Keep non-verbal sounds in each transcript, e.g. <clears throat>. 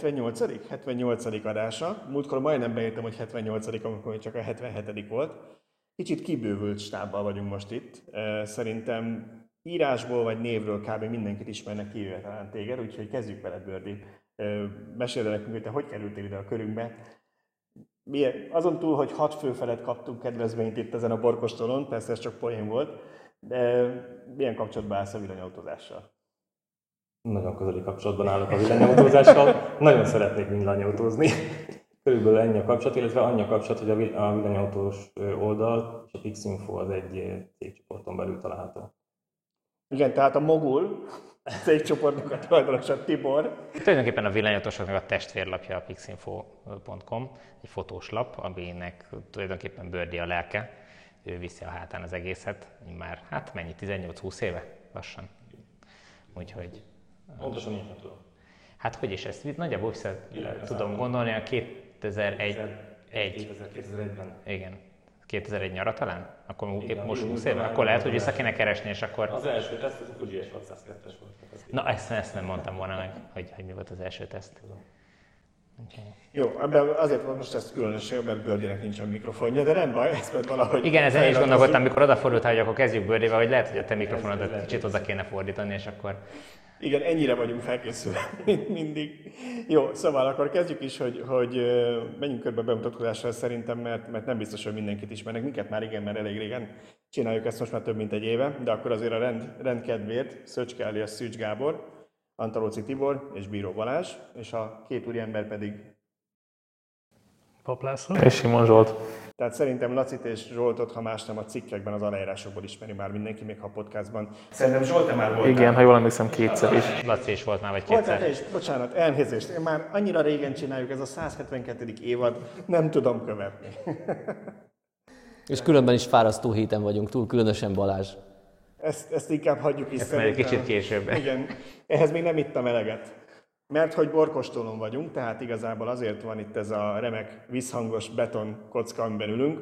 villanyóra 78. 78. adása. Múltkor majdnem beírtam, hogy 78. amikor csak a 77. volt. Kicsit kibővült stábbal vagyunk most itt. Szerintem írásból vagy névről kb. mindenkit ismernek kivéve talán téged, úgyhogy kezdjük veled, Bördi. Mesélj nekünk, hogy te hogy kerültél ide a körünkbe. Milyen, azon túl, hogy hat fő felett kaptunk kedvezményt itt ezen a borkostolon, persze ez csak poén volt, de milyen kapcsolatban állsz a villanyautózással? Nagyon közeli kapcsolatban állok a villanyautózással. Nagyon szeretnék villanyautózni. Körülbelül ennyi a kapcsolat, illetve annyi a kapcsolat, hogy a villanyautós oldal és a Pixinfo az egy cégcsoporton belül található. Igen, tehát a Mogul cégcsoportnak a tulajdonosa Tibor. Tulajdonképpen a villanyautósoknak a testvérlapja a pixinfo.com, egy fotós lap, aminek tulajdonképpen bőrdi a lelke. Ő viszi a hátán az egészet, már hát mennyi, 18-20 éve lassan. Úgyhogy... Pontosan így nem tudom. Hát hogy is ezt nagyjából vissza tudom gondolni, a 2001 2001-ben. Igen. 2001 nyara talán? Akkor Igen, épp most 20 éve? Akkor lehet, hogy vissza kéne keresni, és akkor... Az első teszt, az a Fuji S602-es volt. Na, ezt, ezt nem mondtam volna meg, hogy, hogy mi volt az első teszt. Okay. Jó, ebben azért van most ez különösen, mert nincs a mikrofonja, de nem baj, ezt mert valahogy... Igen, ezen is gondolkodtam, amikor odafordultál, hogy akkor kezdjük Bördivel, hogy lehet, hogy a te mikrofonodat kicsit oda kéne fordítani, és akkor... Igen, ennyire vagyunk felkészülve, <laughs> mint mindig. Jó, szóval akkor kezdjük is, hogy, hogy menjünk körbe bemutatkozással szerintem, mert, mert nem biztos, hogy mindenkit ismernek. Minket már igen, mert elég régen csináljuk ezt most már több mint egy éve, de akkor azért a rend, rendkedvért Szöcske alias Szűcs Gábor, Antalóci Tibor és Bíró Balázs, és a két úriember pedig Paplászló és Simon Zsolt. Tehát szerintem Lacit és Zsoltot, ha más nem a cikkekben, az aláírásokból ismeri már mindenki, még ha a podcastban. Szerintem Zsolt te már volt. Igen, ha jól emlékszem, kétszer is. Laci is volt már, vagy kétszer. Volt, és bocsánat, elnézést. Én már annyira régen csináljuk, ez a 172. évad, nem tudom követni. és különben is fárasztó héten vagyunk túl, különösen Balázs. Ezt, ezt inkább hagyjuk is. Ezt egy kicsit később. Igen, ehhez még nem ittam eleget. Mert hogy borkostolón vagyunk, tehát igazából azért van itt ez a remek, visszhangos beton kocka, amiben ülünk.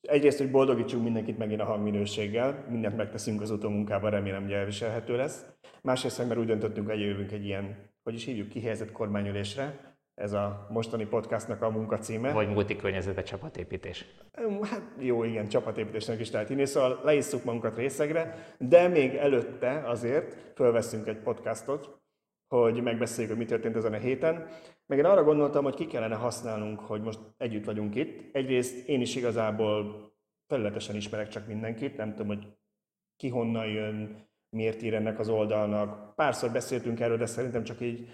Egyrészt, hogy boldogítsunk mindenkit megint a hangminőséggel, mindent megteszünk az utómunkában, remélem, hogy elviselhető lesz. Másrészt, mert úgy döntöttünk, hogy jövünk egy ilyen, hogy is hívjuk, kihelyezett kormányülésre, ez a mostani podcastnak a munkacíme. Vagy multikörnyezetbe csapatépítés. Hát jó, igen, csapatépítésnek is lehet hinni, szóval leisszuk magunkat részegre, de még előtte azért fölveszünk egy podcastot, hogy megbeszéljük, hogy mi történt ezen a héten. Meg én arra gondoltam, hogy ki kellene használnunk, hogy most együtt vagyunk itt. Egyrészt én is igazából területesen ismerek csak mindenkit, nem tudom, hogy ki honnan jön, miért ír ennek az oldalnak. Párszor beszéltünk erről, de szerintem csak így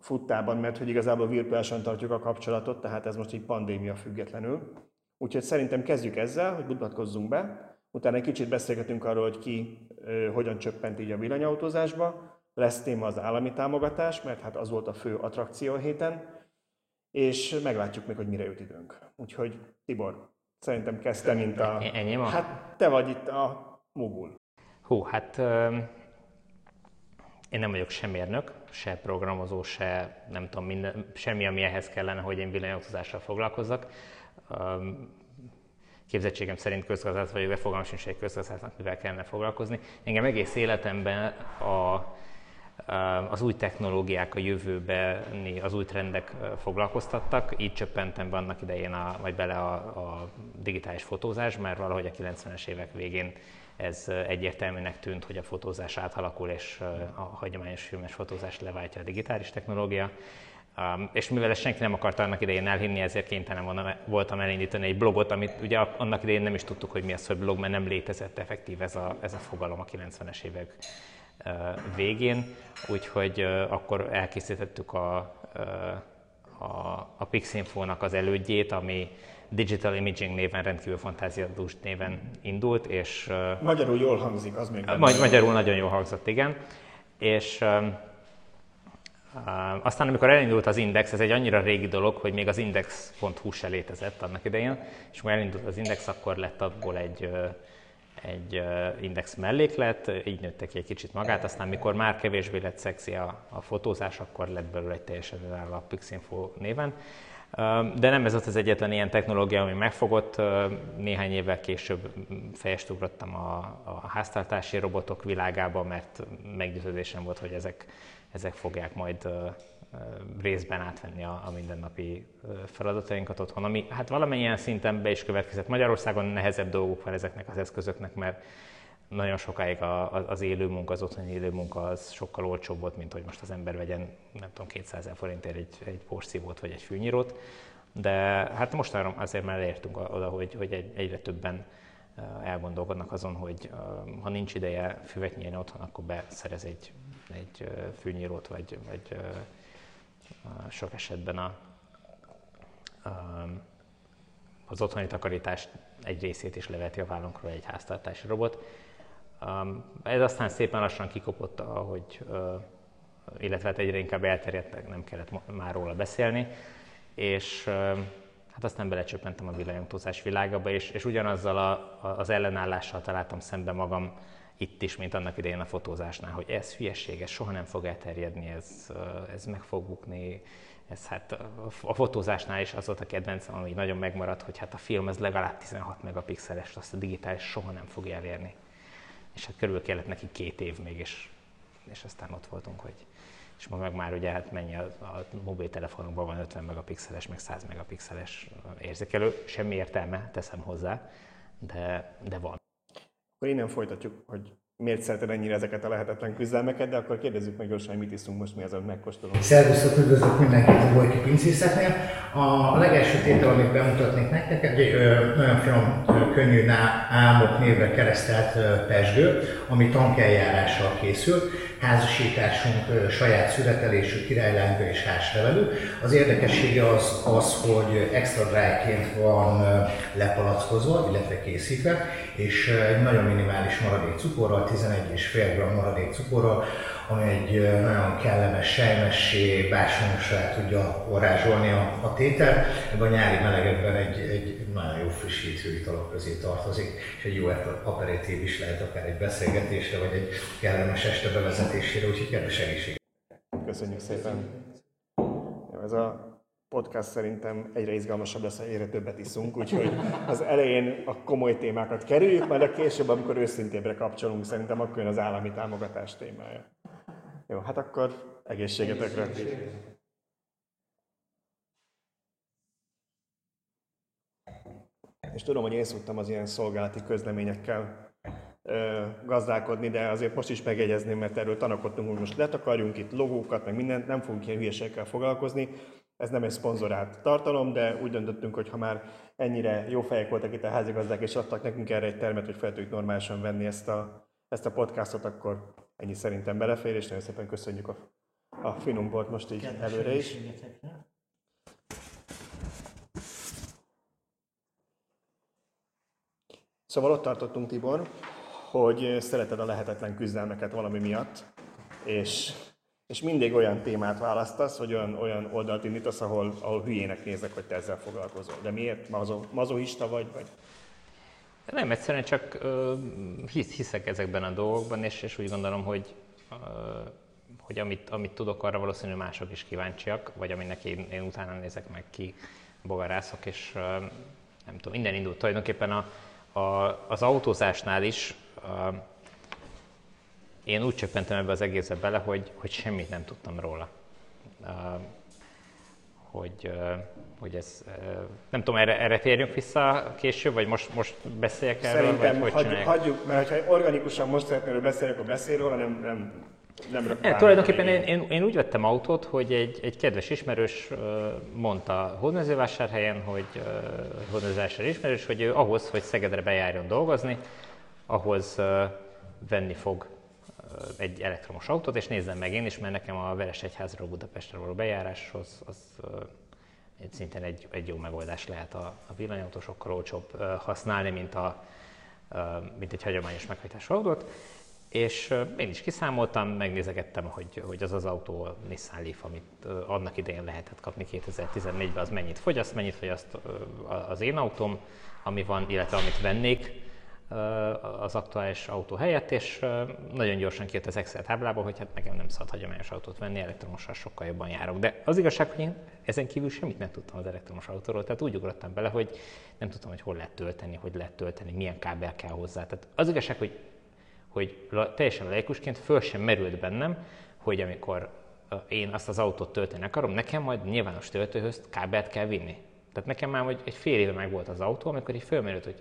futtában, mert hogy igazából virtuálisan tartjuk a kapcsolatot, tehát ez most így pandémia függetlenül. Úgyhogy szerintem kezdjük ezzel, hogy mutatkozzunk be, utána egy kicsit beszélgetünk arról, hogy ki hogyan csöppent így a villanyautózásba, lesz téma az állami támogatás, mert hát az volt a fő attrakció a héten, és meglátjuk még, hogy mire jut időnk. Úgyhogy Tibor, szerintem kezdte, mint a... Ennyi ma? Hát te vagy itt a mogul. Hú, hát én nem vagyok sem mérnök, se programozó, se nem tudom, minden, semmi, ami ehhez kellene, hogy én villanyautózással foglalkozzak. Képzettségem szerint közgazdát vagyok, de fogalmam sincs egy közgazdátnak, mivel kellene foglalkozni. Engem egész életemben a az új technológiák a jövőbeni, az új trendek foglalkoztattak, így csöppentem be annak idején a, vagy bele a, a digitális fotózás, mert valahogy a 90-es évek végén ez egyértelműnek tűnt, hogy a fotózás átalakul, és a hagyományos filmes fotózás leváltja a digitális technológia. Um, és mivel ezt senki nem akarta annak idején elhinni, ezért kénytelen voltam elindítani egy blogot, amit ugye annak idején nem is tudtuk, hogy mi az, hogy blog, mert nem létezett effektív ez a, ez a fogalom a 90-es évek végén, úgyhogy akkor elkészítettük a, a, a Pixinfo-nak az elődjét, ami Digital Imaging néven, rendkívül fantáziadús néven indult, és... Magyarul jól hangzik, az még Magy- Magyarul nagyon jól hangzott, igen. És aztán amikor elindult az Index, ez egy annyira régi dolog, hogy még az index.hu se létezett annak idején, és amikor elindult az Index, akkor lett abból egy egy index melléklet, így nőtte ki egy kicsit magát, aztán mikor már kevésbé lett szexi a, a fotózás, akkor lett belőle egy teljesen önálló a Pixinfo néven. De nem ez az egyetlen ilyen technológia, ami megfogott. Néhány évvel később fejest ugrottam a, a háztartási robotok világába, mert meggyőződésem volt, hogy ezek, ezek fogják majd részben átvenni a, a mindennapi feladatainkat otthon, ami hát valamilyen szinten be is következett. Magyarországon nehezebb dolguk van ezeknek az eszközöknek, mert nagyon sokáig az élő munka, az otthoni élő munka az sokkal olcsóbb volt, mint hogy most az ember vegyen, nem tudom, 200 ezer forintért egy, egy porszívót vagy egy fűnyírót. De hát most azért már elértünk oda, hogy, hogy egy, egyre többen elgondolkodnak azon, hogy ha nincs ideje füvet nyílni otthon, akkor beszerez egy, egy fűnyírót, vagy, vagy sok esetben a, az otthoni takarítás egy részét is leveti a vállunkról egy háztartási robot. Ez aztán szépen lassan kikopott, ahogy, illetve hát egyre inkább elterjedt, nem kellett már róla beszélni, és hát aztán belecsöppentem a villanyautózás világába, és, és ugyanazzal a, az ellenállással találtam szembe magam itt is, mint annak idején a fotózásnál, hogy ez hülyeség, ez soha nem fog elterjedni, ez, ez meg fog bukni, ez hát a fotózásnál is az volt a kedvencem, ami nagyon megmaradt, hogy hát a film ez legalább 16 megapixeles, azt a digitális soha nem fog elérni. És hát körülbelül kellett neki két év még, és, és aztán ott voltunk, hogy és ma meg már ugye hát mennyi a, a mobiltelefonokban van 50 megapixeles, meg 100 megapixeles érzékelő, semmi értelme, teszem hozzá, de, de van. Akkor innen folytatjuk, hogy miért szereted ennyire ezeket a lehetetlen küzdelmeket, de akkor kérdezzük meg gyorsan, hogy mit iszunk most, mi az, amit megkóstolunk. Szervusztok, üdvözlök mindenkit a Bojki Pincészeknél. A legelső tétel, amit bemutatnék nektek, egy nagyon finom, könnyű álmok névre keresztelt pesgő, ami tankeljárással készült házasításunk saját születelésű királylánga és házlevelű. Az érdekessége az, az hogy extra dryként van lepalackozva, illetve készítve, és egy nagyon minimális maradék cukorral, 11,5 g maradék cukorral, ami egy nagyon kellemes sejmessé, bársonyossá tudja varázsolni a, a tétel. Ebben a nyári melegekben egy, egy nagyon jó frissítő italok közé tartozik, és egy jó aperitív is lehet akár egy beszélgetésre, vagy egy kellemes este bevezetésére, úgyhogy kedves egészség. Köszönjük szépen! Ez a podcast szerintem egyre izgalmasabb lesz, egyre többet iszunk, úgyhogy az elején a komoly témákat kerüljük, majd a később, amikor őszintébbre kapcsolunk, szerintem akkor jön az állami támogatás témája. Jó, hát akkor egészségetekre. És tudom, hogy én szoktam az ilyen szolgálati közleményekkel ö, gazdálkodni, de azért most is megjegyezném, mert erről tanakodtunk, hogy most letakarjunk itt logókat, meg mindent, nem fogunk ilyen hülyeségekkel foglalkozni. Ez nem egy szponzorált tartalom, de úgy döntöttünk, hogy ha már ennyire jó fejek voltak itt a házigazdák, és adtak nekünk erre egy termet, hogy fel tudjuk normálisan venni ezt a, ezt a podcastot, akkor ennyi szerintem belefér, és nagyon szépen köszönjük a, a finom volt most így Kedves előre is. Szóval ott tartottunk, Tibor, hogy szereted a lehetetlen küzdelmeket valami miatt, és, és mindig olyan témát választasz, hogy olyan, olyan oldalt indítasz, ahol, ahol hülyének nézek, hogy te ezzel foglalkozol. De miért? Mazo, mazoista vagy? vagy? Nem, egyszerűen csak uh, hisz, hiszek ezekben a dolgokban, és, és úgy gondolom, hogy, uh, hogy amit, amit tudok, arra valószínűleg mások is kíváncsiak, vagy aminek én, én utána nézek meg ki, bogarászok, és uh, nem tudom, minden indult tulajdonképpen a, a, az autózásnál is uh, én úgy csöppentem ebbe az egészbe bele, hogy, hogy semmit nem tudtam róla. Uh, hogy, hogy ez, nem tudom, erre, erre térjünk vissza később, vagy most, most beszéljek erről, Szerintem vagy hogy hagyjuk, hagyjuk, mert ha organikusan most szeretnél beszélni, akkor beszél róla, nem, nem, nem ne, Tulajdonképpen én, én, én, úgy vettem autót, hogy egy, egy kedves ismerős mondta Hódmezővásárhelyen, hogy Hódmezővásár ismerős, hogy ő ahhoz, hogy Szegedre bejárjon dolgozni, ahhoz venni fog egy elektromos autót, és nézzem meg én is, mert nekem a Veresegyházról Budapestre való bejáráshoz az szinten egy, egy jó megoldás lehet a, a villanyautó, sokkal olcsóbb használni, mint, a, mint egy hagyományos meghajtású autót. És én is kiszámoltam, megnézegettem, hogy, hogy az az autó, Nissan Leaf, amit annak idején lehetett kapni 2014-ben, az mennyit fogyaszt, mennyit fogyaszt az én autóm, ami van, illetve amit vennék az aktuális autó helyett, és nagyon gyorsan kijött az Excel táblába, hogy hát nekem nem szabad hagyományos autót venni, elektromossal sokkal jobban járok. De az igazság, hogy én ezen kívül semmit nem tudtam az elektromos autóról, tehát úgy ugrottam bele, hogy nem tudtam, hogy hol lehet tölteni, hogy lehet tölteni, milyen kábel kell hozzá. Tehát az igazság, hogy, hogy teljesen laikusként föl sem merült bennem, hogy amikor én azt az autót tölteni akarom, nekem majd nyilvános töltőhöz kábelt kell vinni. Tehát nekem már hogy egy fél éve meg volt az autó, amikor így fölmerült, hogy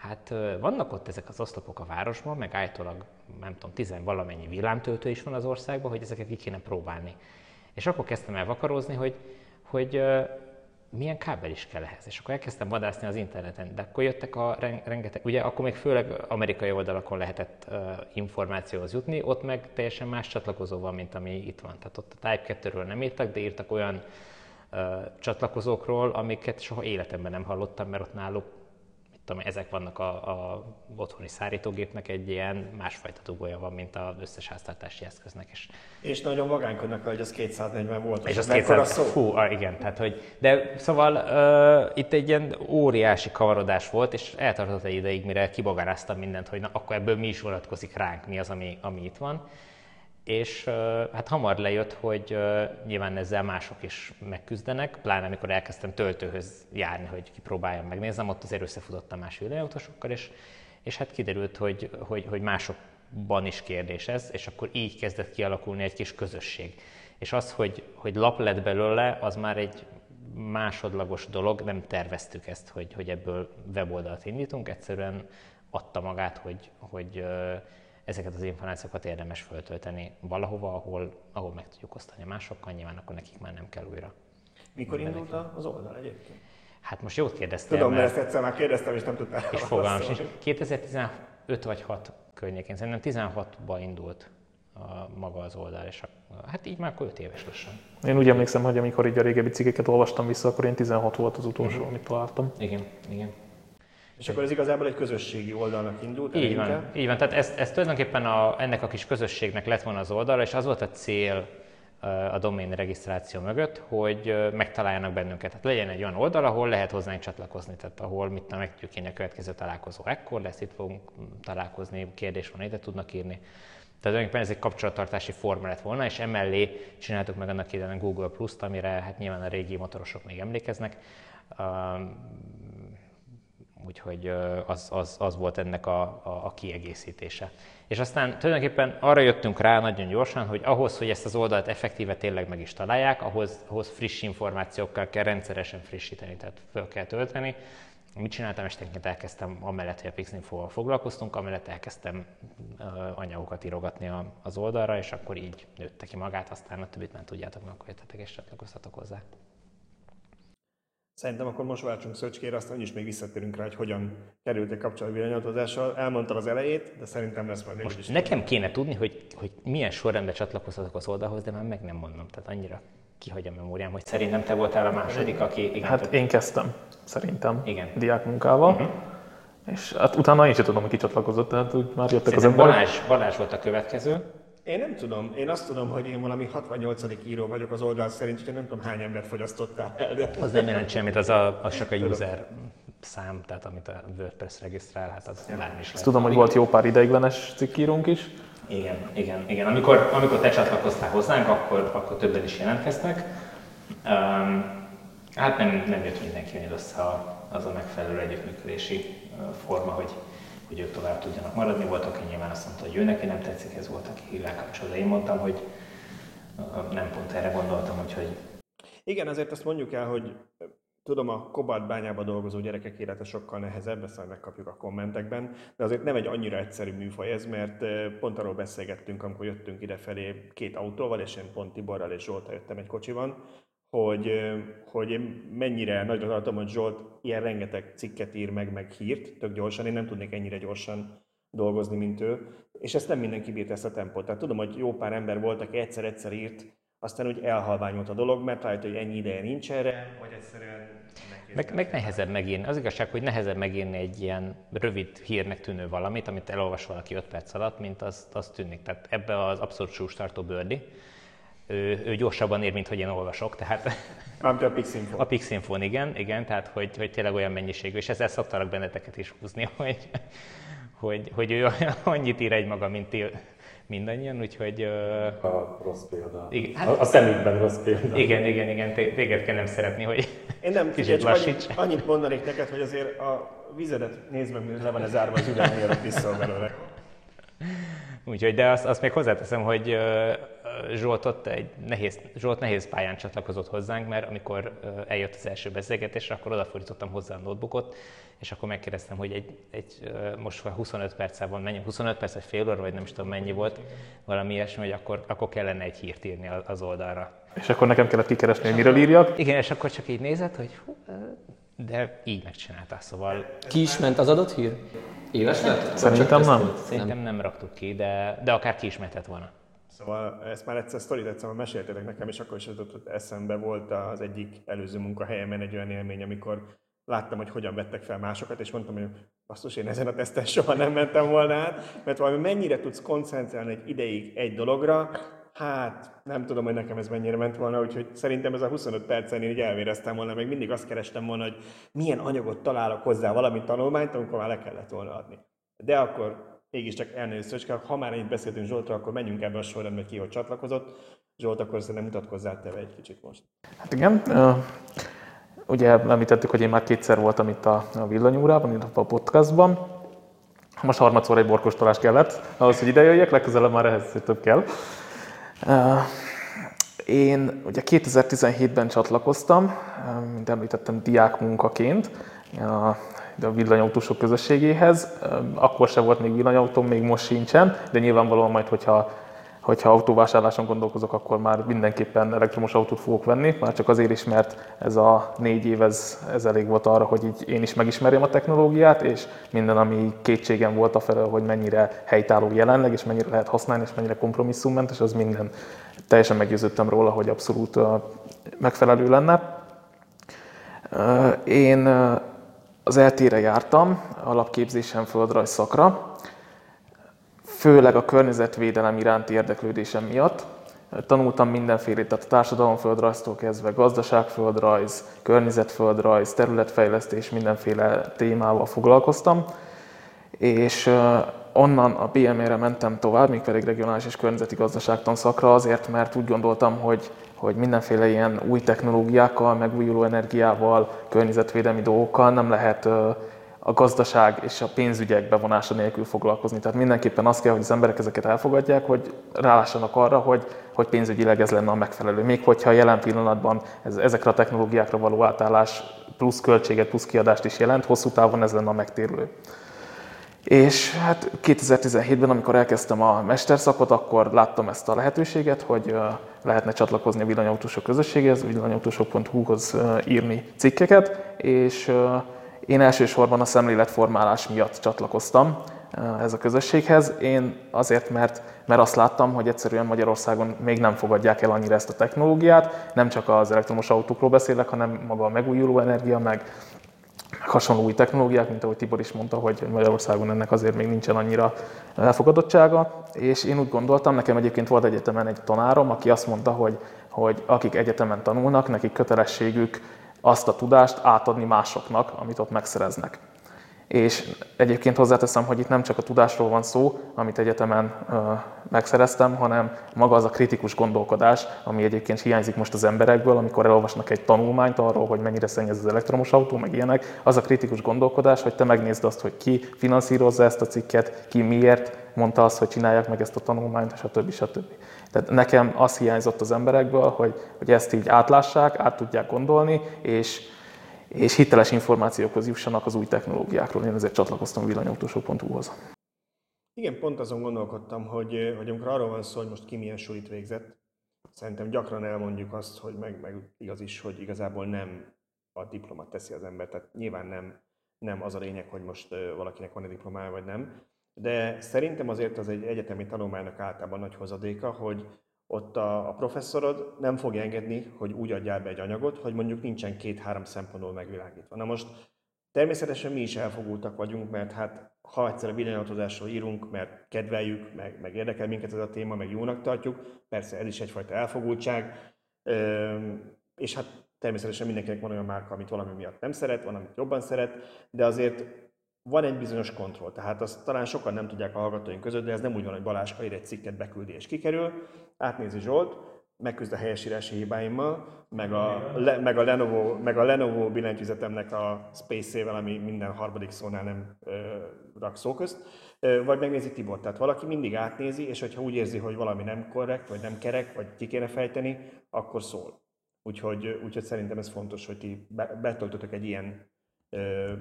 hát vannak ott ezek az oszlopok a városban, meg állítólag, nem tudom, tizen valamennyi villámtöltő is van az országban, hogy ezeket ki kéne próbálni. És akkor kezdtem el vakarózni, hogy, hogy milyen kábel is kell ehhez. És akkor elkezdtem vadászni az interneten, de akkor jöttek a ren- rengeteg, ugye akkor még főleg amerikai oldalakon lehetett uh, információhoz jutni, ott meg teljesen más csatlakozó van, mint ami itt van. Tehát ott a Type 2-ről nem írtak, de írtak olyan uh, csatlakozókról, amiket soha életemben nem hallottam, mert ott náluk tudom, ezek vannak a, a otthoni szárítógépnek egy ilyen másfajta dugója van, mint az összes háztartási eszköznek. És És nagyon vagánykodnak, hogy az 240 volt. és az mekkora 200, szó? fú, ah, igen, tehát hogy, de szóval uh, itt egy ilyen óriási kavarodás volt, és eltartott egy ideig, mire kibogaráztam mindent, hogy na, akkor ebből mi is vonatkozik ránk, mi az, ami, ami itt van. És hát hamar lejött, hogy nyilván ezzel mások is megküzdenek, pláne amikor elkezdtem töltőhöz járni, hogy kipróbáljam, megnézem, ott azért összefutottam más villanyautósokkal, és, és hát kiderült, hogy, hogy, hogy másokban is kérdés ez, és akkor így kezdett kialakulni egy kis közösség. És az, hogy, hogy lap lett belőle, az már egy másodlagos dolog, nem terveztük ezt, hogy, hogy ebből weboldalt indítunk, egyszerűen adta magát, hogy, hogy ezeket az információkat érdemes föltölteni valahova, ahol, ahol meg tudjuk osztani másokkal, nyilván akkor nekik már nem kell újra. Mikor indult az oldal egyébként? Hát most jót kérdeztél, Tudom, mert mert, ezt egyszer már kérdeztem, és nem tudtál és fogalmam válaszolni. sincs. 2015 vagy 6 környékén, szerintem 16-ban indult a, maga az oldal, és a, hát így már akkor 5 éves lassan. Én úgy emlékszem, hogy amikor így a régebbi cikkeket olvastam vissza, akkor én 16 volt az utolsó, amit találtam. Igen, igen. És akkor ez igazából egy közösségi oldalnak indult Így van, így van. Tehát ez, ez tulajdonképpen a, ennek a kis közösségnek lett volna az oldala, és az volt a cél ö, a domain regisztráció mögött, hogy ö, megtaláljanak bennünket. Tehát legyen egy olyan oldal, ahol lehet hozzánk csatlakozni, tehát ahol mit tudom, meg tudjuk a következő találkozó ekkor lesz, itt fogunk találkozni, kérdés van, ide tudnak írni. Tehát tulajdonképpen ez egy kapcsolattartási forma lett volna, és emellé csináltuk meg annak idején a Google Plus-t, amire hát nyilván a régi motorosok még emlékeznek. Úgyhogy az, az, az volt ennek a, a, a kiegészítése. És aztán tulajdonképpen arra jöttünk rá nagyon gyorsan, hogy ahhoz, hogy ezt az oldalt effektíve tényleg meg is találják, ahhoz, ahhoz friss információkkal kell rendszeresen frissíteni, tehát föl kell tölteni. Mit csináltam esténként? Elkezdtem, amellett, hogy a Pixinfo-val foglalkoztunk, amellett elkezdtem anyagokat írogatni az oldalra, és akkor így nőtte ki magát, aztán a többit nem tudjátok, meg jöttetek és csatlakoztatok hozzá. Szerintem akkor most váltsunk Szöcskére, aztán úgyis még visszatérünk rá, hogy hogyan kerültek kapcsolatba villanyautózással. Elmondtad az elejét, de szerintem lesz majd. Most nekem kéne tudni, hogy, hogy milyen sorrendben csatlakozhatok az oldalhoz, de már meg nem mondom. Tehát annyira kihagy a memóriám, hogy szerintem te voltál a második, aki... Igen, Hát én kezdtem, szerintem, Igen. diákmunkával. Uh-huh. És hát utána én sem tudom, hogy ki csatlakozott, tehát úgy már jöttek az Szerintem emberek. Balázs, Balázs volt a következő. Én nem tudom. Én azt tudom, hogy én valami 68. író vagyok az oldal szerint, úgyhogy nem tudom hány embert fogyasztottál el. De... Az nem jelent semmit, az, a, az csak a user szám, tehát amit a WordPress regisztrál, hát az bármi is Ezt lehet. tudom, hogy volt jó pár ideiglenes cikkírónk is. Igen, igen, igen. Amikor, amikor te csatlakoztál hozzánk, akkor, akkor többen is jelentkeztek. Um, hát nem, nem jött mindenkinél össze a, az a megfelelő együttműködési forma, hogy, hogy ők tovább tudjanak maradni. Volt, aki nyilván azt mondta, hogy ő neki nem tetszik, ez volt, aki híválkapcsolatban. Én mondtam, hogy nem pont erre gondoltam, úgyhogy Igen, azért azt mondjuk el, hogy tudom, a Kobalt bányában dolgozó gyerekek élete sokkal nehezebb, ezt majd megkapjuk a kommentekben, de azért nem egy annyira egyszerű műfaj ez, mert pont arról beszélgettünk, amikor jöttünk idefelé két autóval, és én pont Tiborral és Zsoltal jöttem egy kocsiban, hogy, hogy én mennyire nagyra tartom, hogy Zsolt ilyen rengeteg cikket ír meg, meg hírt, tök gyorsan, én nem tudnék ennyire gyorsan dolgozni, mint ő, és ezt nem mindenki bírta ezt a tempót. Tehát tudom, hogy jó pár ember volt, aki egyszer-egyszer írt, aztán úgy elhalványult a dolog, mert rájött, hogy ennyi ideje nincs erre, vagy egyszerűen Meg, meg nehezebb megírni. Az igazság, hogy nehezebb megírni egy ilyen rövid hírnek tűnő valamit, amit elolvas valaki 5 perc alatt, mint az, az tűnik. Tehát ebbe az abszolút sús tartó bőrdi. Ő, ő, gyorsabban ér, mint hogy én olvasok, tehát <laughs> Mármint a Pixinfo. a Pixinfon igen, igen, tehát hogy, hogy tényleg olyan mennyiségű, és ezzel szoktalak benneteket is húzni, <laughs> hogy, hogy, hogy ő <laughs> annyit ír egymaga, mint ti mindannyian, úgyhogy ö, A rossz példa. Igen, Hát, a, a szemükben rossz példa. igen, igen, igen, té- téged kell nem szeretni, hogy Én nem, kicsit lassíts. annyit, annyit mondanék neked, hogy azért a vizedet nézd meg, le van ez zárva az üveg, mielőtt visszol belőle. Úgyhogy, de azt, azt még hozzáteszem, hogy ö, Zsolt ott egy nehéz, Zsolt nehéz pályán csatlakozott hozzánk, mert amikor eljött az első beszélgetésre, akkor odafordítottam hozzá a notebookot, és akkor megkérdeztem, hogy egy, egy most 25 perccel van, mennyi, 25 perc vagy fél óra, vagy nem is tudom mennyi volt, valami ilyesmi, hogy akkor, akkor kellene egy hírt írni az oldalra. És akkor nekem kellett kikeresni, hogy miről írjak. Igen, és akkor csak így nézett, hogy hú, de így megcsinálta, szóval... Ki is ment az adott hír? Éles lett? Szerintem nem. Szerintem nem raktuk ki, de, de akár ki is mehetett volna. Szóval ezt már egyszer sztorit egyszer meséltétek nekem, és akkor is jutott eszembe volt az egyik előző munkahelyemen egy olyan élmény, amikor láttam, hogy hogyan vettek fel másokat, és mondtam, hogy basszus, én ezen a teszten soha nem mentem volna át, mert valami mennyire tudsz koncentrálni egy ideig egy dologra, Hát nem tudom, hogy nekem ez mennyire ment volna, úgyhogy szerintem ez a 25 percen én így elvéreztem volna, meg mindig azt kerestem volna, hogy milyen anyagot találok hozzá valami tanulmányt, amikor már le kellett volna adni. De akkor mégiscsak elnézést, ha már itt beszéltünk Zsoltról, akkor menjünk ebbe a sorrendbe ki, hogy csatlakozott. Zsolt, akkor szerintem mutatkozzál te egy kicsit most. Hát igen, ugye említettük, hogy én már kétszer voltam itt a, villanyúrában, itt a podcastban. Most harmadszor egy borkostolás kellett, ahhoz, hogy ide jöjjek, legközelebb már ehhez több kell. Én ugye 2017-ben csatlakoztam, mint említettem, diák munkaként villanyautósok közösségéhez. Akkor se volt még villanyautóm, még most sincsen, de nyilvánvalóan majd, hogyha hogyha autóvásárláson gondolkozok, akkor már mindenképpen elektromos autót fogok venni, már csak azért is, mert ez a négy év ez, ez elég volt arra, hogy így én is megismerjem a technológiát, és minden, ami kétségem volt a felől, hogy mennyire helytálló jelenleg, és mennyire lehet használni, és mennyire kompromisszummentes, az minden teljesen meggyőződtem róla, hogy abszolút megfelelő lenne. Én az eltére jártam, alapképzésem földrajz szakra, főleg a környezetvédelem iránti érdeklődésem miatt. Tanultam mindenfélét, tehát a társadalomföldrajztól kezdve gazdaságföldrajz, környezetföldrajz, területfejlesztés, mindenféle témával foglalkoztam, és onnan a BME-re mentem tovább, még pedig regionális és környezeti gazdaságtan szakra, azért, mert úgy gondoltam, hogy, hogy mindenféle ilyen új technológiákkal, megújuló energiával, környezetvédelmi dolgokkal nem lehet a gazdaság és a pénzügyek bevonása nélkül foglalkozni. Tehát mindenképpen az kell, hogy az emberek ezeket elfogadják, hogy rálássanak arra, hogy, hogy pénzügyileg ez lenne a megfelelő. Még hogyha jelen pillanatban ez, ezekre a technológiákra való átállás plusz költséget, plusz kiadást is jelent, hosszú távon ez lenne a megtérülő. És hát 2017-ben, amikor elkezdtem a mesterszakot, akkor láttam ezt a lehetőséget, hogy lehetne csatlakozni a villanyautósok közösséghez, villanyautósok.hu-hoz írni cikkeket, és én elsősorban a szemléletformálás miatt csatlakoztam ez a közösséghez. Én azért, mert, mert azt láttam, hogy egyszerűen Magyarországon még nem fogadják el annyira ezt a technológiát. Nem csak az elektromos autókról beszélek, hanem maga a megújuló energia, meg, hasonló új technológiák, mint ahogy Tibor is mondta, hogy Magyarországon ennek azért még nincsen annyira elfogadottsága. És én úgy gondoltam, nekem egyébként volt egyetemen egy tanárom, aki azt mondta, hogy, hogy akik egyetemen tanulnak, nekik kötelességük azt a tudást átadni másoknak, amit ott megszereznek. És egyébként hozzáteszem, hogy itt nem csak a tudásról van szó, amit egyetemen megszereztem, hanem maga az a kritikus gondolkodás, ami egyébként hiányzik most az emberekből, amikor elolvasnak egy tanulmányt arról, hogy mennyire szennyez az elektromos autó, meg ilyenek, az a kritikus gondolkodás, hogy te megnézd azt, hogy ki finanszírozza ezt a cikket, ki miért mondta azt, hogy csinálják meg ezt a tanulmányt, stb. stb. Tehát nekem az hiányzott az emberekből, hogy, hogy ezt így átlássák, át tudják gondolni, és, és hiteles információkhoz jussanak az új technológiákról. Én ezért csatlakoztam villanyautósok.hu-hoz. Igen, pont azon gondolkodtam, hogy, hogy amikor arról van szó, hogy most ki milyen sulit végzett, szerintem gyakran elmondjuk azt, hogy meg, meg igaz is, hogy igazából nem a diplomat teszi az ember. Tehát nyilván nem, nem az a lényeg, hogy most valakinek van egy diplomája vagy nem, de szerintem azért az egy egyetemi tanulmánynak általában nagy hozadéka, hogy ott a, a professzorod nem fogja engedni, hogy úgy adjál be egy anyagot, hogy mondjuk nincsen két-három szempontból megvilágítva. Na most természetesen mi is elfogultak vagyunk, mert hát ha egyszer a villanyautózásról írunk, mert kedveljük, meg, meg érdekel minket ez a téma, meg jónak tartjuk, persze ez is egyfajta elfogultság, és hát természetesen mindenkinek van olyan márka, amit valami miatt nem szeret, van, amit jobban szeret, de azért van egy bizonyos kontroll, tehát azt talán sokan nem tudják a hallgatóink között, de ez nem úgy van, hogy Balázs ír egy cikket beküldi és kikerül, átnézi Zsolt, megküzd a helyesírási hibáimmal, meg a, le, meg a Lenovo, meg a Lenovo billentyűzetemnek a Space-ével, ami minden harmadik szónál nem ö, rak szó közt, ö, vagy megnézi Tibor. Tehát valaki mindig átnézi, és hogyha úgy érzi, hogy valami nem korrekt, vagy nem kerek, vagy ki kéne fejteni, akkor szól. Úgyhogy, úgyhogy szerintem ez fontos, hogy ti be, betöltötök egy ilyen ö,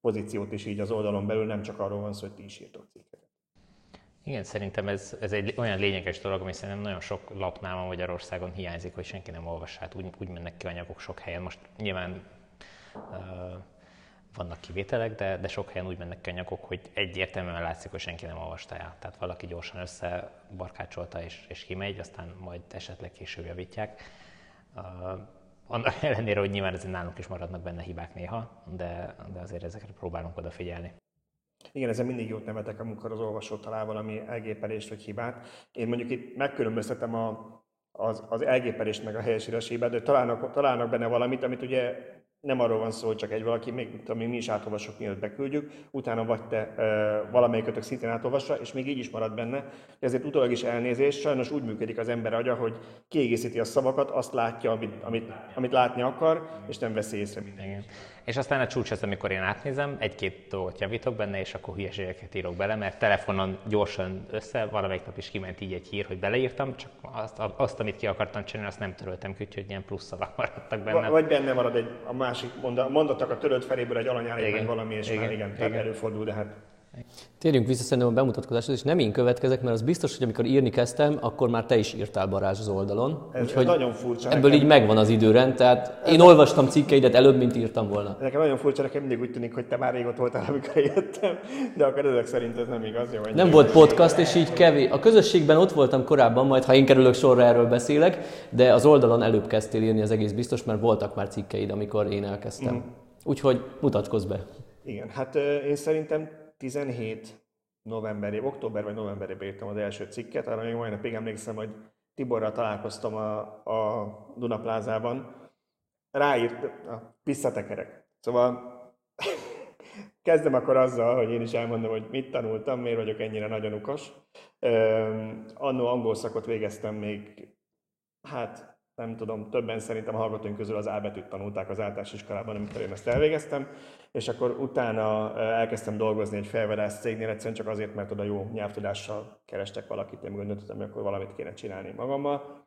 pozíciót is így az oldalon belül, nem csak arról van szó, hogy ti is írtok cikket. Igen, szerintem ez, ez egy olyan lényeges dolog, ami szerintem nagyon sok lapnál ma Magyarországon hiányzik, hogy senki nem olvassa. Hát úgy, úgy mennek ki anyagok sok helyen. Most nyilván uh, vannak kivételek, de, de sok helyen úgy mennek ki anyagok, hogy egyértelműen látszik, hogy senki nem olvasta el. Tehát valaki gyorsan összebarkácsolta és, és kimegy, aztán majd esetleg később javítják. Uh, annak <laughs> ellenére, hogy nyilván ezért nálunk is maradnak benne hibák néha, de, de azért ezekre próbálunk odafigyelni. Igen, ezen mindig jót nevetek, amikor az olvasó talál valami elgépelést vagy hibát. Én mondjuk itt megkülönböztetem a, az, az elgépelést meg a helyesírás hibát, de találnak, találnak benne valamit, amit ugye nem arról van szó, hogy csak egy valaki, még ami mi is átolvasok, mielőtt beküldjük, utána vagy te e, valamelyikötök szintén átolvassa, és még így is marad benne. Ezért utólag is elnézés, sajnos úgy működik az ember agya, hogy kiegészíti a szavakat, azt látja, amit, amit, amit látni akar, és nem veszi észre mindenki. És aztán a csúcs az, amikor én átnézem, egy-két dolgot javítok benne, és akkor hülyeségeket írok bele, mert telefonon gyorsan össze, valamelyik nap is kiment így egy hír, hogy beleírtam, csak azt, azt amit ki akartam csinálni, azt nem töröltem ki, úgyhogy ilyen plusz szavak maradtak benne. Vagy benne marad egy, a másik mondatok a törölt feléből egy alanyállít, vagy valami, és igen, már igen, igen. előfordul, de hát Térjünk vissza szerintem a bemutatkozáshoz, és nem én következek, mert az biztos, hogy amikor írni kezdtem, akkor már te is írtál Barázs az oldalon. Ez, Úgyhogy ez nagyon furcsa. Ebből nekem. így megvan az időrend, tehát én olvastam cikkeidet előbb, mint írtam volna. Nekem nagyon furcsa, nekem mindig úgy tűnik, hogy te már régóta voltál, amikor jöttem, de akkor ezek szerint ez nem igaz. Jó, nem volt podcast, és így kevés. A közösségben ott voltam korábban, majd ha én kerülök sorra, erről beszélek, de az oldalon előbb kezdtél írni, az egész biztos, mert voltak már cikkeid, amikor én elkezdtem. Mm. Úgyhogy mutatkozz be. Igen, hát én szerintem 17 novemberi, október vagy novemberében írtam az első cikket, arra még majd napig emlékszem, hogy Tiborral találkoztam a, a Dunaplázában, ráírt a visszatekerek. Szóval <laughs> kezdem akkor azzal, hogy én is elmondom, hogy mit tanultam, miért vagyok ennyire nagyon ukos. Annó angol szakot végeztem még, hát nem tudom, többen szerintem a hallgatóink közül az A tanulták az általános iskolában, amikor én ezt elvégeztem, és akkor utána elkezdtem dolgozni egy felvedász cégnél, egyszerűen csak azért, mert oda jó nyelvtudással kerestek valakit, én gondoltam, hogy akkor valamit kéne csinálni magammal.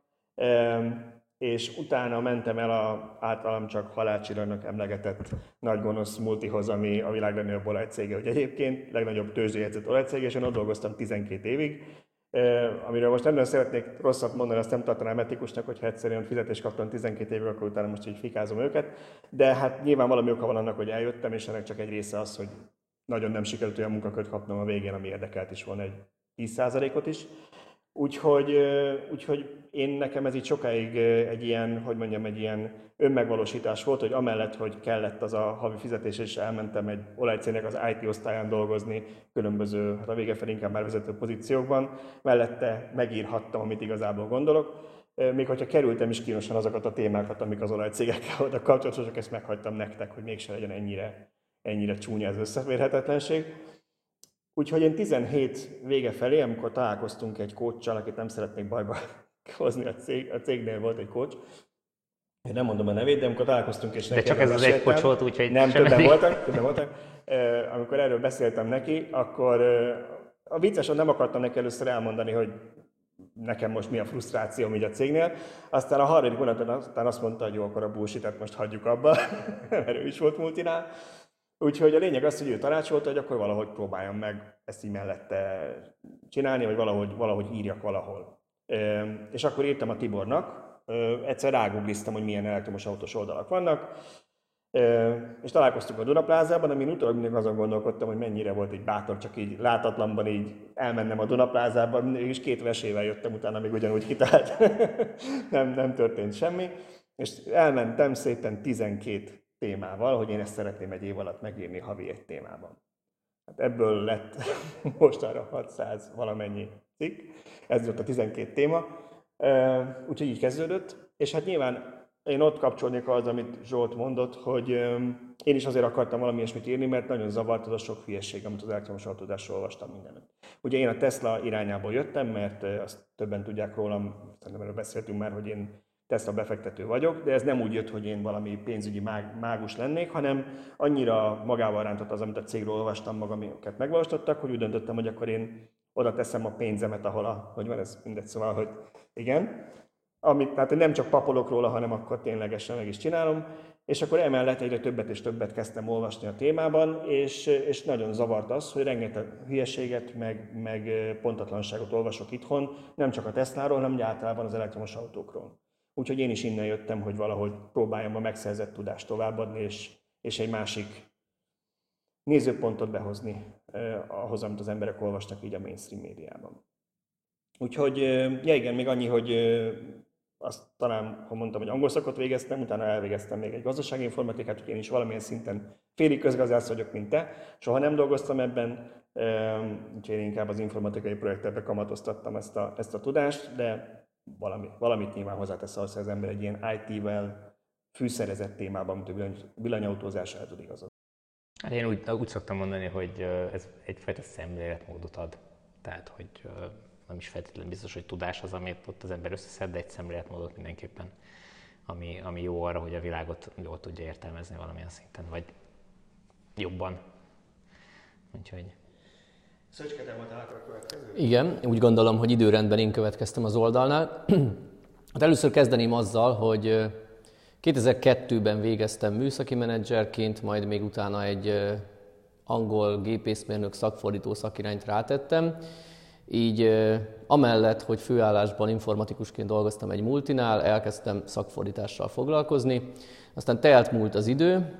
És utána mentem el a általam csak halálcsillagnak emlegetett nagy gonosz multihoz, ami a világ legnagyobb olajcége, hogy egyébként legnagyobb tőzsdéjegyzett olajcége, és én ott dolgoztam 12 évig, amiről most nem nagyon szeretnék rosszat mondani, azt nem tartanám etikusnak, hogyha egyszerűen fizetést kaptam 12 évig, akkor utána most így fikázom őket. De hát nyilván valami oka van annak, hogy eljöttem, és ennek csak egy része az, hogy nagyon nem sikerült olyan munkakört kapnom a végén, ami érdekelt is volna egy 10%-ot is. Úgyhogy, úgyhogy én nekem ez így sokáig egy ilyen, hogy mondjam, egy ilyen önmegvalósítás volt, hogy amellett, hogy kellett az a havi fizetés, és elmentem egy olajcének az IT osztályán dolgozni, különböző, hát a vége fel inkább már vezető pozíciókban, mellette megírhattam, amit igazából gondolok. Még hogyha kerültem is kínosan azokat a témákat, amik az olajcégekkel voltak kapcsolatosak, ezt meghagytam nektek, hogy mégse legyen ennyire, ennyire csúnya ez összeférhetetlenség. Úgyhogy én 17 vége felé, amikor találkoztunk egy kóccsal, akit nem szeretnék bajba <laughs> hozni a, cég, a cégnél volt egy kocs, én nem mondom a nevét, de amikor találkoztunk és De csak ez az egy kocs volt, úgyhogy Nem, többen voltak, többen voltak. Amikor erről beszéltem neki, akkor a vicces, nem akartam neki először elmondani, hogy nekem most mi a frusztráció így a cégnél. Aztán a harmadik hónapban aztán azt mondta, hogy jó, akkor a bullshit most hagyjuk abba, <laughs> mert ő is volt multinál. Úgyhogy a lényeg az, hogy ő tanácsolta, hogy akkor valahogy próbáljam meg ezt így mellette csinálni, vagy valahogy, valahogy írjak valahol. És akkor írtam a Tibornak, egyszer rágugliztam, hogy milyen elektromos autós oldalak vannak, és találkoztunk a Dunaplázában, amin utólag mindig azon gondolkodtam, hogy mennyire volt egy bátor, csak így látatlanban így elmennem a Dunaplázában, és két vesével jöttem utána, még ugyanúgy kitalált. <laughs> nem, nem történt semmi. És elmentem szépen 12 témával, hogy én ezt szeretném egy év alatt megírni havi egy témában. Hát ebből lett <laughs> mostanra 600 valamennyi cikk, ez volt a 12 téma, úgyhogy így kezdődött, és hát nyilván én ott kapcsolnék az, amit Zsolt mondott, hogy én is azért akartam valami ilyesmit írni, mert nagyon zavart az a sok hülyeség, amit az elektromos autózásról olvastam mindenütt. Ugye én a Tesla irányából jöttem, mert azt többen tudják rólam, szerintem erről beszéltünk már, hogy én Tesla befektető vagyok, de ez nem úgy jött, hogy én valami pénzügyi mág, mágus lennék, hanem annyira magával rántott az, amit a cégről olvastam magam, amiket megvalósítottak, hogy úgy döntöttem, hogy akkor én oda teszem a pénzemet, ahol a, hogy van ez mindegy, szóval, hogy igen. Amit, tehát nem csak papolok róla, hanem akkor ténylegesen meg is csinálom. És akkor emellett egyre többet és többet kezdtem olvasni a témában, és, és nagyon zavart az, hogy rengeteg hülyeséget, meg, meg pontatlanságot olvasok itthon, nem csak a Tesláról, hanem általában az elektromos autókról. Úgyhogy én is innen jöttem, hogy valahogy próbáljam a megszerzett tudást továbbadni, és, és egy másik nézőpontot behozni eh, ahhoz, amit az emberek olvastak így a mainstream médiában. Úgyhogy, eh, ja igen, még annyi, hogy eh, azt talán, ha mondtam, hogy angol szakot végeztem, utána elvégeztem még egy gazdasági informatikát, hogy én is valamilyen szinten félig közgazdász vagyok, mint te. Soha nem dolgoztam ebben, úgyhogy én inkább az informatikai projektekbe kamatoztattam ezt a, ezt a tudást, de valami, valamit nyilván hozzátesz az, hogy az ember egy ilyen IT-vel fűszerezett témában, mint a villanyautózás el tud igazodni. Hát én úgy, úgy szoktam mondani, hogy ez egyfajta szemléletmódot ad. Tehát, hogy nem is feltétlenül biztos, hogy tudás az, amit ott az ember összeszed, de egy szemléletmódot mindenképpen, ami, ami jó arra, hogy a világot jól tudja értelmezni valamilyen szinten, vagy jobban. Úgyhogy Szöcske, te voltál a következő? Igen, úgy gondolom, hogy időrendben én következtem az oldalnál. <clears throat> hát először kezdeném azzal, hogy 2002-ben végeztem műszaki menedzserként, majd még utána egy angol gépészmérnök szakfordító szakirányt rátettem. Így amellett, hogy főállásban informatikusként dolgoztam egy multinál, elkezdtem szakfordítással foglalkozni. Aztán telt múlt az idő.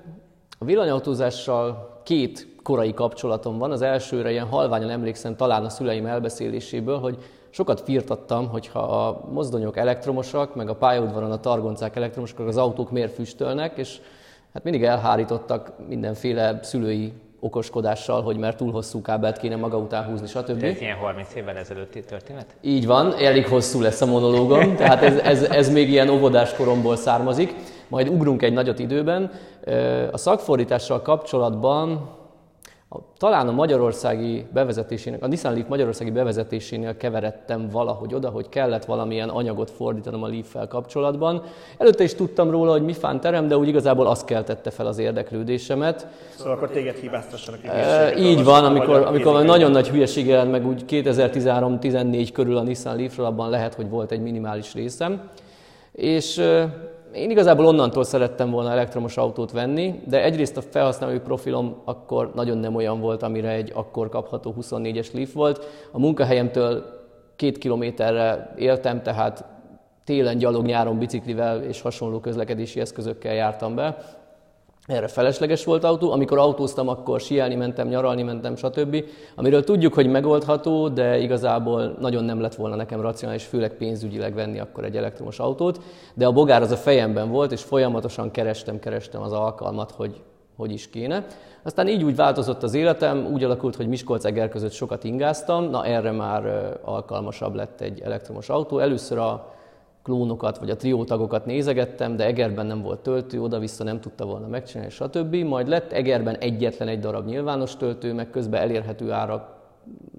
A villanyautózással két korai kapcsolatom van. Az elsőre ilyen halványan emlékszem talán a szüleim elbeszéléséből, hogy sokat firtattam, hogyha a mozdonyok elektromosak, meg a pályaudvaron a targoncák elektromosak, az autók miért füstölnek, és hát mindig elhárítottak mindenféle szülői okoskodással, hogy mert túl hosszú kábelt kéne maga után húzni, stb. Ez ilyen 30 évvel ezelőtti történet? Így van, elég hosszú lesz a monológom, tehát ez, ez, ez még ilyen óvodás koromból származik. Majd ugrunk egy nagyot időben. A szakfordítással kapcsolatban a, talán a magyarországi bevezetésének, a Nissan Leaf magyarországi bevezetésénél keveredtem valahogy oda, hogy kellett valamilyen anyagot fordítanom a Leaf-fel kapcsolatban. Előtte is tudtam róla, hogy mi fán terem, de úgy igazából azt keltette fel az érdeklődésemet. Szóval akkor téged hibáztassanak e, Így van, amikor, amikor nagyon nagy hülyeség jelent meg úgy 2013-14 körül a Nissan Leaf-ről, abban lehet, hogy volt egy minimális részem. És én igazából onnantól szerettem volna elektromos autót venni, de egyrészt a felhasználói profilom akkor nagyon nem olyan volt, amire egy akkor kapható 24-es Leaf volt. A munkahelyemtől két kilométerre éltem, tehát télen gyalog, nyáron biciklivel és hasonló közlekedési eszközökkel jártam be erre felesleges volt autó. Amikor autóztam, akkor sielni mentem, nyaralni mentem, stb. Amiről tudjuk, hogy megoldható, de igazából nagyon nem lett volna nekem racionális, főleg pénzügyileg venni akkor egy elektromos autót. De a bogár az a fejemben volt, és folyamatosan kerestem, kerestem az alkalmat, hogy hogy is kéne. Aztán így úgy változott az életem, úgy alakult, hogy Miskolc-Eger között sokat ingáztam, na erre már alkalmasabb lett egy elektromos autó. Először a klónokat vagy a triótagokat nézegettem, de Egerben nem volt töltő, oda-vissza nem tudta volna megcsinálni, stb. Majd lett Egerben egyetlen egy darab nyilvános töltő, meg közben elérhető ára,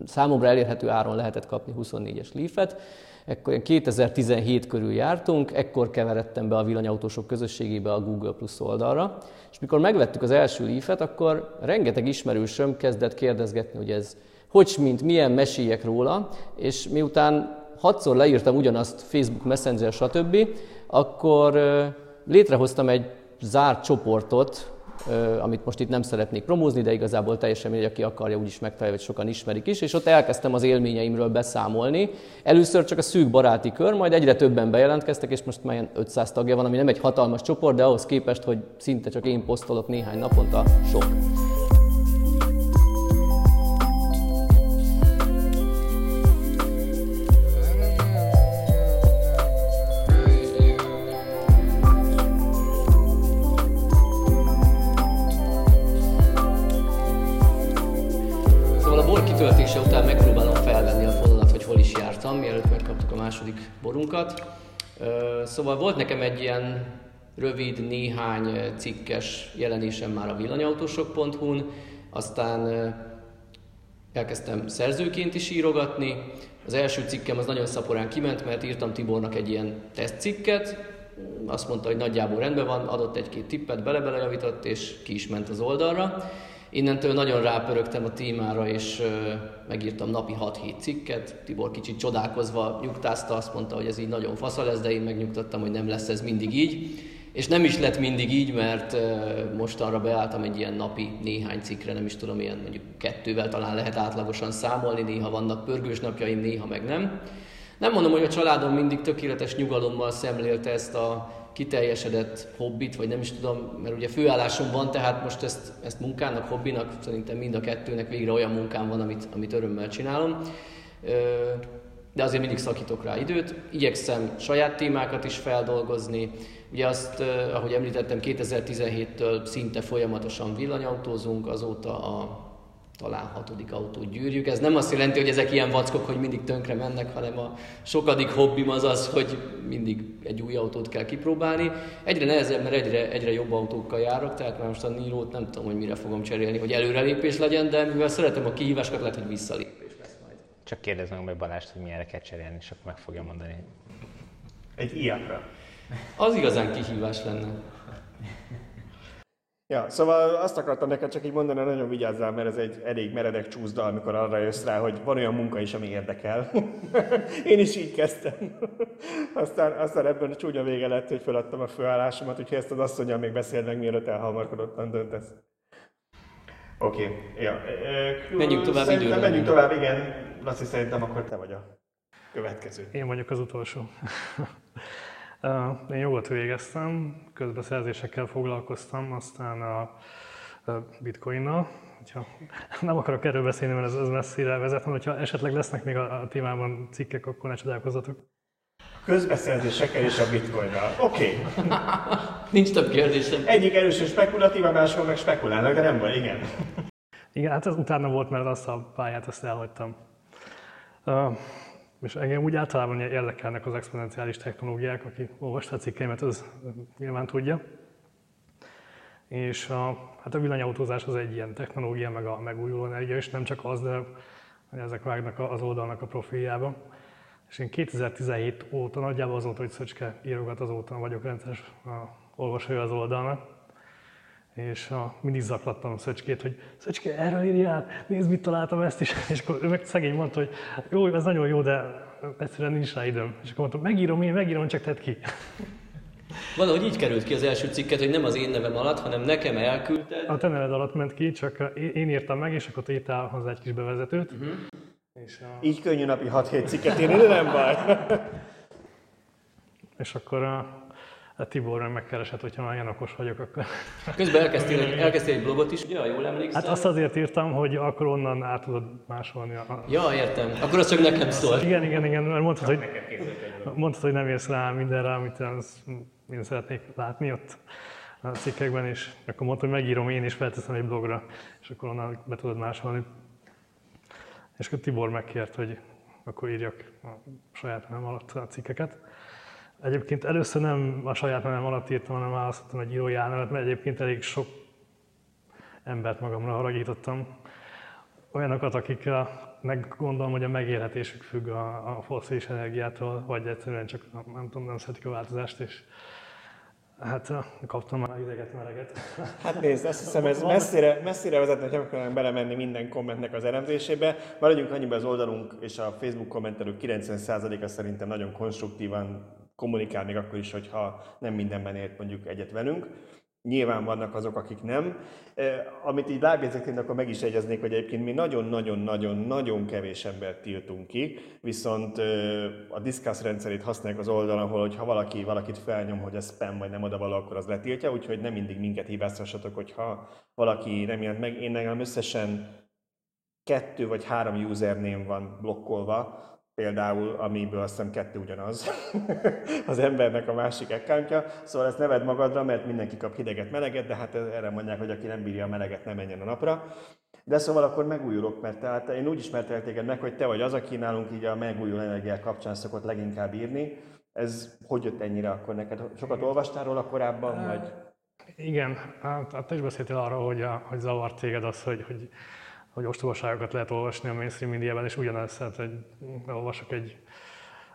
számomra elérhető áron lehetett kapni 24-es Leaf-et. Ekkor 2017 körül jártunk, ekkor keveredtem be a villanyautósok közösségébe a Google Plus oldalra, és mikor megvettük az első Leaf-et, akkor rengeteg ismerősöm kezdett kérdezgetni, hogy ez hogy, mint milyen mesélyek róla, és miután hatszor leírtam ugyanazt Facebook Messenger, stb., akkor létrehoztam egy zárt csoportot, amit most itt nem szeretnék promózni, de igazából teljesen mindegy, aki akarja, úgyis megtalálja, hogy sokan ismerik is, és ott elkezdtem az élményeimről beszámolni. Először csak a szűk baráti kör, majd egyre többen bejelentkeztek, és most már 500 tagja van, ami nem egy hatalmas csoport, de ahhoz képest, hogy szinte csak én posztolok néhány naponta, sok. Borunkat. Szóval volt nekem egy ilyen rövid, néhány cikkes jelenésem már a villanyautósok.hu-n, aztán elkezdtem szerzőként is írogatni. Az első cikkem az nagyon szaporán kiment, mert írtam Tibornak egy ilyen tesztcikket, azt mondta, hogy nagyjából rendben van, adott egy-két tippet, bele-bele javított, és ki is ment az oldalra. Innentől nagyon rápörögtem a témára, és megírtam napi 6-7 cikket. Tibor kicsit csodálkozva nyugtázta, azt mondta, hogy ez így nagyon fasza lesz, de én megnyugtattam, hogy nem lesz ez mindig így. És nem is lett mindig így, mert mostanra beálltam egy ilyen napi néhány cikkre, nem is tudom, ilyen mondjuk kettővel talán lehet átlagosan számolni, néha vannak pörgős napjaim, néha meg nem. Nem mondom, hogy a családom mindig tökéletes nyugalommal szemlélte ezt a kiteljesedett hobbit, vagy nem is tudom, mert ugye főállásom van, tehát most ezt, ezt munkának, hobbinak, szerintem mind a kettőnek végre olyan munkám van, amit, amit örömmel csinálom. De azért mindig szakítok rá időt. Igyekszem saját témákat is feldolgozni. Ugye azt, ahogy említettem, 2017-től szinte folyamatosan villanyautózunk, azóta a talán hatodik autót gyűrjük. Ez nem azt jelenti, hogy ezek ilyen vackok, hogy mindig tönkre mennek, hanem a sokadik hobbim az az, hogy mindig egy új autót kell kipróbálni. Egyre nehezebb, mert egyre, egyre jobb autókkal járok, tehát már most a Niro-t nem tudom, hogy mire fogom cserélni, hogy előrelépés legyen, de mivel szeretem a kihívásokat, lehet, hogy visszalépés lesz majd. Csak kérdezem meg Balást, hogy milyenre kell cserélni, és akkor meg fogja mondani. Egy ilyenre. Az igazán kihívás lenne. Ja, szóval azt akartam neked csak így mondani, nagyon vigyázzál, mert ez egy elég meredek csúszda, amikor arra jössz rá, hogy van olyan munka is, ami érdekel. <laughs> Én is így kezdtem. <laughs> aztán, aztán ebben a csúnya vége lett, hogy feladtam a főállásomat, úgyhogy ezt az asszonyjal még beszélnek, mielőtt elhamarkodottan döntesz. Oké, okay. ja. Menjünk tovább Szerintem időre. menjünk tovább, igen. Laci, szerintem akkor te vagy a következő. Én vagyok az utolsó. <laughs> Én jogot végeztem, közbeszerzésekkel foglalkoztam, aztán a bitcoinnal. Hogyha nem akarok erről beszélni, mert ez, ez messzire vezet, hogyha esetleg lesznek még a, a témában cikkek, akkor ne csodálkozzatok. Közbeszerzésekkel és a bitcoinnal. Oké. Okay. <laughs> Nincs több kérdésem. Egyik erősen spekulatív, a mások meg spekulálnak, de nem baj, igen. Igen, hát ez utána volt, mert azt a pályát azt elhagytam. Uh, és engem úgy általában érdekelnek az exponenciális technológiák, aki olvasta a cikkeimet, az nyilván tudja. És a, hát a villanyautózás az egy ilyen technológia, meg a megújuló energia, és nem csak az, de ezek vágnak az oldalnak a profiljába. És én 2017 óta, nagyjából azóta, hogy Szöcske írogat, azóta vagyok rendszeres olvasója az oldalnak. És a, mindig zaklattam Szöcskét, hogy Szöcske, erről írjál, nézd, mit találtam ezt is. <laughs> És akkor ő meg szegény mondta, hogy jó, ez nagyon jó, de egyszerűen nincs rá időm. És akkor mondtam, megírom én, megírom, csak tedd ki. <laughs> Valahogy így került ki az első cikket, hogy nem az én nevem alatt, hanem nekem elküldted. A te neved alatt ment ki, csak én írtam meg, és akkor írtál hozzá egy kis bevezetőt. Uh-huh. És a... Így könnyű napi 6-7 cikket írni, de nem baj. <laughs> és akkor a, a Tibor megkeresett, hogyha már ilyen okos vagyok, akkor... Közben elkezdtél, elkezdtél egy blogot is, ugye, jól emlékszem? Hát azt azért írtam, hogy akkor onnan át tudod másolni a... Ja, értem. Akkor az csak nekem szól. Igen, igen, igen, mert mondtad, hogy, mondtad, hogy nem érsz rá mindenre, amit az, én szeretnék látni ott a cikkekben, és akkor mondtam, hogy megírom én, és felteszem egy blogra, és akkor onnan be tudod másolni. És akkor Tibor megkért, hogy akkor írjak a saját nevem alatt a cikkeket. Egyébként először nem a saját nevem alatt írtam, hanem választottam egy írói álnevet, mert egyébként elég sok embert magamra haragítottam. Olyanokat, akik meg gondolom, hogy a megélhetésük függ a, a foszilis energiától, vagy egyszerűen csak nem tudom, nem szeretik a változást, és Hát kaptam már ideget, meleget. Hát nézd, azt hiszem ez messzire, messzire vezetne, hogy nem akarnánk belemenni minden kommentnek az elemzésébe. Maradjunk annyiban az oldalunk és a Facebook kommentelők 90%-a szerintem nagyon konstruktívan kommunikál, még akkor is, hogyha nem mindenben ért mondjuk egyet velünk. Nyilván vannak azok, akik nem. Amit így lábjegyzetként akkor meg is egyeznék, hogy egyébként mi nagyon-nagyon-nagyon-nagyon kevés embert tiltunk ki, viszont a Discuss rendszerét használjuk az oldalon, ahol hogyha valaki valakit felnyom, hogy a spam vagy nem oda való, akkor az letiltja, úgyhogy nem mindig minket hibáztassatok, hogyha valaki nem jelent meg. Én nekem összesen kettő vagy három username van blokkolva, például, amiből azt hiszem kettő ugyanaz <laughs> az embernek a másik accountja. Szóval ezt neved magadra, mert mindenki kap hideget, meleget, de hát erre mondják, hogy aki nem bírja a meleget, nem menjen a napra. De szóval akkor megújulok, mert tehát én úgy ismertelek téged meg, hogy te vagy az, aki nálunk így a megújuló energiák kapcsán szokott leginkább írni. Ez hogy jött ennyire akkor neked? Sokat olvastál róla korábban, vagy? Igen, hát te is beszéltél arról, hogy, a, hogy zavart téged az, hogy, hogy hogy ostobaságokat lehet olvasni a mainstream médiában, és ugyanez, hát, hogy olvasok egy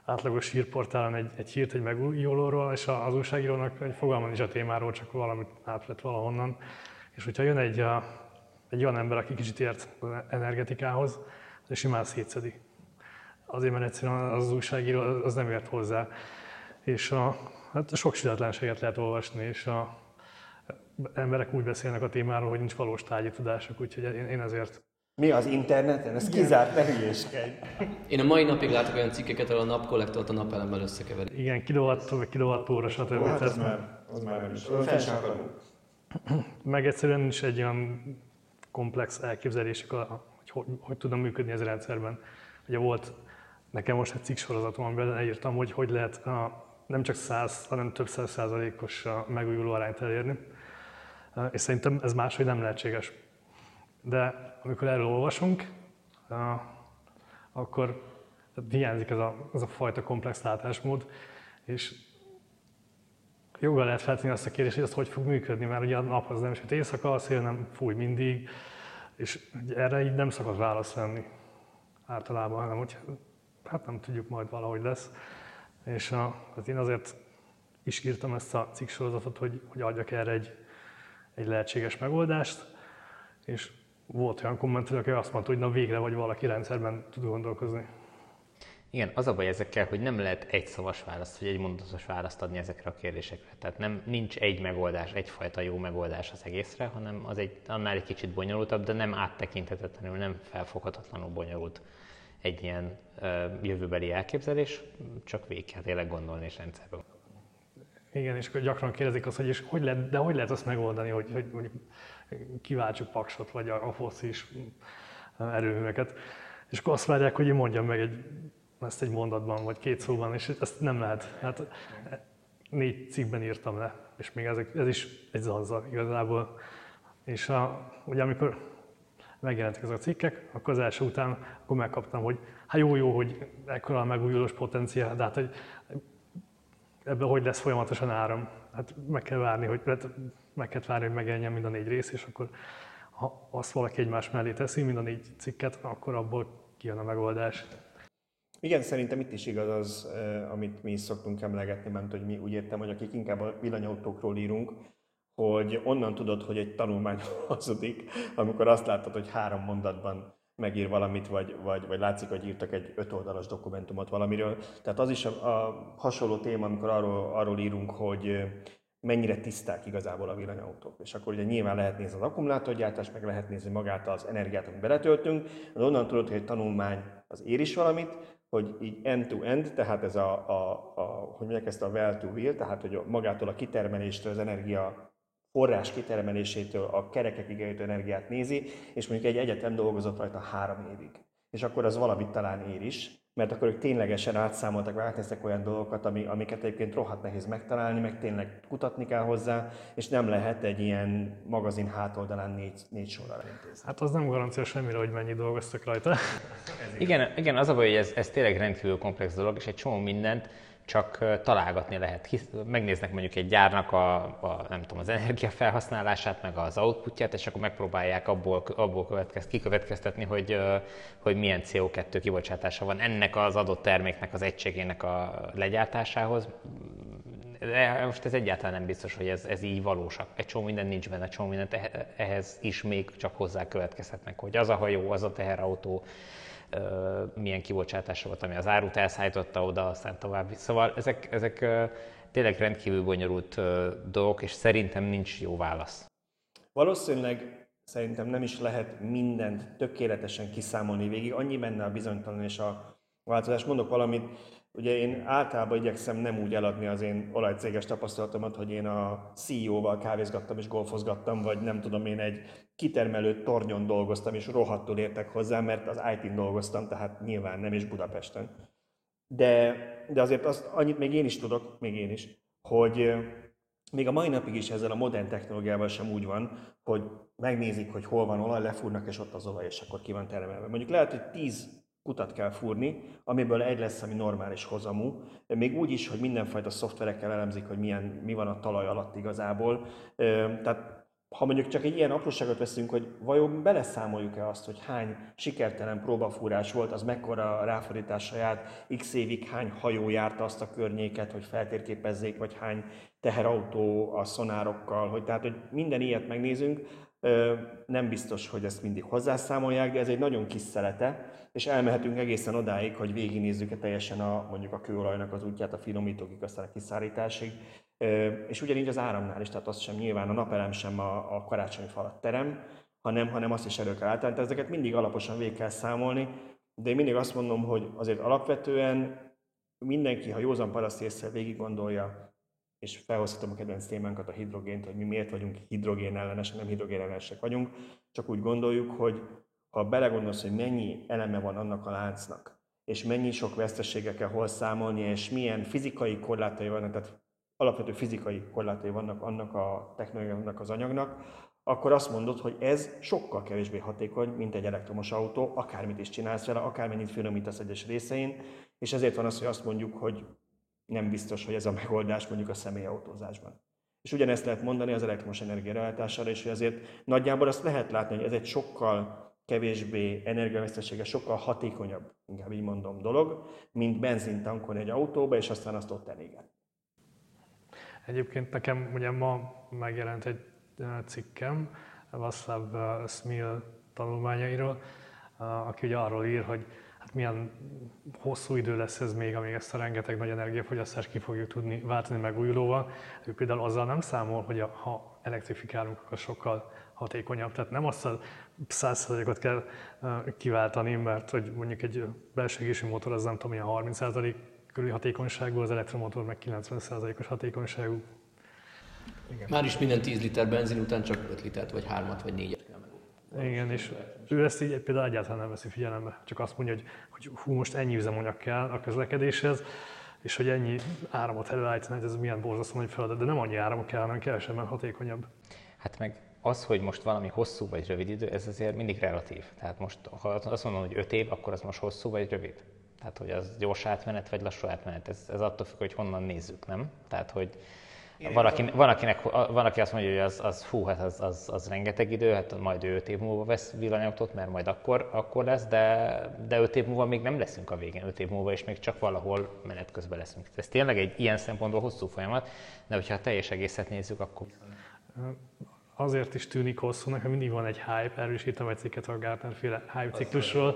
átlagos hírportálon egy, egy hírt egy megújulóról, és az újságírónak egy fogalma is a témáról, csak valamit átvett valahonnan. És hogyha jön egy, a, egy olyan ember, aki kicsit ért energetikához, és simán szétszedi. Azért, mert egyszerűen az újságíró az nem ért hozzá. És a, hát sok sületlenséget lehet olvasni, és a emberek úgy beszélnek a témáról, hogy nincs valós tárgyi tudásuk, úgyhogy én, én ezért mi az interneten? Ez kizárt, ne hülyéskedj. Én a mai napig látok olyan cikkeket, ahol a napkollektort a napelemmel összekeverik. Igen, kilovattól, vagy kilovattóra, stb. Hát az már, az már nem is. Fel sem Meg egyszerűen nincs egy olyan komplex elképzelésük, hogy, hogy hogy tudna működni ez a rendszerben. Ugye volt nekem most egy cikk sorozatom, amiben elírtam, hogy hogy lehet a, nem csak 100, hanem több száz százalékos megújuló arányt elérni. És szerintem ez máshogy nem lehetséges. De amikor erről olvasunk, akkor hiányzik ez a, ez a fajta komplex látásmód, és joggal lehet feltenni azt a kérdést, hogy ez hogy fog működni, mert ugye a nap az nem süt éjszaka, a szél nem fúj mindig, és erre így nem szokott választ venni általában, hanem hogy hát nem tudjuk, majd valahogy lesz. És a, hát én azért is írtam ezt a cikksorozatot, hogy, hogy adjak erre egy, egy lehetséges megoldást, és volt olyan kommentelő, aki azt mondta, hogy na végre vagy valaki rendszerben tud gondolkozni. Igen, az a baj ezekkel, hogy nem lehet egy szavas választ, vagy egy mondatos választ adni ezekre a kérdésekre. Tehát nem, nincs egy megoldás, egyfajta jó megoldás az egészre, hanem az egy, annál egy kicsit bonyolultabb, de nem áttekinthetetlenül, nem felfoghatatlanul bonyolult egy ilyen ö, jövőbeli elképzelés, csak végig kell tényleg gondolni és rendszerben. Igen, és akkor gyakran kérdezik azt, hogy és hogy lehet, de hogy lehet azt megoldani, hogy, hogy mondjuk kiváltsuk paksot, vagy a, a fosszilis erőműveket. És akkor azt várják, hogy én mondjam meg egy, ezt egy mondatban, vagy két szóban, és ezt nem lehet. Hát négy cikkben írtam le, és még ezek, ez is egy zanza igazából. És a, ugye amikor megjelentek ezek a cikkek, akkor az első után akkor megkaptam, hogy hát jó, jó, hogy ekkora a megújulós potenciál, de hát hogy ebből hogy lesz folyamatosan áram. Hát meg kell várni, hogy hát meg kell várni, hogy megjelenjen mind a négy rész, és akkor ha azt valaki egymás mellé teszi, mind a négy cikket, akkor abból kijön a megoldás. Igen, szerintem itt is igaz az, amit mi is szoktunk emlegetni, mert hogy mi úgy értem, hogy akik inkább a villanyautókról írunk, hogy onnan tudod, hogy egy tanulmány <laughs> hazudik, amikor azt látod, hogy három mondatban megír valamit, vagy, vagy, vagy látszik, hogy írtak egy öt oldalas dokumentumot valamiről. Tehát az is a, a hasonló téma, amikor arról, arról írunk, hogy mennyire tiszták igazából a villanyautók. És akkor ugye nyilván lehet nézni az akkumulátorgyártást, meg lehet nézni magát az energiát, amit beletöltünk, de onnan tudod, hogy egy tanulmány az ér is valamit, hogy így end-to-end, tehát ez a, a, a hogy mondják ezt a well to wheel, tehát hogy magától a kitermeléstől, az energia forrás kitermelésétől a kerekekig eljutó energiát nézi, és mondjuk egy egyetem dolgozott rajta három évig. És akkor az valamit talán ér is, mert akkor ők ténylegesen átszámoltak, átnéztek olyan dolgokat, ami, amiket egyébként rohadt nehéz megtalálni, meg tényleg kutatni kell hozzá, és nem lehet egy ilyen magazin hátoldalán négy, négy sorra elintézni. Hát az nem garancia semmire, hogy mennyi dolgoztak rajta. igen, igen, az a baj, hogy ez, ez tényleg rendkívül komplex dolog, és egy csomó mindent csak találgatni lehet. Megnéznek mondjuk egy gyárnak a, a, nem tudom, az energiafelhasználását, meg az outputját, és akkor megpróbálják abból, abból következ, kikövetkeztetni, hogy, hogy milyen CO2 kibocsátása van ennek az adott terméknek az egységének a legyártásához. De most ez egyáltalán nem biztos, hogy ez, ez így valósak. Egy csomó minden nincs benne, csomó mindent ehhez is még csak hozzá következhetnek, hogy az a hajó, az a teherautó, milyen kibocsátása volt, ami az árut elszállította oda, aztán tovább. Szóval ezek, ezek tényleg rendkívül bonyolult dolgok, és szerintem nincs jó válasz. Valószínűleg szerintem nem is lehet mindent tökéletesen kiszámolni végig, annyi benne a bizonytalan és a változás. Mondok valamit, Ugye én általában igyekszem nem úgy eladni az én olajcéges tapasztalatomat, hogy én a CEO-val kávézgattam és golfozgattam, vagy nem tudom, én egy kitermelő tornyon dolgoztam, és rohadtul értek hozzá, mert az IT-n dolgoztam, tehát nyilván nem is Budapesten. De, de azért azt, annyit még én is tudok, még én is, hogy még a mai napig is ezzel a modern technológiával sem úgy van, hogy megnézik, hogy hol van olaj, lefúrnak, és ott az olaj, és akkor ki van termelve. Mondjuk lehet, hogy 10 kutat kell fúrni, amiből egy lesz, ami normális hozamú. Még úgy is, hogy mindenfajta szoftverekkel elemzik, hogy milyen, mi van a talaj alatt igazából. Tehát ha mondjuk csak egy ilyen apróságot veszünk, hogy vajon beleszámoljuk-e azt, hogy hány sikertelen próbafúrás volt, az mekkora ráfordítás saját, x évig hány hajó járta azt a környéket, hogy feltérképezzék, vagy hány teherautó a szonárokkal, hogy tehát, hogy minden ilyet megnézünk, nem biztos, hogy ezt mindig hozzászámolják, de ez egy nagyon kis szelete, és elmehetünk egészen odáig, hogy végignézzük-e teljesen a, mondjuk a kőolajnak az útját a finomítókig, aztán a kiszárításig, és ugyanígy az áramnál is, tehát azt sem nyilván a napelem sem a, a karácsonyi falat terem, hanem, hanem azt is elő kell állítani. Tehát ezeket mindig alaposan végig kell számolni, de én mindig azt mondom, hogy azért alapvetően mindenki, ha józan paraszt észre végig gondolja, és felhozhatom a kedvenc témánkat, a hidrogént, hogy mi miért vagyunk hidrogén ellenesek, nem hidrogén ellenesek vagyunk, csak úgy gondoljuk, hogy ha belegondolsz, hogy mennyi eleme van annak a láncnak, és mennyi sok vesztesége kell hol számolni, és milyen fizikai korlátai vannak, tehát alapvető fizikai korlátai vannak annak a technológiának, az anyagnak, akkor azt mondod, hogy ez sokkal kevésbé hatékony, mint egy elektromos autó, akármit is csinálsz vele, akármennyit finomítasz egyes részein, és ezért van az, hogy azt mondjuk, hogy nem biztos, hogy ez a megoldás mondjuk a személyautózásban. És ugyanezt lehet mondani az elektromos energia is, hogy azért nagyjából azt lehet látni, hogy ez egy sokkal kevésbé energiaveszteséges, sokkal hatékonyabb, inkább így mondom, dolog, mint benzint tankolni egy autóba, és aztán azt ott eléget. Egyébként nekem ugye ma megjelent egy cikkem Václav Smil tanulmányairól, aki ugye arról ír, hogy milyen hosszú idő lesz ez még, amíg ezt a rengeteg nagy energiafogyasztást ki fogjuk tudni váltani megújulóval. Ő például azzal nem számol, hogy a, ha elektrifikálunk, akkor sokkal hatékonyabb. Tehát nem azt a 100%-ot kell kiváltani, mert hogy mondjuk egy belső motor az nem tudom, milyen 30% körüli hatékonyságú, az elektromotor meg 90%-os hatékonyságú. Igen. Már is minden 10 liter benzin után csak 5 litert, vagy 3-at, vagy 4-et kell meg. Igen, és ő ezt így például egyáltalán nem veszi figyelembe, csak azt mondja, hogy, hogy hú, most ennyi üzemanyag kell a közlekedéshez, és hogy ennyi áramot előállítani, ez milyen borzasztó nagy feladat, de nem annyi áramot kell, hanem kevesebben hatékonyabb. Hát meg az, hogy most valami hosszú vagy rövid idő, ez azért mindig relatív. Tehát most, ha azt mondom, hogy 5 év, akkor az most hosszú vagy rövid? Tehát, hogy az gyors átmenet vagy lassú átmenet, ez, ez attól függ, hogy honnan nézzük, nem? Tehát, hogy van, aki, van, akinek, van, aki azt mondja, hogy az, az fú, hát az, az, az rengeteg idő, hát majd ő 5 év múlva vesz villanyautót, mert majd akkor, akkor lesz, de, de 5 év múlva még nem leszünk a végén, 5 év múlva és még csak valahol menet közben leszünk. Ez tényleg egy ilyen szempontból hosszú folyamat, de hogyha a teljes egészet nézzük, akkor azért is tűnik hosszúnak, mert mindig van egy hype, írtam egy cikket a Gartner féle hype ciklusról,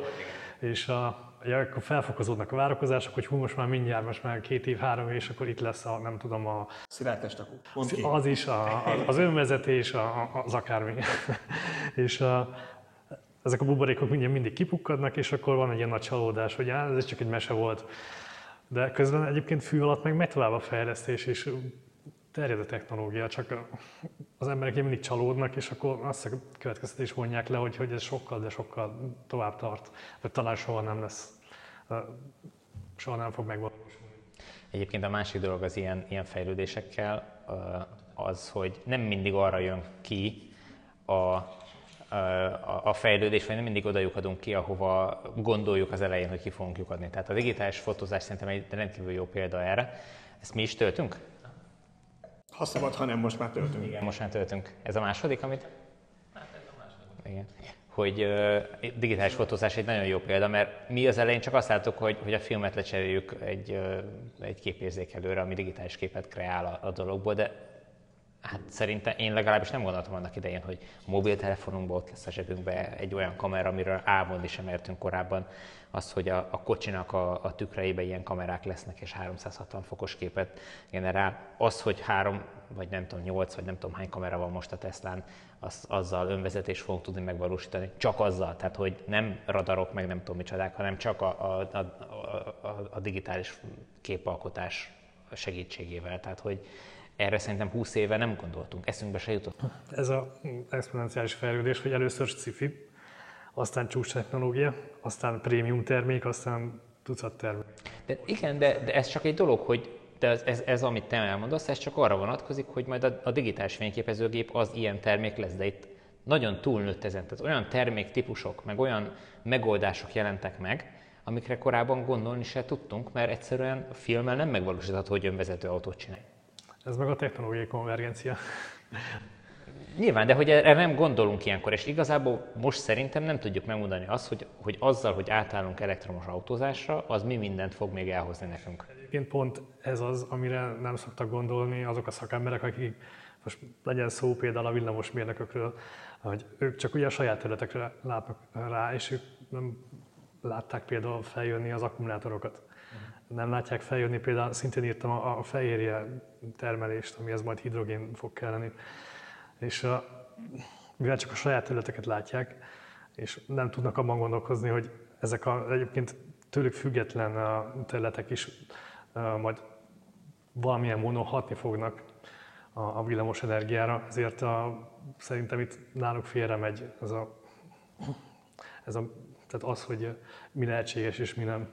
és a, akkor felfokozódnak a várakozások, hogy hú, most már mindjárt, most már két év, három év, és akkor itt lesz a, nem tudom, a... Szilárdtestakú. Az is, a, az önvezetés, a, az akármi. <laughs> és a, ezek a buborékok mindjárt mindig kipukkadnak, és akkor van egy ilyen nagy csalódás, hogy á, ez csak egy mese volt. De közben egyébként fű alatt meg a fejlesztés, és terjed a technológia, csak az emberek mindig csalódnak, és akkor azt a következtetés vonják le, hogy, hogy ez sokkal, de sokkal tovább tart, vagy talán soha nem lesz, soha nem fog megvalósulni. Egyébként a másik dolog az ilyen, ilyen fejlődésekkel az, hogy nem mindig arra jön ki a, a, a fejlődés, vagy nem mindig oda lyukadunk ki, ahova gondoljuk az elején, hogy ki fogunk lyukadni. Tehát a digitális fotózás szerintem egy rendkívül jó példa erre. Ezt mi is töltünk? Ha szabad, ha nem, most már töltünk. Igen, most már töltünk. Ez a második, amit? Hát ez a második. Igen. Hogy uh, digitális fotózás egy nagyon jó példa, mert mi az elején csak azt láttuk, hogy, hogy a filmet lecseréljük egy, uh, egy képérzékelőre, ami digitális képet kreál a, a dologból, de Hát szerintem én legalábbis nem gondoltam annak idején, hogy mobiltelefonunkban ott lesz a zsebünkbe egy olyan kamera, amiről álmodni sem értünk korábban. Az, hogy a, a kocsinak a, a tükreibe ilyen kamerák lesznek, és 360 fokos képet generál. Az, hogy három, vagy nem tudom, nyolc, vagy nem tudom hány kamera van most a Teslán, az, azzal önvezetés fogunk tudni megvalósítani. Csak azzal, tehát hogy nem radarok, meg nem tudom micsodák, hanem csak a, a, a, a, a digitális képalkotás segítségével. Tehát, hogy erre szerintem 20 éve nem gondoltunk, eszünkbe se jutott. Ez az exponenciális fejlődés, hogy először sci aztán csúcs technológia, aztán prémium termék, aztán tucat termék. De igen, de, de ez csak egy dolog, hogy de ez, ez, ez, amit te elmondasz, ez csak arra vonatkozik, hogy majd a, a digitális fényképezőgép az ilyen termék lesz, de itt nagyon túlnőtt ezen. Tehát olyan terméktípusok, meg olyan megoldások jelentek meg, amikre korábban gondolni se tudtunk, mert egyszerűen a filmmel nem megvalósítható, hogy önvezető autót csinálj. Ez meg a technológiai konvergencia. Nyilván, de hogy erre nem gondolunk ilyenkor, és igazából most szerintem nem tudjuk megmondani azt, hogy, hogy azzal, hogy átállunk elektromos autózásra, az mi mindent fog még elhozni nekünk. Egyébként pont ez az, amire nem szoktak gondolni azok a szakemberek, akik most legyen szó például a villamosmérnökökről, hogy ők csak ugye a saját területekre látnak rá, és ők nem látták például feljönni az akkumulátorokat. Nem látják feljönni például, szintén írtam a, a fehérje termelést, amihez majd hidrogén fog kelleni. És a, mivel csak a saját területeket látják, és nem tudnak abban gondolkozni, hogy ezek a, egyébként tőlük független a területek is a, majd valamilyen módon hatni fognak a, a villamos energiára, ezért a, szerintem itt náluk félre megy ez a, ez a, tehát az, hogy mi lehetséges és mi nem.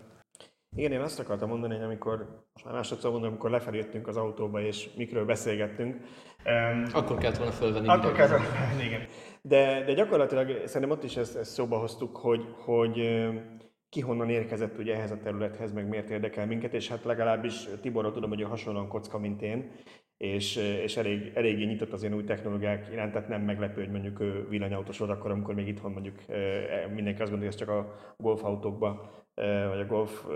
Igen, én azt akartam mondani, hogy amikor, most már másodszor mondom, amikor lefelé jöttünk az autóba és mikről beszélgettünk. Um, akkor kellett volna fölvenni. Akkor kellett volna fölvenni, igen. De, de gyakorlatilag szerintem ott is ezt, ezt szóba hoztuk, hogy, hogy ki honnan érkezett ugye ehhez a területhez, meg miért érdekel minket, és hát legalábbis Tiborról tudom, hogy ő hasonlóan kocka, mint én, és, és elég, eléggé nyitott az ilyen új technológiák iránt, tehát nem meglepő, hogy mondjuk ő villanyautós volt akkor, amikor még itthon mondjuk mindenki azt gondolja, hogy ez csak a golfautókba vagy a golf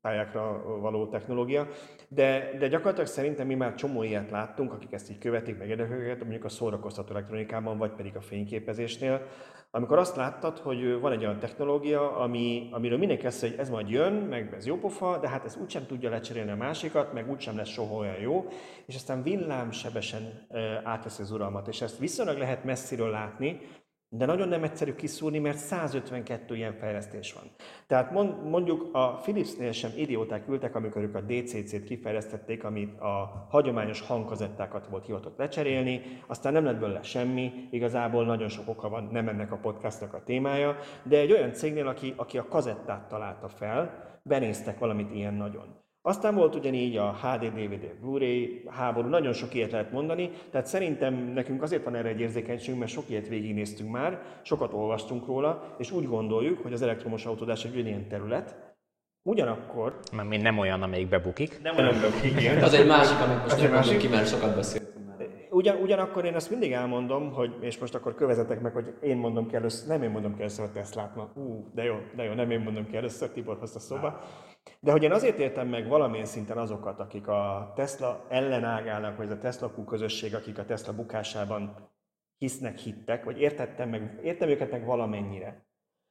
pályákra való technológia. De, de gyakorlatilag szerintem mi már csomó ilyet láttunk, akik ezt így követik, meg érdeklődnek, mondjuk a szórakoztató elektronikában, vagy pedig a fényképezésnél, amikor azt láttad, hogy van egy olyan technológia, ami, amiről mindenki azt hogy ez majd jön, meg ez jó pofa, de hát ez úgysem tudja lecserélni a másikat, meg úgysem lesz soha olyan jó, és aztán villámsebesen átveszi az uralmat, és ezt viszonylag lehet messziről látni, de nagyon nem egyszerű kiszúrni, mert 152 ilyen fejlesztés van. Tehát mondjuk a Philipsnél sem idióták ültek, amikor ők a DCC-t kifejlesztették, amit a hagyományos hangkazettákat volt hivatott lecserélni, aztán nem lett belőle semmi, igazából nagyon sok oka van, nem ennek a podcastnak a témája, de egy olyan cégnél, aki, aki a kazettát találta fel, benéztek valamit ilyen nagyon. Aztán volt ugyanígy a HD, DVD, Blu-ray háború, nagyon sok ilyet lehet mondani, tehát szerintem nekünk azért van erre egy érzékenységünk, mert sok ilyet végignéztünk már, sokat olvastunk róla, és úgy gondoljuk, hogy az elektromos autódás egy ilyen terület, Ugyanakkor... Mert még nem olyan, amelyik bebukik. Nem olyan bebukik, igen. Az egy másik, amit most nem mondjuk ki, mert sokat beszél. Ugyan, ugyanakkor én azt mindig elmondom, hogy, és most akkor kövezetek meg, hogy én mondom ki először, nem én mondom ki először a Teslát ma. Ú, de jó, de jó, nem én mondom ki először, Tibor hozta szóba. De hogy én azért értem meg valamilyen szinten azokat, akik a Tesla ellenágálnak, vagy a Tesla Q közösség, akik a Tesla bukásában hisznek, hittek, vagy értettem, meg, értem őket meg valamennyire.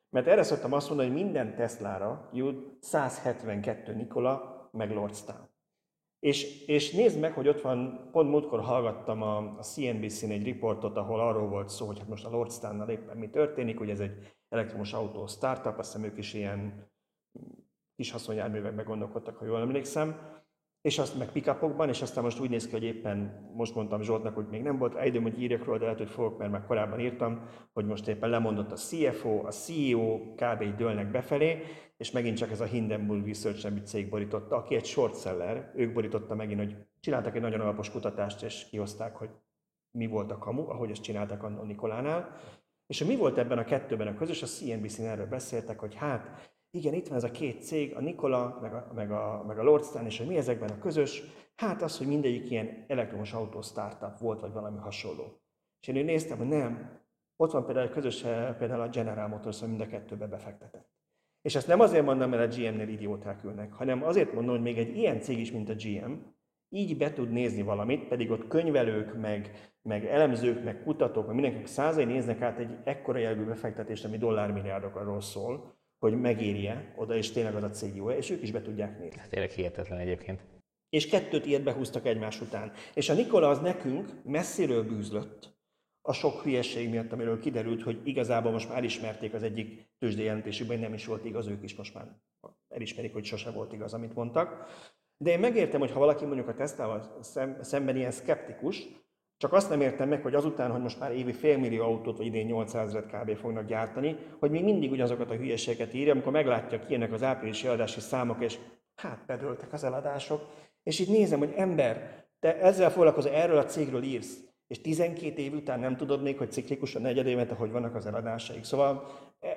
Mert erre szoktam azt mondani, hogy minden Teslára jut 172 Nikola, meg Lordstown. És, és nézd meg, hogy ott van, pont múltkor hallgattam a, a CNBC-n egy riportot, ahol arról volt szó, hogy hát most a Lordstownnal éppen mi történik, hogy ez egy elektromos autó startup, azt hiszem ők is ilyen kis haszonjárművekben gondolkodtak, ha jól emlékszem, és azt meg pickupokban, és aztán most úgy néz ki, hogy éppen most mondtam Zsoltnak, hogy még nem volt időm, hogy írjak róla, de lehet, hogy fogok, mert már korábban írtam, hogy most éppen lemondott a CFO, a CEO, kb. dőlnek befelé, és megint csak ez a Hindenburg Research nevű cég borította, aki egy short seller, ők borította megint, hogy csináltak egy nagyon alapos kutatást, és kihozták, hogy mi volt a kamu, ahogy ezt csináltak a Nikolánál. És mi volt ebben a kettőben a közös, a CNBC-n erről beszéltek, hogy hát igen, itt van ez a két cég, a Nikola, meg a, meg a, meg a Lordstown, és hogy mi ezekben a közös? Hát az, hogy mindegyik ilyen elektromos autó startup volt, vagy valami hasonló. És én néztem, hogy nem, ott van például közös, például a General Motors, hogy mind a kettőbe befektetett. És ezt nem azért mondom, mert a GM-nél idióták ülnek, hanem azért mondom, hogy még egy ilyen cég is, mint a GM, így be tud nézni valamit, pedig ott könyvelők, meg, meg elemzők, meg kutatók, meg mindenkinek százai néznek át egy ekkora jelgő befektetést, ami dollármilliárdokról szól, hogy megérje oda, és tényleg az a cég jó és ők is be tudják nézni. Hát tényleg hihetetlen egyébként. És kettőt ilyet behúztak egymás után. És a Nikola az nekünk messziről bűzlött, a sok hülyeség miatt, amiről kiderült, hogy igazából most már elismerték az egyik tőzsdei jelentésükben, hogy nem is volt igaz, ők is most már elismerik, hogy sose volt igaz, amit mondtak. De én megértem, hogy ha valaki mondjuk a tesztával szemben ilyen szkeptikus, csak azt nem értem meg, hogy azután, hogy most már évi félmillió autót, vagy idén 800 ezeret kb. fognak gyártani, hogy még mindig ugyanazokat a hülyeségeket írja, amikor meglátja ki ennek az áprilisi eladási számok, és hát bedöltek az eladások. És így nézem, hogy ember, te ezzel foglalkozol, erről a cégről írsz, és 12 év után nem tudod még, hogy ciklikus a negyed évet, hogy vannak az eladásaik. Szóval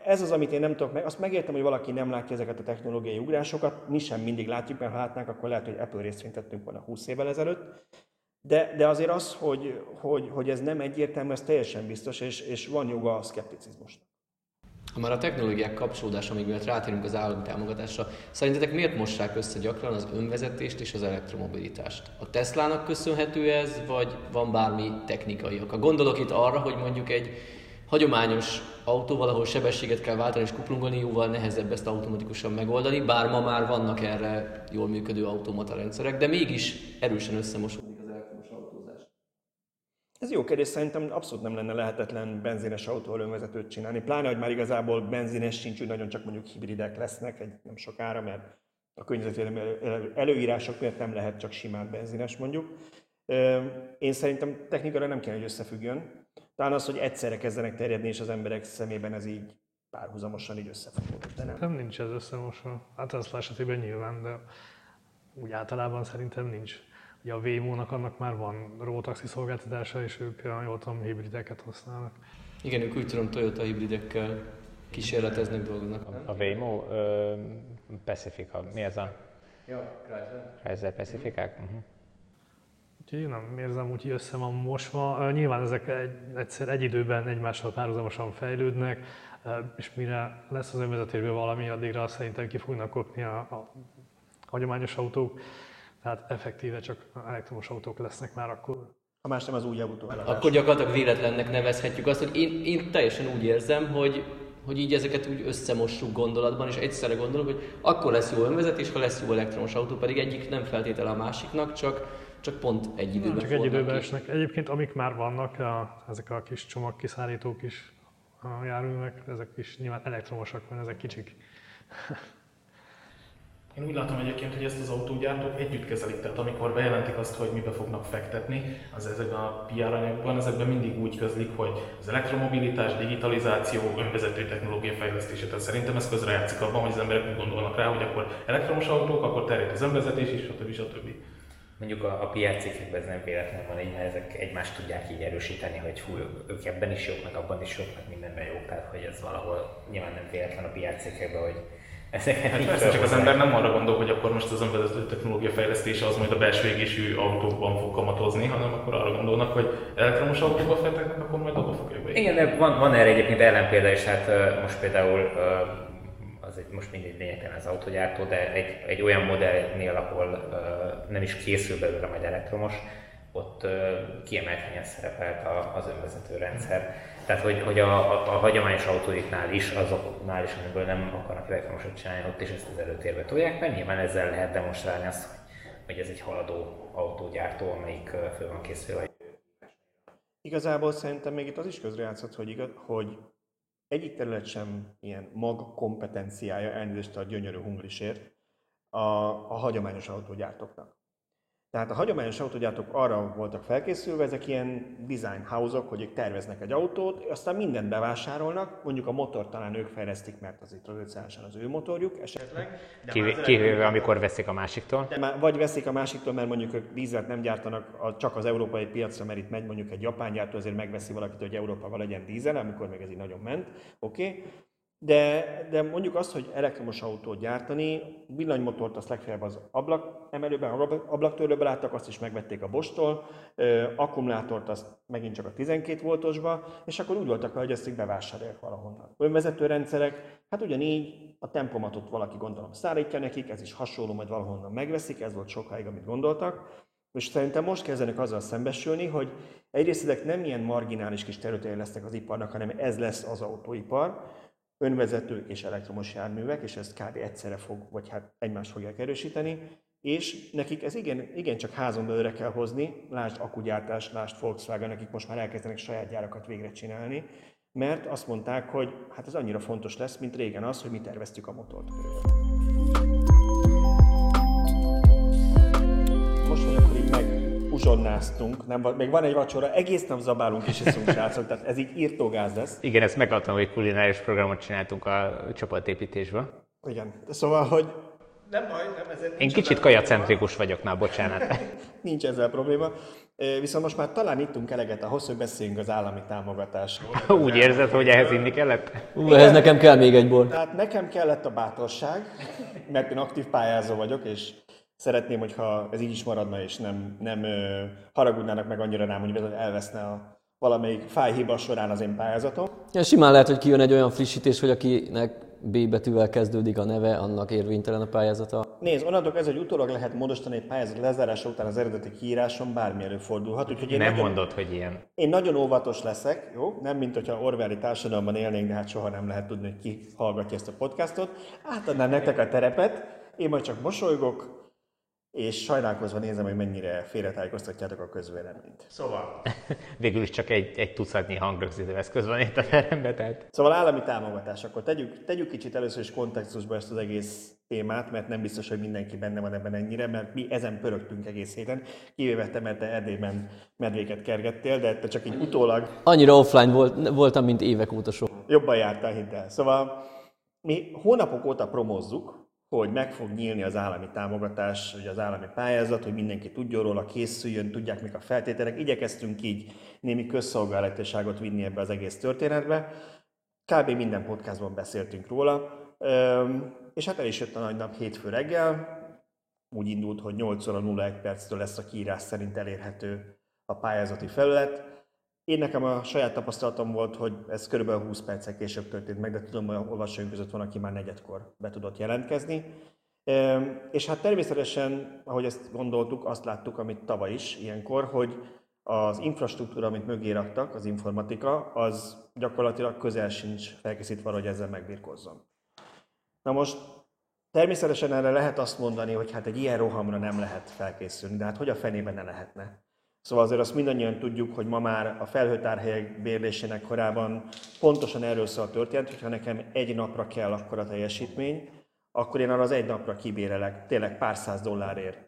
ez az, amit én nem tudok meg. Azt megértem, hogy valaki nem látja ezeket a technológiai ugrásokat, mi sem mindig látjuk, mert ha látnánk, akkor lehet, hogy Apple részvényt tettünk volna 20 évvel ezelőtt. De, de azért az, hogy, hogy, hogy ez nem egyértelmű, ez teljesen biztos, és, és van joga a szkepticizmusnak. Ha már a technológiák kapcsolódása, amíg miatt rátérünk az állami támogatásra, szerintetek miért mossák össze gyakran az önvezetést és az elektromobilitást? A Teslának köszönhető ez, vagy van bármi technikai oka? Gondolok itt arra, hogy mondjuk egy hagyományos autóval, ahol sebességet kell váltani és kuplungolni, jóval nehezebb ezt automatikusan megoldani, bár ma már vannak erre jól működő automata rendszerek, de mégis erősen összemosódik. Ez jó kérdés, szerintem abszolút nem lenne lehetetlen benzines autóval önvezetőt csinálni, pláne, hogy már igazából benzines sincs, úgy nagyon csak mondjuk hibridek lesznek egy nem sokára, mert a környezetvédelmi előírások miatt nem lehet csak simán benzines mondjuk. Én szerintem technikára nem kell, hogy összefüggjön. Talán az, hogy egyszerre kezdenek terjedni, és az emberek szemében ez így párhuzamosan így összefogódik, de nem. Nem nincs ez összemosva. Hát az esetében nyilván, de úgy általában szerintem nincs. Ugye a Waymo-nak annak már van rótaxi szolgáltatása, és ők, jól tudom, hibrideket használnak. Igen, ők úgy tudom Toyota hibridekkel kísérleteznek, dolgoznak. A, a Waymo, ö, Pacifica, mi ez a? Ja, Chrysler. Chrysler Pacificák? Uh-huh. Úgyhogy én nem érzem, hogy össze van mosva. Nyilván ezek egy, egyszer egy időben egymással párhuzamosan fejlődnek, és mire lesz az önvezetésből valami, addigra szerintem ki fognak kopni a, a hagyományos autók, tehát effektíve csak elektromos autók lesznek már akkor. Ha más nem az új autó Akkor gyakorlatilag véletlennek nevezhetjük azt, hogy én, én teljesen úgy érzem, hogy hogy így ezeket úgy összemossuk gondolatban, és egyszerre gondolok, hogy akkor lesz jó önvezetés, ha lesz jó elektromos autó, pedig egyik nem feltétele a másiknak, csak csak pont egy időben Nem, csak egy időben ki. esnek. Egyébként amik már vannak, a, ezek a kis csomagkiszállítók is a járművek, ezek is nyilván elektromosak, mert ezek kicsik. Én úgy látom egyébként, hogy ezt az autógyártók együtt kezelik, tehát amikor bejelentik azt, hogy mibe fognak fektetni, az ezekben a PR anyagokban, ezekben mindig úgy közlik, hogy az elektromobilitás, digitalizáció, önvezető technológia fejlesztése. Tehát szerintem ez közrejátszik abban, hogy az emberek úgy gondolnak rá, hogy akkor elektromos autók, akkor terjed az önvezetés is, stb. stb. mondjuk a, a PR cikkekben ez nem véletlenül van így, mert ezek egymást tudják így erősíteni, hogy fú, ők ebben is jók, meg abban is jók, meg mindenben jók, tehát hogy ez valahol nyilván nem véletlen a PR cikkekben, hogy ezeket hát persze, csak az ember nem arra gondol, hogy akkor most az önvezető technológia fejlesztése az majd a belső égésű autókban fog kamatozni, hanem akkor arra gondolnak, hogy elektromos autóba fektetnek, akkor majd abba fogják be. Igen, van, van erre egyébként ellenpélda is, hát most például az egy most mindig lényegtelen az autógyártó, de egy, egy olyan modellnél, ahol nem is készül belőle majd elektromos, ott kiemelt helyen szerepelt az önvezető rendszer. Tehát, hogy, hogy a, a, a hagyományos autóiknál is, azoknál is, amiből nem akarnak elektromosat csinálni, ott is ezt az előtérbe tolják, mert nyilván ezzel lehet demonstrálni azt, hogy ez egy haladó autógyártó, amelyik föl van készülve. Igazából szerintem még itt az is közrejátszott, hogy, igaz, hogy egyik terület sem ilyen mag kompetenciája, elnézést a gyönyörű hungrisért, a, a hagyományos autógyártóknak. Tehát a hagyományos autógyártók arra voltak felkészülve, ezek ilyen design house-ok, hogy ők terveznek egy autót, aztán mindent bevásárolnak, mondjuk a motor talán ők fejlesztik, mert az itt az ő motorjuk esetleg. Kivéve, amikor veszik a másiktól. De már, vagy veszik a másiktól, mert mondjuk ők dízelt nem gyártanak a, csak az európai piacra, mert itt megy mondjuk egy japán gyártó, azért megveszi valakit, hogy Európában legyen dízel, amikor még ez így nagyon ment. Oké. Okay. De, de mondjuk azt, hogy elektromos autót gyártani, villanymotort azt legfeljebb az ablak emelőben, ablaktörlőben láttak, azt is megvették a Bostól, akkumulátort azt megint csak a 12 voltosba, és akkor úgy voltak, hogy ezt így bevásárolják valahonnan. Önvezető rendszerek, hát ugyanígy a tempomatot valaki gondolom szállítja nekik, ez is hasonló, majd valahonnan megveszik, ez volt sokáig, amit gondoltak. És szerintem most kezdenek azzal szembesülni, hogy egyrészt ezek nem ilyen marginális kis területei lesznek az iparnak, hanem ez lesz az autóipar, önvezetők és elektromos járművek, és ezt kb. egyszerre fog, vagy hát egymást fogják erősíteni, és nekik ez igen, igen csak házon belőle kell hozni, lásd akugyártás, lásd Volkswagen, nekik most már elkezdenek saját gyárakat végre csinálni, mert azt mondták, hogy hát ez annyira fontos lesz, mint régen az, hogy mi terveztük a motort uzsonnáztunk, nem, még van egy vacsora, egész nap zabálunk és iszunk <laughs> srácok, tehát ez így írtógáz lesz. Igen, ezt megadtam, hogy kulináris programot csináltunk a csapatépítésben. Igen, szóval, hogy nem baj, nem ezért. Én kicsit kajacentrikus vagyok már, bocsánat. <laughs> nincs ezzel probléma. Viszont most már talán ittunk eleget ahhoz, hogy beszéljünk az állami támogatásról. <laughs> Úgy érzed, hogy ehhez inni kellett? Ú, ehhez nekem kell még egy bor. Tehát nekem kellett a bátorság, mert én aktív pályázó vagyok, és szeretném, hogyha ez így is maradna, és nem, nem ö, haragudnának meg annyira rám, hogy elveszne a valamelyik fájhiba során az én pályázatom. Ja, simán lehet, hogy kijön egy olyan frissítés, hogy akinek B betűvel kezdődik a neve, annak érvénytelen a pályázata. Nézd, onnantól ez, hogy utólag lehet módosítani egy pályázat lezárása után az eredeti kiíráson bármi előfordulhat. Úgyhogy én Nem nagyon, mondod, hogy ilyen. Én nagyon óvatos leszek, jó? Nem, mint hogyha Orwelli társadalomban élnénk, de hát soha nem lehet tudni, hogy ki hallgatja ezt a podcastot. Átadnám nektek a terepet, én majd csak mosolygok, és sajnálkozva nézem, hogy mennyire félretájékoztatjátok a közvéleményt. Szóval... <laughs> Végül is csak egy, egy tucatnyi hangrögzítő eszköz van itt a teremben, tehát... Szóval állami támogatás. Akkor tegyük, tegyük kicsit először is kontextusba ezt az egész témát, mert nem biztos, hogy mindenki benne van ebben ennyire, mert mi ezen pörögtünk egész héten, kivéve te, mert te Erdélyben medvéket kergettél, de te csak így utólag... Annyira offline volt, voltam, mint évek óta sok. Jobban jártál, hidd el. Szóval mi hónapok óta promozzuk, hogy meg fog nyílni az állami támogatás, vagy az állami pályázat, hogy mindenki tudjon róla, készüljön, tudják mik a feltételek. Igyekeztünk így némi közszolgálatiságot vinni ebbe az egész történetbe. Kb. minden podcastban beszéltünk róla, és hát el is jött a nagy nap hétfő reggel, úgy indult, hogy 8 óra 01 perctől lesz a kiírás szerint elérhető a pályázati felület. Én nekem a saját tapasztalatom volt, hogy ez körülbelül 20 perccel később történt meg, de tudom, hogy olvasóink között van, aki már negyedkor be tudott jelentkezni. És hát természetesen, ahogy ezt gondoltuk, azt láttuk, amit tavaly is ilyenkor, hogy az infrastruktúra, amit mögé raktak, az informatika, az gyakorlatilag közel sincs felkészítve arra, hogy ezzel megbirkozzon. Na most természetesen erre lehet azt mondani, hogy hát egy ilyen rohamra nem lehet felkészülni, de hát hogy a fenében ne lehetne? Szóval azért azt mindannyian tudjuk, hogy ma már a felhőtárhelyek bérlésének korában pontosan erről szól a történet, hogyha nekem egy napra kell akkor a teljesítmény, akkor én arra az egy napra kibérelek tényleg pár száz dollárért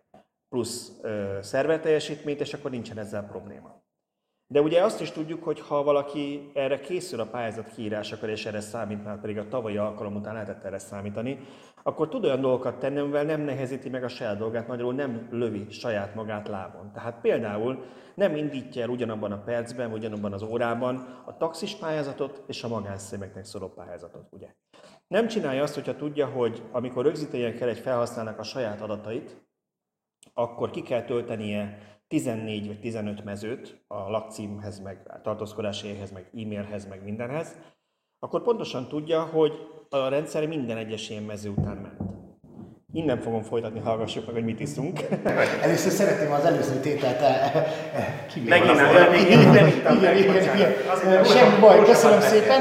plusz ö, szerverteljesítményt, és akkor nincsen ezzel probléma. De ugye azt is tudjuk, hogy ha valaki erre készül a pályázat kiírásakor, és erre számít, már pedig a tavalyi alkalom után lehetett erre számítani, akkor tud olyan dolgokat tenni, amivel nem nehezíti meg a saját dolgát, magyarul nem lövi saját magát lábon. Tehát például nem indítja el ugyanabban a percben, ugyanabban az órában a taxis pályázatot és a magánszemélyeknek szóló pályázatot, ugye? Nem csinálja azt, hogyha tudja, hogy amikor rögzítenie kell egy felhasználnak a saját adatait, akkor ki kell töltenie 14 vagy 15 mezőt a lakcímhez, meg a meg e-mailhez, meg mindenhez, akkor pontosan tudja, hogy a rendszer minden egyes ilyen mező után ment. Innen fogom folytatni, hallgassuk meg, hogy mit iszunk. Először szeretném az előző tételt kivéve. Megint nem, igen, igen, igen, igen. Semmi baj, köszönöm szépen.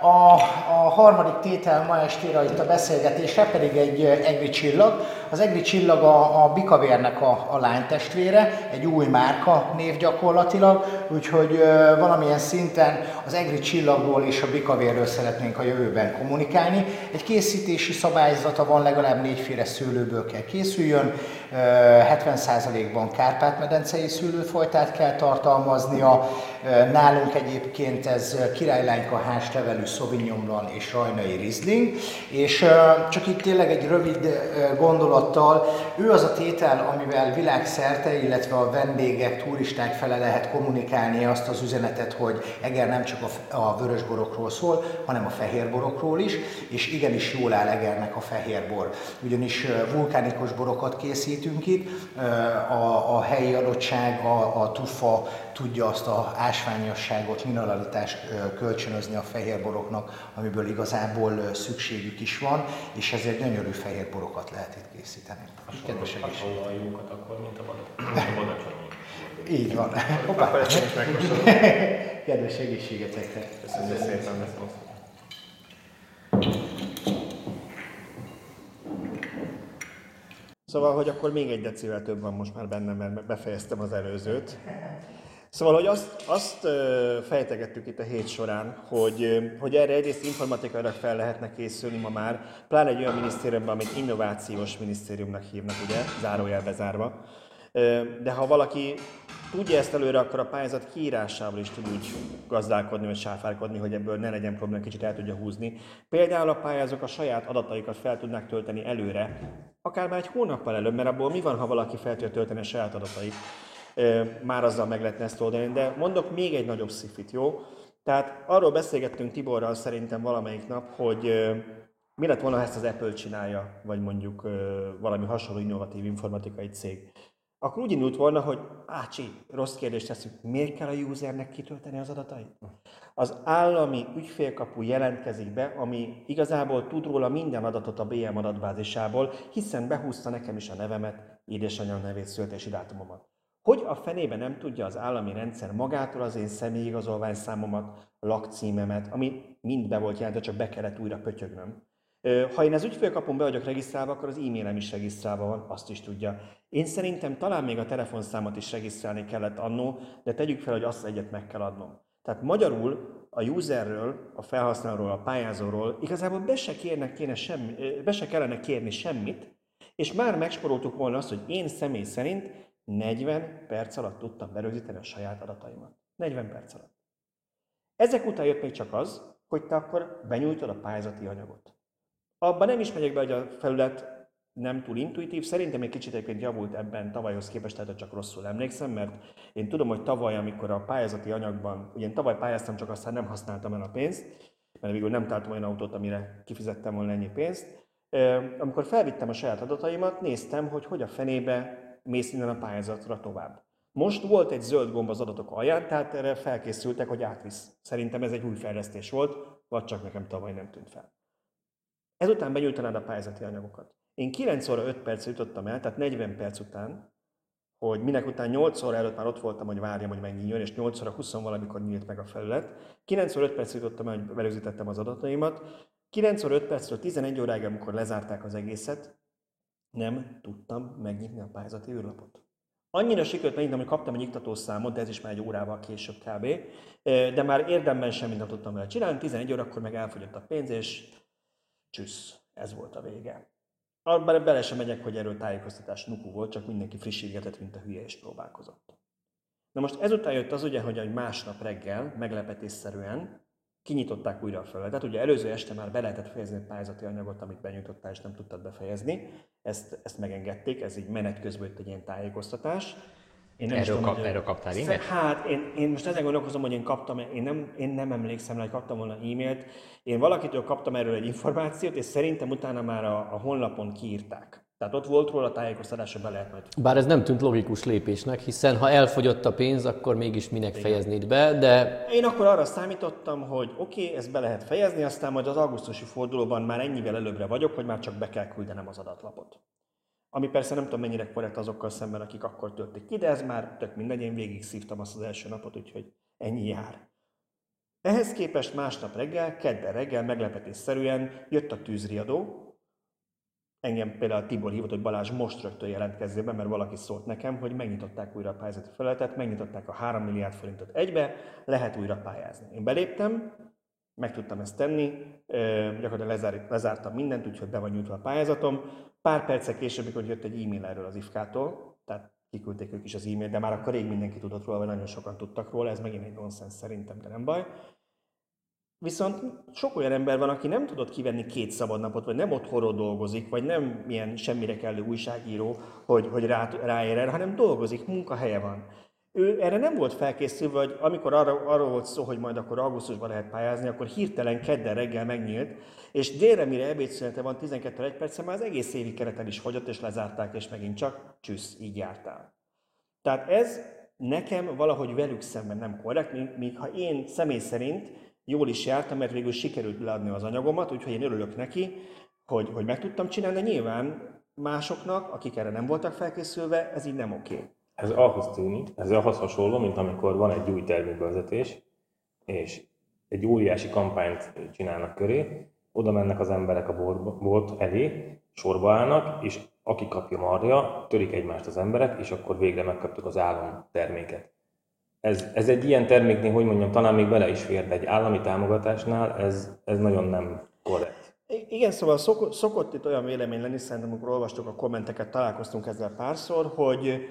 A, a harmadik tétel ma estére itt a beszélgetésre pedig egy egri csillag. Az egri csillag a, a Bikavérnek a, a lánytestvére, egy új márka név gyakorlatilag, úgyhogy valamilyen szinten az egri csillagról és a Bikavérről szeretnénk a jövőben kommunikálni. Egy készítési szabályzata van, legalább négyféle szőlőből kell készüljön, 70%-ban Kárpát-medencei szőlőfajtát kell tartalmaznia, nálunk egyébként ez királylányka házlevelű Sauvignon Blanc és rajnai Riesling, és csak itt tényleg egy rövid gondolattal, ő az a tétel, amivel világszerte, illetve a vendégek, turisták fele lehet kommunikálni azt az üzenetet, hogy Eger nem csak a, vörösborokról szól, hanem a fehérborokról is, és igenis jól áll Egernek a fehérbor. Ugyanis vulkánikus borokat készítünk itt, a, a helyi adottság, a, a tufa tudja azt a ásványosságot, mineralitást kölcsönözni a fehérboroknak, amiből igazából szükségük is van, és ezért gyönyörű fehérborokat lehet itt készíteni. Kedves egészséget. akkor, mint a Így van. Hoppá. Kedves egészségetekre. Köszönöm szépen. Szóval, hogy akkor még egy decivel több van most már bennem, mert befejeztem az előzőt. Szóval, hogy azt, azt fejtegettük itt a hét során, hogy, hogy erre egyrészt informatikára fel lehetne készülni ma már, pláne egy olyan minisztériumban, amit innovációs minisztériumnak hívnak, ugye, zárójelbe zárva. De ha valaki tudja ezt előre, akkor a pályázat kiírásával is tud úgy gazdálkodni, vagy sáfárkodni, hogy ebből ne legyen probléma, kicsit el tudja húzni. Például a pályázók a saját adataikat fel tudnak tölteni előre, akár már egy hónappal előbb, mert abból mi van, ha valaki fel tudja tölteni a saját adatait már azzal meg lehetne ezt oldani. De mondok még egy nagyobb szifit, jó? Tehát arról beszélgettünk Tiborral szerintem valamelyik nap, hogy Mi lett volna, ha ezt az Apple csinálja, vagy mondjuk valami hasonló innovatív informatikai cég? Akkor úgy indult volna, hogy ácsi, rossz kérdést teszünk, miért kell a usernek kitölteni az adatait? Az állami ügyfélkapu jelentkezik be, ami igazából tud róla minden adatot a BM adatbázisából, hiszen behúzta nekem is a nevemet, édesanyám nevét, születési dátumomat. Hogy a fenében nem tudja az állami rendszer magától az én személyigazolványszámomat, lakcímemet, ami mind be volt jelentve, csak be kellett újra pötyögnöm. Ha én az ügyfélkapon be vagyok regisztrálva, akkor az e-mailem is regisztrálva van, azt is tudja. Én szerintem talán még a telefonszámot is regisztrálni kellett annó, de tegyük fel, hogy azt egyet meg kell adnom. Tehát magyarul a userről, a felhasználóról, a pályázóról igazából be se, kérnek, kéne semmi, be se kellene kérni semmit, és már megsporoltuk volna azt, hogy én személy szerint 40 perc alatt tudtam berögzíteni a saját adataimat. 40 perc alatt. Ezek után jött még csak az, hogy te akkor benyújtod a pályázati anyagot. Abban nem is megyek be, hogy a felület nem túl intuitív. Szerintem egy kicsit egyébként javult ebben tavalyhoz képest, tehát csak rosszul emlékszem, mert én tudom, hogy tavaly, amikor a pályázati anyagban, ugye én tavaly pályáztam, csak aztán nem használtam el a pénzt, mert végül nem találtam olyan autót, amire kifizettem volna ennyi pénzt. Amikor felvittem a saját adataimat, néztem, hogy hogy a fenébe mész innen a pályázatra tovább. Most volt egy zöld gomb az adatok alján, tehát erre felkészültek, hogy átvisz. Szerintem ez egy új fejlesztés volt, vagy csak nekem tavaly nem tűnt fel. Ezután benyújtanád a pályázati anyagokat. Én 9 óra 5 perc jutottam el, tehát 40 perc után, hogy minek után 8 óra előtt már ott voltam, hogy várjam, hogy megnyíljon, és 8 óra 20 valamikor nyílt meg a felület. 9 óra 5 perc jutottam el, hogy belőzítettem az adataimat. 9 óra 5 percről 11 óráig, amikor lezárták az egészet, nem tudtam megnyitni a pályázati űrlapot. Annyira sikerült megnyitni, hogy kaptam egy iktatószámot, de ez is már egy órával később kb. De már érdemben semmit nem tudtam vele csinálni. 11 órakor meg elfogyott a pénz, és csüssz, ez volt a vége. Abban bele sem megyek, hogy erről tájékoztatás nuku volt, csak mindenki frissítgetett, mint a hülye, és próbálkozott. Na most ezután jött az ugye, hogy egy másnap reggel, meglepetésszerűen, kinyitották újra a felületet. Ugye előző este már be lehetett fejezni a pályázati anyagot, amit benyújtottál, és nem tudtad befejezni. Ezt, ezt megengedték, ez így menet közben egy ilyen tájékoztatás. Én nem erről, tudom, kap, erről kaptál e-mailt? Hát én, én most ezen gondolkozom, hogy én kaptam, én nem, én nem emlékszem rá, hogy kaptam volna e-mailt. Én valakitől kaptam erről egy információt, és szerintem utána már a, a honlapon kiírták. Tehát ott volt róla tájékoztatásra be lehet majd. Bár ez nem tűnt logikus lépésnek, hiszen ha elfogyott a pénz, akkor mégis minek Igen. fejeznéd be, de... Én akkor arra számítottam, hogy oké, okay, ezt be lehet fejezni, aztán majd az augusztusi fordulóban már ennyivel előbbre vagyok, hogy már csak be kell küldenem az adatlapot. Ami persze nem tudom mennyire korrekt azokkal szemben, akik akkor töltik ki, de ez már tök mindegy, én végig szívtam azt az első napot, úgyhogy ennyi jár. Ehhez képest másnap reggel, kedden reggel meglepetésszerűen jött a tűzriadó, Engem például Tibor hívott, hogy Balázs most rögtön jelentkezzél be, mert valaki szólt nekem, hogy megnyitották újra a pályázati felületet, megnyitották a 3 milliárd forintot egybe, lehet újra pályázni. Én beléptem, meg tudtam ezt tenni, gyakorlatilag lezár, lezártam mindent, úgyhogy be van nyújtva a pályázatom. Pár perccel később, amikor jött egy e-mail erről az IFK-tól, tehát kiküldték ők is az e-mailt, de már akkor rég mindenki tudott róla, vagy nagyon sokan tudtak róla, ez megint egy nonsens szerintem, de nem baj. Viszont sok olyan ember van, aki nem tudott kivenni két szabadnapot, vagy nem otthonról dolgozik, vagy nem ilyen semmire kellő újságíró, hogy, hogy rá, ráér erre, hanem dolgozik, munkahelye van. Ő erre nem volt felkészülve, hogy amikor arra, arról volt szó, hogy majd akkor augusztusban lehet pályázni, akkor hirtelen kedden reggel megnyílt, és délre, mire ebédszünete van 12 egy percen, már az egész évi kereten is fogyott, és lezárták, és megint csak csüssz, így jártál. Tehát ez nekem valahogy velük szemben nem korrekt, míg ha én személy szerint jól is jártam, mert végül sikerült leadni az anyagomat, úgyhogy én örülök neki, hogy, hogy meg tudtam csinálni, de nyilván másoknak, akik erre nem voltak felkészülve, ez így nem oké. Okay. Ez ahhoz tűnik, ez ahhoz hasonló, mint amikor van egy új termékbevezetés, és egy óriási kampányt csinálnak köré, oda mennek az emberek a bolt elé, sorba állnak, és aki kapja marja, törik egymást az emberek, és akkor végre megkaptuk az állam terméket. Ez, ez egy ilyen terméknél, hogy mondjam, talán még bele is fér, de egy állami támogatásnál ez, ez nagyon nem korrekt. Igen, szóval szok, szokott itt olyan vélemény lenni, szerintem amikor olvastuk a kommenteket, találkoztunk ezzel párszor, hogy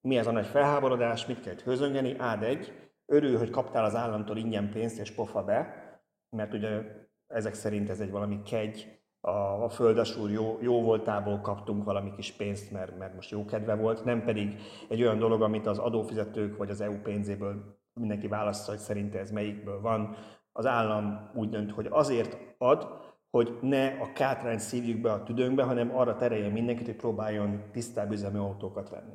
mi ez a nagy felháborodás, mit kell hőzöngeni, ád egy, örül, hogy kaptál az államtól ingyen pénzt és pofa be, mert ugye ezek szerint ez egy valami kegy, a, a földesúr jó, jó voltából kaptunk valami kis pénzt, mert, mert most jó kedve volt, nem pedig egy olyan dolog, amit az adófizetők vagy az EU pénzéből mindenki választja, hogy szerinte ez melyikből van. Az állam úgy dönt, hogy azért ad, hogy ne a kátrány szívjuk be a tüdőnkbe, hanem arra terelje mindenkit, hogy próbáljon tisztább üzemű autókat venni.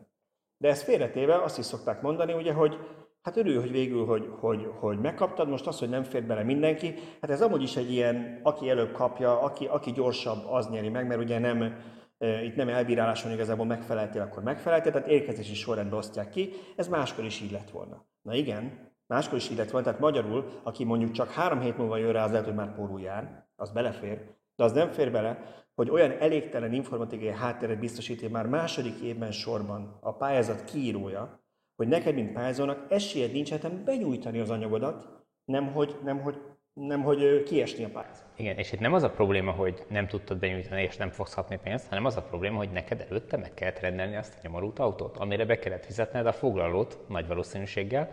De ezt félretéve azt is szokták mondani, ugye, hogy hát örül, hogy végül, hogy, hogy, hogy megkaptad, most az, hogy nem fér bele mindenki, hát ez amúgy is egy ilyen, aki előbb kapja, aki, aki gyorsabb, az nyeri meg, mert ugye nem, e, itt nem elbíráláson igazából megfeleltél, akkor megfeleltél, tehát érkezési sorrendbe osztják ki, ez máskor is így lett volna. Na igen, máskor is így lett volna, tehát magyarul, aki mondjuk csak három hét múlva jön rá, az lehet, hogy már pórul jár, az belefér, de az nem fér bele, hogy olyan elégtelen informatikai hátteret biztosít, már második évben sorban a pályázat kiírója, hogy neked, mint pályázónak esélyed nincs hát benyújtani az anyagodat, nem hogy, nem, hogy, nem, hogy kiesni a pályázat. Igen, és itt nem az a probléma, hogy nem tudtad benyújtani és nem fogsz kapni pénzt, hanem az a probléma, hogy neked előtte meg kellett rendelni azt a nyomorult autót, amire be kellett fizetned a foglalót nagy valószínűséggel,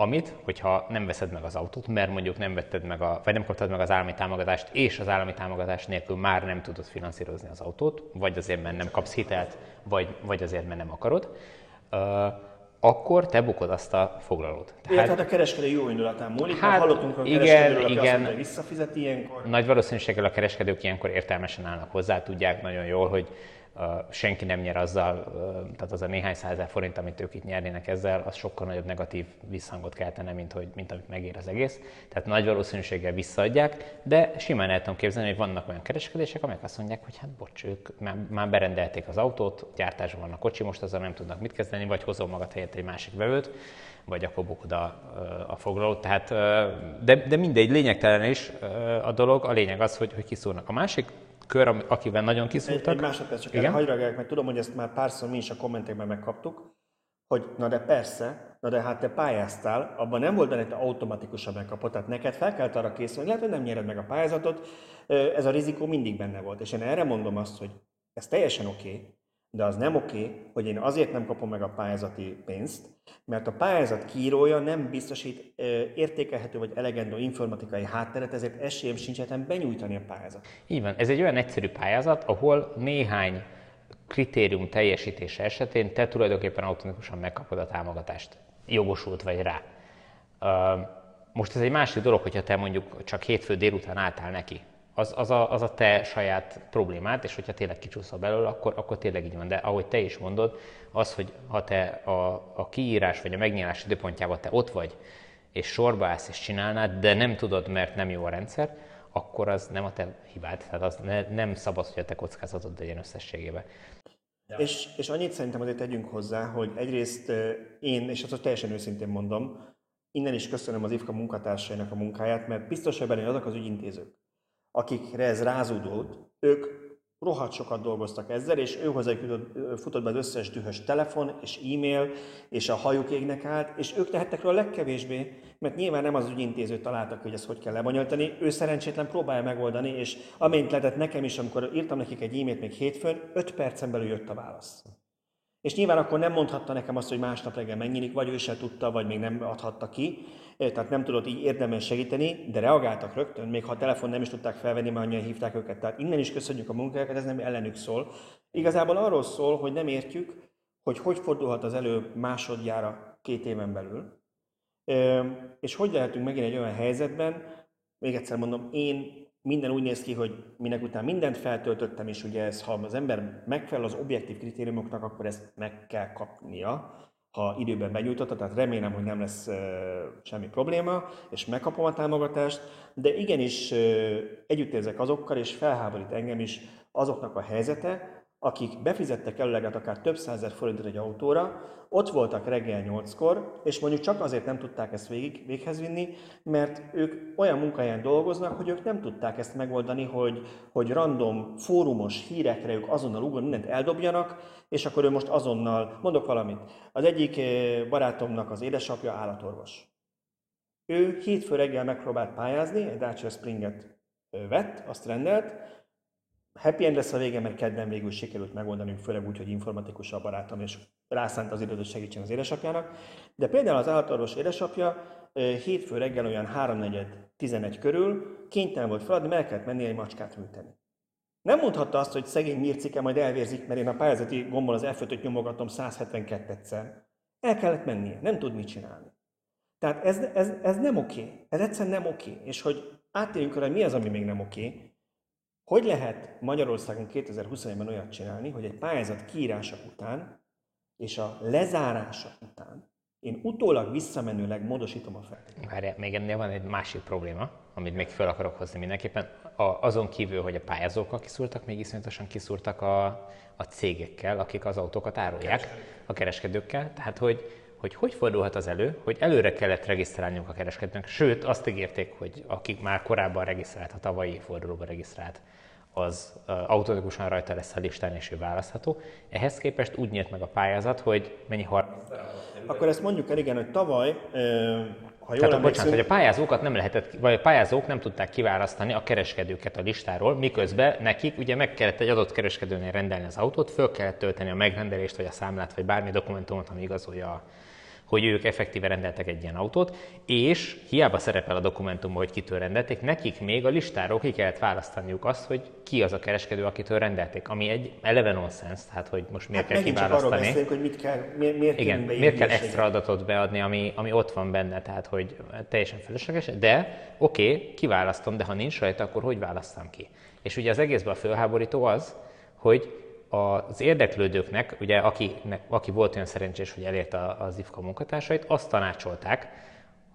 amit, hogyha nem veszed meg az autót, mert mondjuk nem vetted meg a, vagy nem kaptad meg az állami támogatást, és az állami támogatás nélkül már nem tudod finanszírozni az autót, vagy azért, mert nem kapsz hitelt, vagy, vagy azért, mert nem akarod, akkor te bukod azt a foglalót. Tehát, hát a kereskedő jó indulatán múlik, hát, hallottunk a igen, igen. Azt mondta, visszafizet ilyenkor. Nagy valószínűséggel a kereskedők ilyenkor értelmesen állnak hozzá, tudják nagyon jól, hogy senki nem nyer azzal, tehát az a néhány százezer forint, amit ők itt nyernének ezzel, az sokkal nagyobb negatív visszhangot keltene, mint, hogy, mint amit megér az egész. Tehát nagy valószínűséggel visszaadják, de simán el tudom képzelni, hogy vannak olyan kereskedések, amelyek azt mondják, hogy hát bocs, ők már, már berendelték az autót, gyártásban van a kocsi, most azzal nem tudnak mit kezdeni, vagy hozom magad helyett egy másik vevőt, vagy akkor bukod a, a foglalót. Tehát, de, de mindegy, lényegtelen is a dolog. A lényeg az, hogy, hogy kiszúrnak a másik kör, akivel nagyon kiszúrtak. Egy, egy másodperc, csak Igen? hagyj mert tudom, hogy ezt már párszor mi is a kommentekben megkaptuk, hogy na de persze, na de hát te pályáztál, abban nem volt benne, hogy te automatikusan megkapod, tehát neked fel kellett arra készülni, lehet, hogy nem nyered meg a pályázatot, ez a rizikó mindig benne volt. És én erre mondom azt, hogy ez teljesen oké, okay, de az nem oké, hogy én azért nem kapom meg a pályázati pénzt, mert a pályázat kiírója nem biztosít értékelhető vagy elegendő informatikai hátteret, ezért esélyem sincs benyújtani a pályázat. Így van, ez egy olyan egyszerű pályázat, ahol néhány kritérium teljesítése esetén te tulajdonképpen automatikusan megkapod a támogatást. Jogosult vagy rá. Most ez egy másik dolog, hogyha te mondjuk csak hétfő délután álltál neki, az, az, a, az a te saját problémád, és hogyha tényleg kicsúszol belőle, akkor, akkor tényleg így van. De ahogy te is mondod, az, hogy ha te a, a kiírás vagy a megnyilás időpontjában te ott vagy, és sorba állsz és csinálnád, de nem tudod, mert nem jó a rendszer, akkor az nem a te hibád, tehát az ne, nem szabad, hogy a te kockázatod legyen összességében. Ja. És, és annyit szerintem azért tegyünk hozzá, hogy egyrészt én, és azt teljesen őszintén mondom, innen is köszönöm az IFKA munkatársainak a munkáját, mert biztos, hogy azok az ügyintézők, akikre ez rázódott, ők rohadt sokat dolgoztak ezzel, és ő futott be az összes dühös telefon és e-mail, és a hajuk égnek állt, és ők tehettek róla a legkevésbé, mert nyilván nem az ügyintéző találtak, hogy ezt hogy kell lebonyolítani, ő szerencsétlen próbálja megoldani, és amint lehetett nekem is, amikor írtam nekik egy e-mailt még hétfőn, 5 percen belül jött a válasz. És nyilván akkor nem mondhatta nekem azt, hogy másnap reggel megnyílik, vagy ő se tudta, vagy még nem adhatta ki, tehát nem tudott így érdemben segíteni, de reagáltak rögtön, még ha a telefon nem is tudták felvenni, mert annyian hívták őket. Tehát innen is köszönjük a munkájukat, ez nem ellenük szól. Igazából arról szól, hogy nem értjük, hogy hogy fordulhat az elő másodjára két éven belül, és hogy lehetünk megint egy olyan helyzetben, még egyszer mondom, én minden úgy néz ki, hogy minek után mindent feltöltöttem, és ugye ez, ha az ember megfelel az objektív kritériumoknak, akkor ezt meg kell kapnia, ha időben benyújtotta, tehát remélem, hogy nem lesz semmi probléma, és megkapom a támogatást, de igenis együtt érzek azokkal, és felháborít engem is azoknak a helyzete, akik befizettek előleget akár több százer forintot egy autóra, ott voltak reggel nyolckor, és mondjuk csak azért nem tudták ezt végig, véghez vinni, mert ők olyan munkáján dolgoznak, hogy ők nem tudták ezt megoldani, hogy, hogy random fórumos hírekre ők azonnal ugor mindent eldobjanak, és akkor ő most azonnal, mondok valamit. Az egyik eh, barátomnak az édesapja állatorvos. Ő hétfő reggel megpróbált pályázni, egy Dacia Springet vett, azt rendelt, happy end lesz a vége, mert kedden végül sikerült megoldani, főleg úgy, hogy informatikus a barátom, és rászánt az időt, hogy segítsen az édesapjának. De például az állatorvos édesapja hétfő reggel olyan 3-4-11 körül kénytelen volt feladni, mert el kellett menni egy macskát műteni. Nem mondhatta azt, hogy szegény mircike majd elvérzik, mert én a pályázati gombol az f nyomogatom 172-szer. El kellett mennie, nem tud mit csinálni. Tehát ez, ez, ez nem oké, ez egyszerűen nem oké. És hogy áttérjünk arra, hogy mi az, ami még nem oké, hogy lehet Magyarországon 2021-ben olyat csinálni, hogy egy pályázat kiírása után és a lezárása után én utólag visszamenőleg módosítom a feltételt. Várjál, még ennél van egy másik probléma, amit még fel akarok hozni mindenképpen. A, azon kívül, hogy a pályázókkal kiszúrtak, még iszonyatosan kiszúrtak a, a cégekkel, akik az autókat árulják, a kereskedőkkel. Tehát, hogy hogy hogy fordulhat az elő, hogy előre kellett regisztrálniuk a kereskedőnek, sőt azt ígérték, hogy akik már korábban regisztrált, a tavalyi fordulóban regisztrált, az automatikusan rajta lesz a listán, és ő választható. Ehhez képest úgy nyílt meg a pályázat, hogy mennyi 30 Akkor ezt mondjuk el, igen, hogy tavaly, ha jól Tehát, bocsánat, hogy a pályázókat nem lehetett, vagy a pályázók nem tudták kiválasztani a kereskedőket a listáról, miközben nekik ugye meg kellett egy adott kereskedőnél rendelni az autót, föl kellett tölteni a megrendelést, vagy a számlát, vagy bármi dokumentumot, ami igazolja a hogy ők effektíve rendeltek egy ilyen autót, és hiába szerepel a dokumentumban, hogy kitől rendelték, nekik még a listáról ki kellett választaniuk azt, hogy ki az a kereskedő, akitől rendelték, ami egy eleve nonsens, tehát hogy most miért hát kell kiválasztani. Arról hogy mit kell, miért, miért Igen, miért kell extra adatot beadni, ami, ami ott van benne, tehát hogy teljesen felesleges, de oké, okay, kiválasztom, de ha nincs rajta, akkor hogy választam ki? És ugye az egészben a fölháborító az, hogy az érdeklődőknek, ugye aki, aki volt olyan szerencsés, hogy elérte az IFKA munkatársait, azt tanácsolták,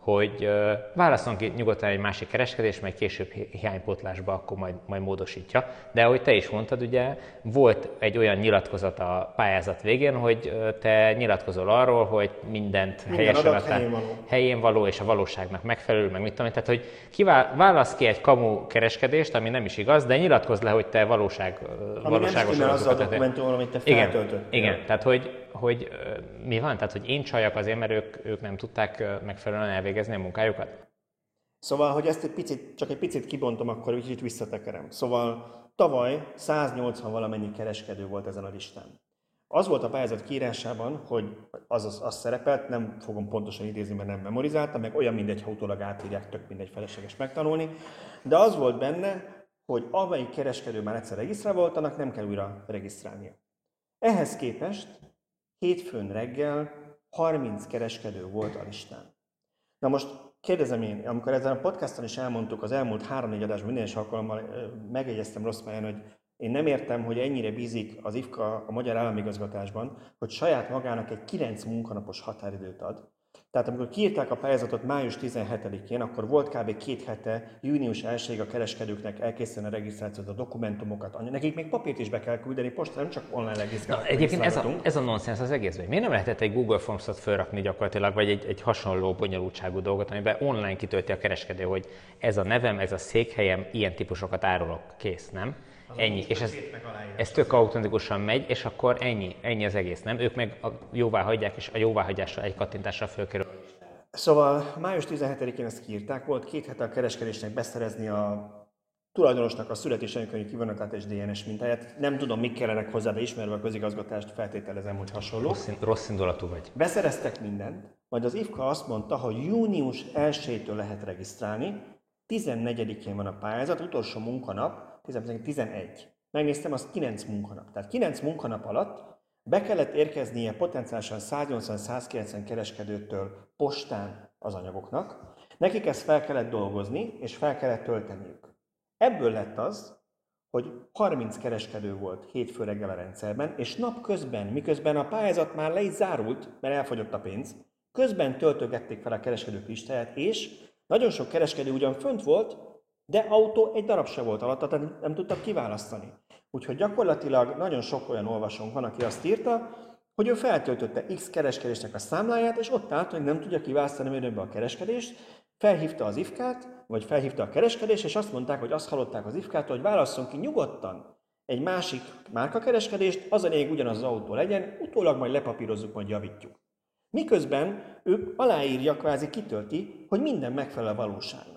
hogy válaszol ki nyugodtan egy másik kereskedés, majd később hiánypótlásba akkor majd, majd módosítja. De ahogy te is mondtad, ugye volt egy olyan nyilatkozat a pályázat végén, hogy te nyilatkozol arról, hogy mindent Minden helyesen helyén való. helyén való és a valóságnak megfelelő, meg mit tudom, tehát hogy kivál, válasz ki egy kamu kereskedést, ami nem is igaz, de nyilatkozz le, hogy te valóság, ami valóságos nem az a dokumentum, amit te feltöltöttél. Igen, igen, tehát hogy hogy mi van? Tehát, hogy én csaljak azért, mert ők, ők nem tudták megfelelően elvégezni a munkájukat? Szóval, hogy ezt egy picit, csak egy picit kibontom, akkor úgy kicsit visszatekerem. Szóval tavaly 180 valamennyi kereskedő volt ezen a listán. Az volt a pályázat kiírásában, hogy az, az, az szerepelt, nem fogom pontosan idézni, mert nem memorizáltam, meg olyan mindegy, ha utólag átírják, tök mindegy felesleges megtanulni, de az volt benne, hogy amelyik kereskedő már egyszer regisztrál volt, nem kell újra regisztrálnia. Ehhez képest hétfőn reggel 30 kereskedő volt a listán. Na most kérdezem én, amikor ezen a podcaston is elmondtuk, az elmúlt három-négy adásban minden is alkalommal megjegyeztem rossz pályán, hogy én nem értem, hogy ennyire bízik az IFKA a Magyar Államigazgatásban, hogy saját magának egy 9 munkanapos határidőt ad, tehát amikor kiírták a pályázatot május 17-én, akkor volt kb. két hete, június 1 a kereskedőknek elkészíteni a regisztrációt, a dokumentumokat. Nekik még papírt is be kell küldeni, most nem csak online regisztrációt. Egyébként ez a, ez a nonsens az egész. Miért nem lehetett egy Google Forms-ot felrakni gyakorlatilag, vagy egy, egy hasonló bonyolultságú dolgot, amiben online kitölti a kereskedő, hogy ez a nevem, ez a székhelyem, ilyen típusokat árulok, kész, nem? Ennyi. És ez, ez tök automatikusan megy, és akkor ennyi, ennyi az egész, nem? Ők meg a jóvá hagyják, és a jóváhagyásra egy kattintásra fölkerül. Szóval május 17-én ezt kiírták, volt két hete a kereskedésnek beszerezni a tulajdonosnak a születésanyakönyvi kivonatát és DNS mintáját. Nem tudom, mik kellenek hozzá, de ismerve a közigazgatást feltételezem, hogy hasonló. Rossz, rossz indulatú vagy. Beszereztek mindent, majd az IFKA azt mondta, hogy június 1-től lehet regisztrálni, 14-én van a pályázat, utolsó munkanap, 11. Megnéztem, az 9 munkanap. Tehát 9 munkanap alatt be kellett érkeznie potenciálisan 180-190 kereskedőtől postán az anyagoknak, nekik ezt fel kellett dolgozni, és fel kellett tölteniük. Ebből lett az, hogy 30 kereskedő volt hétfő reggel a rendszerben, és napközben, miközben a pályázat már le is zárult, mert elfogyott a pénz, közben töltögették fel a kereskedők listáját, és nagyon sok kereskedő ugyan fönt volt, de autó egy darab se volt alatt, tehát nem tudtak kiválasztani. Úgyhogy gyakorlatilag nagyon sok olyan olvasónk van, aki azt írta, hogy ő feltöltötte X kereskedésnek a számláját, és ott állt, hogy nem tudja kiválasztani be a kereskedést, felhívta az ifkát, vagy felhívta a kereskedést, és azt mondták, hogy azt hallották az ifkától, hogy válasszon ki nyugodtan egy másik márkakereskedést, az a lényeg ugyanaz az autó legyen, utólag majd lepapírozzuk, majd javítjuk. Miközben ők aláírja, kvázi kitölti, hogy minden megfelel a valóságnak.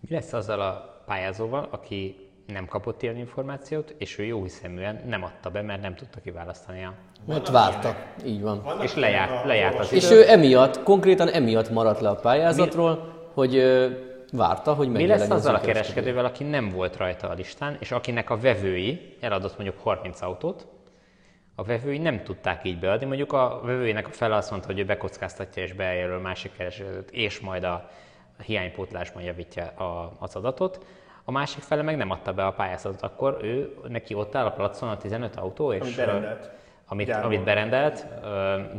Mi lesz azzal a pályázóval, aki nem kapott ilyen információt, és ő jó hiszeműen nem adta be, mert nem tudta kiválasztani a... Mert várta, így van. Vannak és lejárt, lejárt az És ő emiatt, konkrétan emiatt maradt le a pályázatról, Mi... hogy ö, várta, hogy Mi lesz azzal a kereskedővel, aki nem volt rajta a listán, és akinek a vevői eladott mondjuk 30 autót, a vevői nem tudták így beadni. Mondjuk a vevőinek a fele azt mondta, hogy ő bekockáztatja és bejelöl másik kereskedőt, és majd a hiánypótlásban javítja a, az adatot. a másik fele meg nem adta be a pályázatot, akkor ő, neki ott áll a placon a 15 autó, és Amit berendelt. amit, Gyárban. amit berendelt,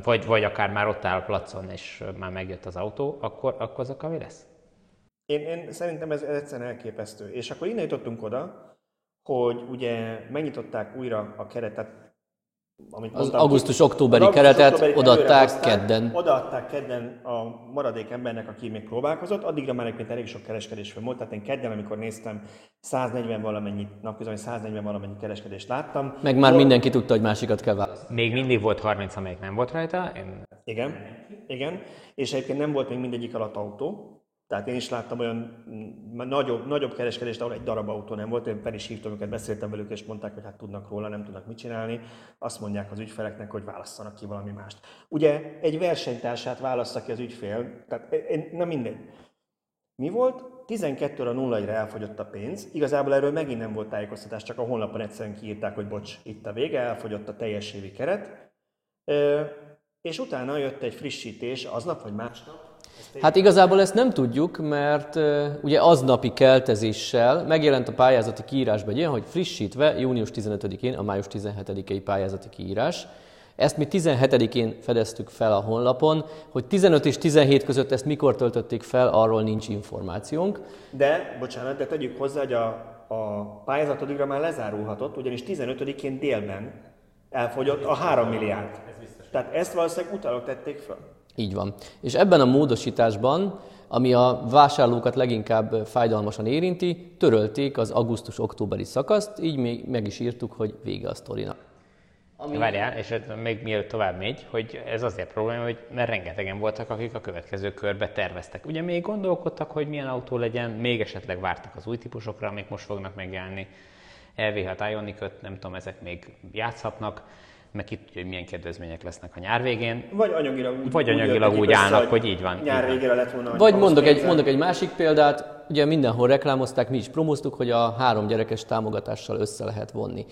vagy, vagy akár már ott áll a placon, és már megjött az autó, akkor, akkor az a kavi lesz? Én, én szerintem ez, ez egyszerűen elképesztő. És akkor innen jutottunk oda, hogy ugye megnyitották újra a keretet, amit Az augusztus-októberi keretet augusztus-októberi odaadták kedden. Odaadták kedden a maradék embernek, aki még próbálkozott. Addigra már egyébként elég sok kereskedés volt. Tehát én kedden, amikor néztem, 140 valamennyi, napközben 140 valamennyi kereskedést láttam. Meg már Volt- mindenki tudta, hogy másikat kell választani. Még mindig volt 30, amelyik nem volt rajta. Én Igen, igen. És egyébként nem volt még mindegyik alatt autó. Tehát én is láttam olyan mm, nagyobb, nagyobb kereskedést, ahol egy darab autó nem volt. Én fel is hívtam őket, beszéltem velük, és mondták, hogy hát tudnak róla, nem tudnak mit csinálni. Azt mondják az ügyfeleknek, hogy válasszanak ki valami mást. Ugye egy versenytársát válassza ki az ügyfél, tehát nem mindegy. Mi volt? 12-re 0 re elfogyott a pénz. Igazából erről megint nem volt tájékoztatás, csak a honlapon egyszerűen kiírták, hogy bocs, itt a vége, elfogyott a teljes évi keret. És utána jött egy frissítés aznap vagy másnap. Hát igazából ezt nem tudjuk, mert uh, ugye aznapi keltezéssel megjelent a pályázati kiírásban egy ilyen, hogy frissítve június 15-én a május 17-i pályázati kiírás. Ezt mi 17-én fedeztük fel a honlapon, hogy 15 és 17 között ezt mikor töltötték fel, arról nincs információnk. De, bocsánat, de tegyük hozzá, hogy a, a pályázat addigra már lezárulhatott, ugyanis 15-én délben elfogyott a 3 milliárd. Tehát ezt valószínűleg utána tették fel. Így van. És ebben a módosításban, ami a vásárlókat leginkább fájdalmasan érinti, törölték az augusztus-októberi szakaszt, így még meg is írtuk, hogy vége a sztorinak. Ami... Várjál, és még mielőtt tovább megy, hogy ez azért probléma, hogy mert rengetegen voltak, akik a következő körbe terveztek. Ugye még gondolkodtak, hogy milyen autó legyen, még esetleg vártak az új típusokra, amik most fognak megjelenni. LV6 Ionic nem tudom, ezek még játszhatnak, meg ki tudja, hogy milyen kedvezmények lesznek a nyár végén. Vagy anyagilag úgy, Vagy anyagilag úgy össze, állnak, hogy így van, Nyár végére lett volna Vagy mondok egy, mondok egy másik példát, ugye mindenhol reklámozták, mi is promóztuk, hogy a három gyerekes támogatással össze lehet vonni.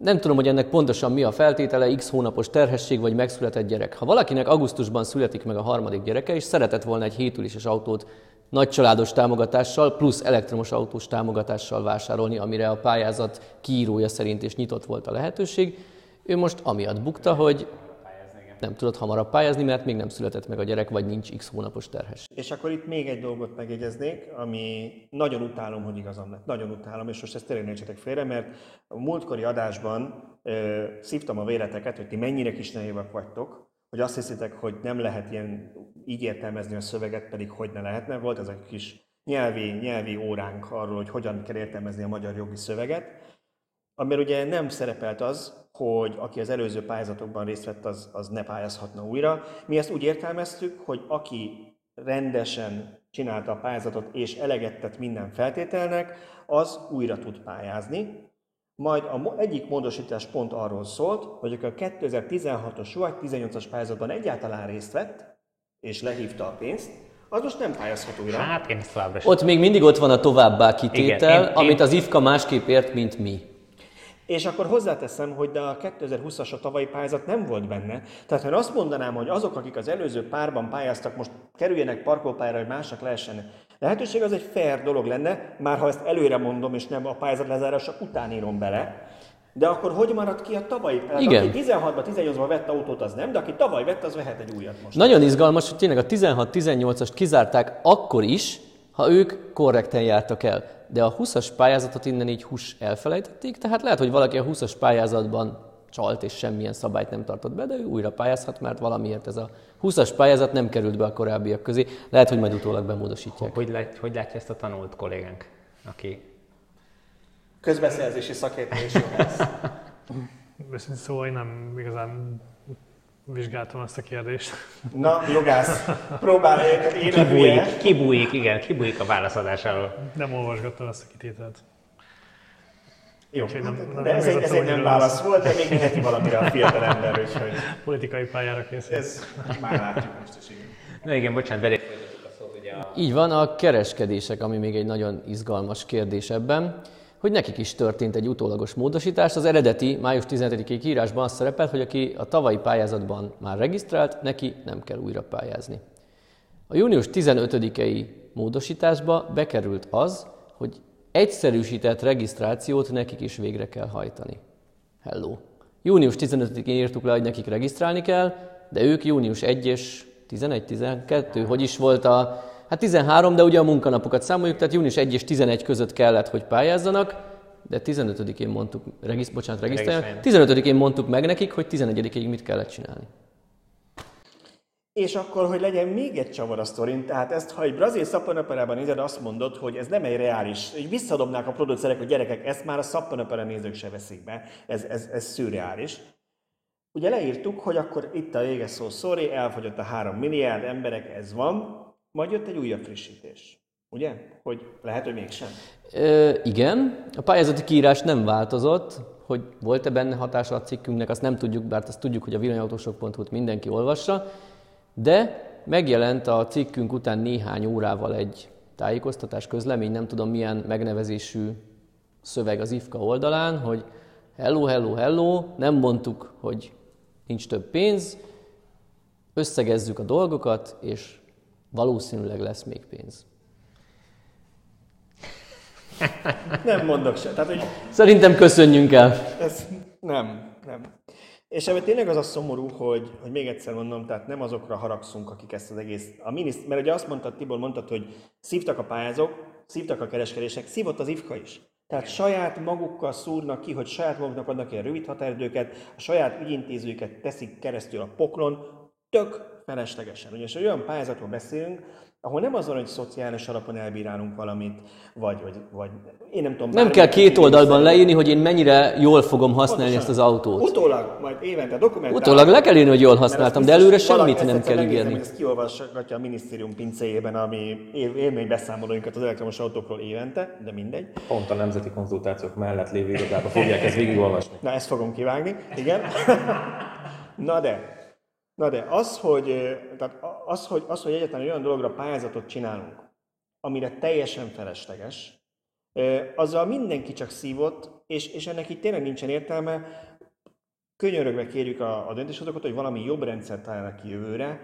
Nem tudom, hogy ennek pontosan mi a feltétele, x hónapos terhesség vagy megszületett gyerek. Ha valakinek augusztusban születik meg a harmadik gyereke, és szeretett volna egy hétüléses autót nagy családos támogatással, plusz elektromos autós támogatással vásárolni, amire a pályázat kiírója szerint is nyitott volt a lehetőség, ő most amiatt bukta, hogy nem tudott hamarabb pályázni, mert még nem született meg a gyerek, vagy nincs x hónapos terhesség. És akkor itt még egy dolgot megjegyeznék, ami nagyon utálom, hogy igazam lett. Nagyon utálom, és most ezt tényleg értsetek félre, mert a múltkori adásban ö, szívtam a véleteket, hogy ti mennyire kis naívak vagytok, hogy azt hiszitek, hogy nem lehet ilyen így értelmezni a szöveget, pedig hogy ne lehetne. Volt ez a kis nyelvi, nyelvi óránk arról, hogy hogyan kell értelmezni a magyar jogi szöveget, amiben ugye nem szerepelt az, hogy aki az előző pályázatokban részt vett, az, az ne pályázhatna újra. Mi ezt úgy értelmeztük, hogy aki rendesen csinálta a pályázatot és eleget tett minden feltételnek, az újra tud pályázni. Majd a egyik módosítás pont arról szólt, hogy aki a 2016-os vagy 18-as pályázatban egyáltalán részt vett, és lehívta a pénzt, az most nem pályázhat újra. Hát én ezt továbbra. Ott még mindig ott van a továbbá kitétel, Igen, én- én- amit az IFKA másképp ért, mint mi. És akkor hozzáteszem, hogy de a 2020-as a tavalyi pályázat nem volt benne. Tehát ha én azt mondanám, hogy azok, akik az előző párban pályáztak, most kerüljenek parkolópályára, hogy másnak lehessen lehetőség, az egy fair dolog lenne, már ha ezt előre mondom, és nem a pályázat lezárása után írom bele. De akkor hogy maradt ki a tavalyi? Tehát Igen. Aki 16-ban, 18-ban vett autót, az nem, de aki tavaly vett, az vehet egy újat most. Nagyon izgalmas, hogy tényleg a 16-18-ast kizárták akkor is, ha ők korrekten jártak el. De a 20-as pályázatot innen így hús elfelejtették, tehát lehet, hogy valaki a 20-as pályázatban csalt és semmilyen szabályt nem tartott be, de ő újra pályázhat, mert valamiért ez a 20-as pályázat nem került be a korábbiak közé. Lehet, hogy majd utólag bemódosítják. Hogy, lát, hogy látja ezt a tanult kollégánk, aki Közbeszerzési szakértő lesz. Őszintén szóval én nem igazán vizsgáltam ezt a kérdést. Na, jogász, próbálj <laughs> kibújik, kibújik, igen, kibújik a válaszadásáról. Nem olvasgattam ezt a kitételt. Jó, Úgyhogy nem- nem- de ez egy, ez egy nem válasz rossz. volt, de még mindenki valamire a fiatal ember, úgyhogy Politikai pályára készül. ez már látjuk most is, igen. Na igen, bocsánat, belé a szót, ugye a Így van, a kereskedések, ami még egy nagyon izgalmas kérdés ebben, hogy nekik is történt egy utólagos módosítás. Az eredeti május 17-i kiírásban az szerepel, hogy aki a tavalyi pályázatban már regisztrált, neki nem kell újra pályázni. A június 15-i módosításba bekerült az, hogy egyszerűsített regisztrációt nekik is végre kell hajtani. Hello. Június 15-én írtuk le, hogy nekik regisztrálni kell, de ők június 1 és 11, 12, hogy is volt a... Hát 13, de ugye a munkanapokat számoljuk, tehát június 1 és 11 között kellett, hogy pályázzanak, de 15-én mondtuk, regisz, bocsánat, regisztrálni, 15-én mondtuk meg nekik, hogy 11-ig mit kellett csinálni. És akkor, hogy legyen még egy csavar a sztorin, tehát ezt, ha egy brazil szappanoperában nézed, azt mondod, hogy ez nem egy reális, hogy visszadobnák a producerek, hogy gyerekek, ezt már a szappanopera nézők se veszik be, ez, ez, ez szürreális. Ugye leírtuk, hogy akkor itt a vége szó, sorry, elfogyott a három milliárd emberek, ez van, majd jött egy újabb frissítés. Ugye? Hogy lehet, hogy mégsem. Ö, igen, a pályázati kiírás nem változott, hogy volt-e benne hatása a cikkünknek, azt nem tudjuk, bár azt tudjuk, hogy a villanyautósok.hu-t mindenki olvassa, de megjelent a cikkünk után néhány órával egy tájékoztatás közlemény, nem tudom milyen megnevezésű szöveg az IFKA oldalán, hogy hello, hello, hello, nem mondtuk, hogy nincs több pénz, összegezzük a dolgokat, és valószínűleg lesz még pénz. Nem mondok se. Tehát, hogy Szerintem köszönjünk el. ez nem, nem. És ebben tényleg az a szomorú, hogy, hogy még egyszer mondom, tehát nem azokra haragszunk, akik ezt az egész... A miniszt, mert ugye azt mondtad, Tibor, mondtad, hogy szívtak a pályázók, szívtak a kereskedések, szívott az IFKA is. Tehát saját magukkal szúrnak ki, hogy saját maguknak adnak ilyen rövid határidőket, a saját ügyintézőket teszik keresztül a poklon, tök feleslegesen. Ugyanis olyan pályázatról beszélünk, ahol nem azon, hogy szociális alapon elbírálunk valamit, vagy, vagy, vagy én nem tudom. Nem kell két oldalban szerint. leírni, hogy én mennyire jól fogom használni Pontosan. ezt az autót. Utólag, majd évente dokumentálni. Utólag le kell írni, hogy jól használtam, de előre semmit nem kell ígérni. Ezt kiolvasgatja a minisztérium pincéjében, ami él- élménybeszámolóinkat az elektromos autókról évente, de mindegy. Pont a nemzeti konzultációk mellett lévő irodába fogják ezt végigolvasni. Na, ezt fogom kivágni, igen. <laughs> Na de, na de az, hogy, tehát az, hogy, az, hogy egyetlen olyan dologra pályázatot csinálunk, amire teljesen felesleges, azzal mindenki csak szívott, és, és ennek itt tényleg nincsen értelme. Könyörögve kérjük a, a döntéshozókat, hogy valami jobb rendszert találnak ki jövőre,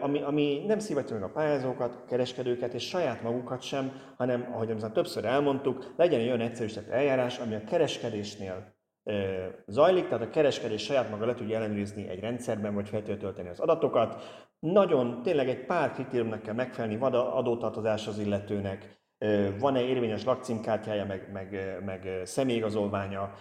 ami, ami nem szívatja meg a pályázókat, kereskedőket és saját magukat sem, hanem, ahogy már többször elmondtuk, legyen egy olyan egyszerűsített eljárás, ami a kereskedésnél zajlik, tehát a kereskedés saját maga le tudja ellenőrizni egy rendszerben, vagy fel az adatokat. Nagyon, tényleg egy pár kritériumnak kell megfelelni, van adótartozás az illetőnek, van-e érvényes lakcímkártyája, meg, meg, meg személyigazolványa,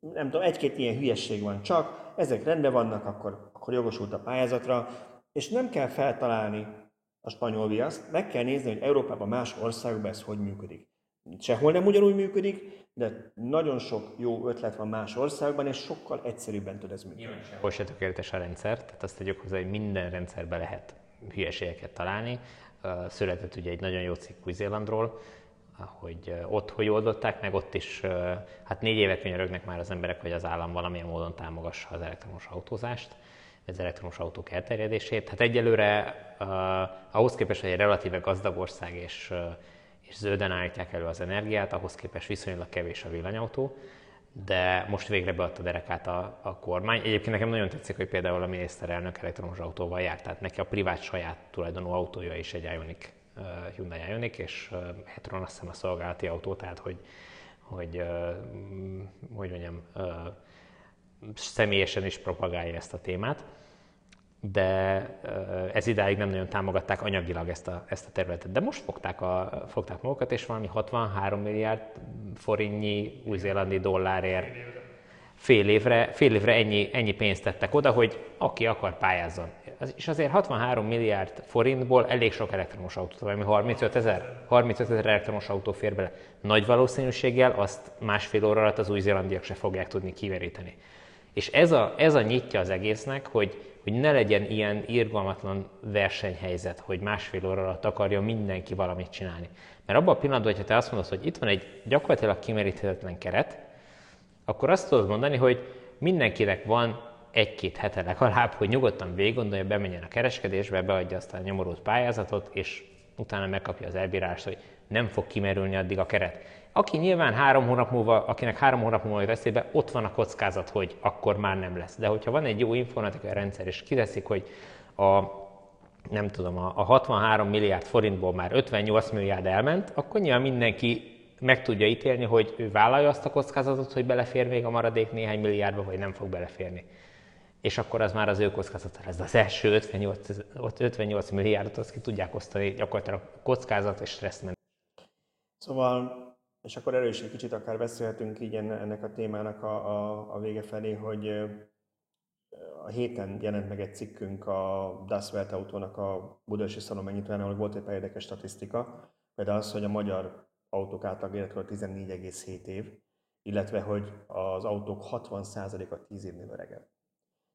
nem tudom, egy-két ilyen hülyesség van csak, ezek rendben vannak, akkor, akkor jogosult a pályázatra, és nem kell feltalálni a spanyol viaszt, meg kell nézni, hogy Európában más országokban ez hogy működik. Sehol nem ugyanúgy működik, de nagyon sok jó ötlet van más országban, és sokkal egyszerűbben tud ez működni. Hol se tökéletes a rendszer, tehát azt tegyük hozzá, hogy minden rendszerbe lehet hülyeségeket találni. Született ugye egy nagyon jó cikk Új-Zélandról, hogy ott hogy oldották meg, ott is hát négy éve könyörögnek már az emberek, hogy az állam valamilyen módon támogassa az elektromos autózást, az elektromos autók elterjedését. Hát egyelőre ahhoz képest, hogy egy relatíve gazdag ország és, és zölden állítják elő az energiát, ahhoz képest viszonylag kevés a villanyautó, de most végre beadta derekát a, a kormány. Egyébként nekem nagyon tetszik, hogy például a miniszterelnök elektromos autóval járt, tehát neki a privát saját tulajdonú autója is egy Ioniq, uh, Hyundai Ioniq, és uh, e-tron azt hiszem a szolgálati autó, tehát hogy, hogy hogy mondjam, személyesen is propagálja ezt a témát, de ez idáig nem nagyon támogatták anyagilag ezt a, ezt a területet. De most fogták, a, fogták magukat, és valami 63 milliárd forintnyi új-zélandi dollárért fél évre, fél évre ennyi, ennyi pénzt tettek oda, hogy aki akar pályázzon. És azért 63 milliárd forintból elég sok elektromos autó, valami 35 ezer, 35 ezer elektromos autó fér bele. Nagy valószínűséggel azt másfél óra alatt az új-zélandiak se fogják tudni kimeríteni. És ez a, ez a nyitja az egésznek, hogy, hogy ne legyen ilyen irgalmatlan versenyhelyzet, hogy másfél óra alatt akarja mindenki valamit csinálni. Mert abban a pillanatban, hogyha te azt mondod, hogy itt van egy gyakorlatilag kimeríthetetlen keret, akkor azt tudod mondani, hogy mindenkinek van egy-két hete legalább, hogy nyugodtan végig gondolja, bemenjen a kereskedésbe, beadja azt a nyomorult pályázatot, és utána megkapja az elbírást, hogy nem fog kimerülni addig a keret. Aki nyilván három hónap múlva, akinek három hónap múlva jut eszébe, ott van a kockázat, hogy akkor már nem lesz. De hogyha van egy jó informatikai rendszer, és kiteszik, hogy a nem tudom, a a 63 milliárd forintból már 58 milliárd elment, akkor nyilván mindenki meg tudja ítélni, hogy ő vállalja azt a kockázatot, hogy belefér még a maradék néhány milliárdba, vagy nem fog beleférni. És akkor az már az ő kockázata lesz. Az első 58, 58 milliárdot azt ki tudják osztani gyakorlatilag kockázat és stressz Szóval, és akkor erről is egy kicsit akár beszélhetünk így ennek a témának a, a, a vége felé, hogy a héten jelent meg egy cikkünk a Das Welt autónak a Budaörsi Szalon megnyitóján, ahol volt egy érdekes statisztika, például az, hogy a magyar autók átlag életkor 14,7 év, illetve hogy az autók 60%-a 10 évnél öregebb.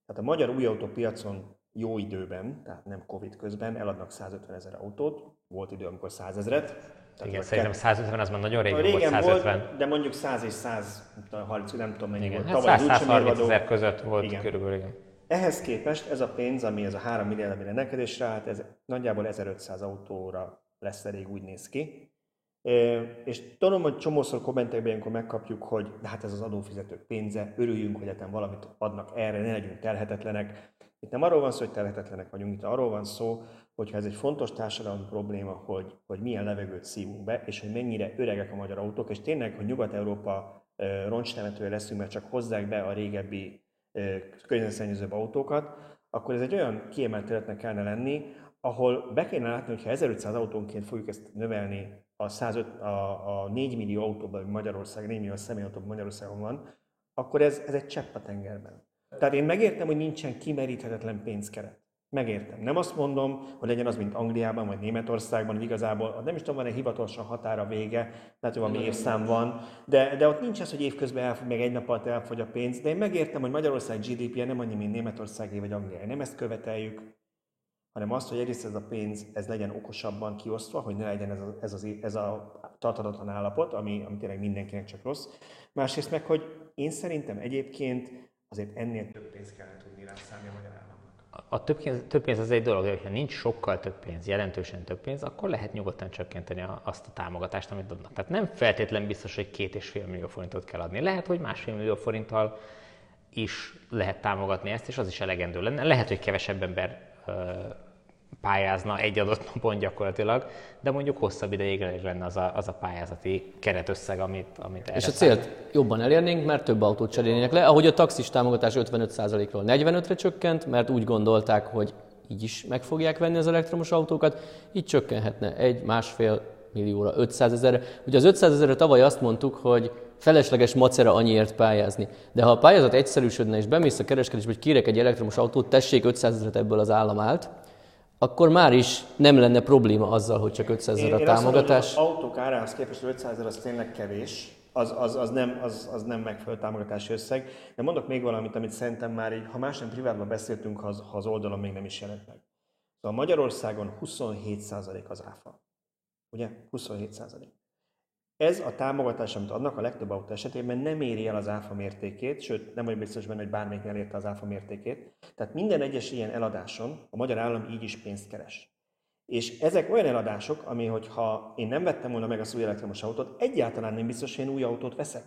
Tehát a magyar új autópiacon jó időben, tehát nem Covid közben eladnak 150 ezer autót, volt idő, amikor 100 ezeret. Igen, szerintem 150 az már nagyon régen, régen volt 150. Volt, de mondjuk 100 és 130, nem tudom mennyi igen, volt. Hát 130 ezer között volt igen. körülbelül, igen. Ehhez képest ez a pénz, ami ez a 3 milliárd, ami rendelkezésre állt, ez nagyjából 1500 autóra lesz elég, úgy néz ki. És tudom, hogy csomószor kommentekben ilyenkor megkapjuk, hogy de hát ez az adófizetők pénze, örüljünk, hogy etem valamit adnak erre, ne legyünk terhetetlenek. Itt nem arról van szó, hogy terhetetlenek vagyunk, itt arról van szó, hogyha ez egy fontos társadalmi probléma, hogy, hogy milyen levegőt szívunk be, és hogy mennyire öregek a magyar autók, és tényleg, hogy Nyugat-Európa roncstemetője leszünk, mert csak hozzák be a régebbi környezetszennyezőbb autókat, akkor ez egy olyan kiemelt területnek kellene lenni, ahol be kéne látni, hogy ha 1500 autónként fogjuk ezt növelni a, 105, a, a 4 millió autóban, ami Magyarország, 4 millió személyautóban Magyarországon van, akkor ez, ez egy csepp a tengerben. Tehát én megértem, hogy nincsen kimeríthetetlen pénzkeret. Megértem. Nem azt mondom, hogy legyen az, mint Angliában vagy Németországban, hogy igazából nem is tudom, van egy hivatalosan határa vége, lehet, hogy valami évszám van, de, de ott nincs az, hogy évközben elfogy, meg egy nap alatt elfogy a pénz, de én megértem, hogy Magyarország GDP-je nem annyi, mint Németországé vagy Angliá. Nem ezt követeljük, hanem azt, hogy egyrészt ez a pénz ez legyen okosabban kiosztva, hogy ne legyen ez a, ez, az, ez a tartatatlan állapot, ami, ami tényleg mindenkinek csak rossz. Másrészt meg, hogy én szerintem egyébként azért ennél több pénzt kellene tudni rá szállni a magyar. A több pénz, több pénz az egy dolog, de ha nincs sokkal több pénz, jelentősen több pénz, akkor lehet nyugodtan csökkenteni azt a támogatást, amit adnak. Tehát nem feltétlen biztos, hogy két és fél millió forintot kell adni. Lehet, hogy másfél millió forinttal is lehet támogatni ezt, és az is elegendő lenne. Lehet, hogy kevesebb ember pályázna egy adott napon gyakorlatilag, de mondjuk hosszabb ideig lenne az a, az a pályázati keretösszeg, amit, amit És a célt száll. jobban elérnénk, mert több autót cserélnének le, ahogy a taxis támogatás 55%-ról 45-re csökkent, mert úgy gondolták, hogy így is meg fogják venni az elektromos autókat, így csökkenhetne egy, másfél millióra, 500 ezerre. Ugye az 500 ezerre tavaly azt mondtuk, hogy felesleges macera annyiért pályázni. De ha a pályázat egyszerűsödne, és bemész a kereskedésbe, hogy kérek egy elektromos autót, tessék 500 ezeret ebből az állam állt, akkor már is nem lenne probléma azzal, hogy csak 500 ezer a támogatás. Én azt mondom, autók árához képest 500 ezer az tényleg kevés, az, az, az, nem, az, az nem megfelelő támogatási összeg. De mondok még valamit, amit szerintem már így, ha más nem privátban beszéltünk, ha az, ha az oldalon még nem is jelent meg. Szóval Magyarországon 27% az áfa. Ugye? 27%. Ez a támogatás, amit adnak a legtöbb autó esetében nem éri el az áfa mértékét, sőt nem vagyok biztos benne, hogy bármelyik elérte az áfa mértékét. Tehát minden egyes ilyen eladáson a magyar állam így is pénzt keres. És ezek olyan eladások, ami, hogyha én nem vettem volna meg az új elektromos autót, egyáltalán nem biztos, hogy én új autót veszek.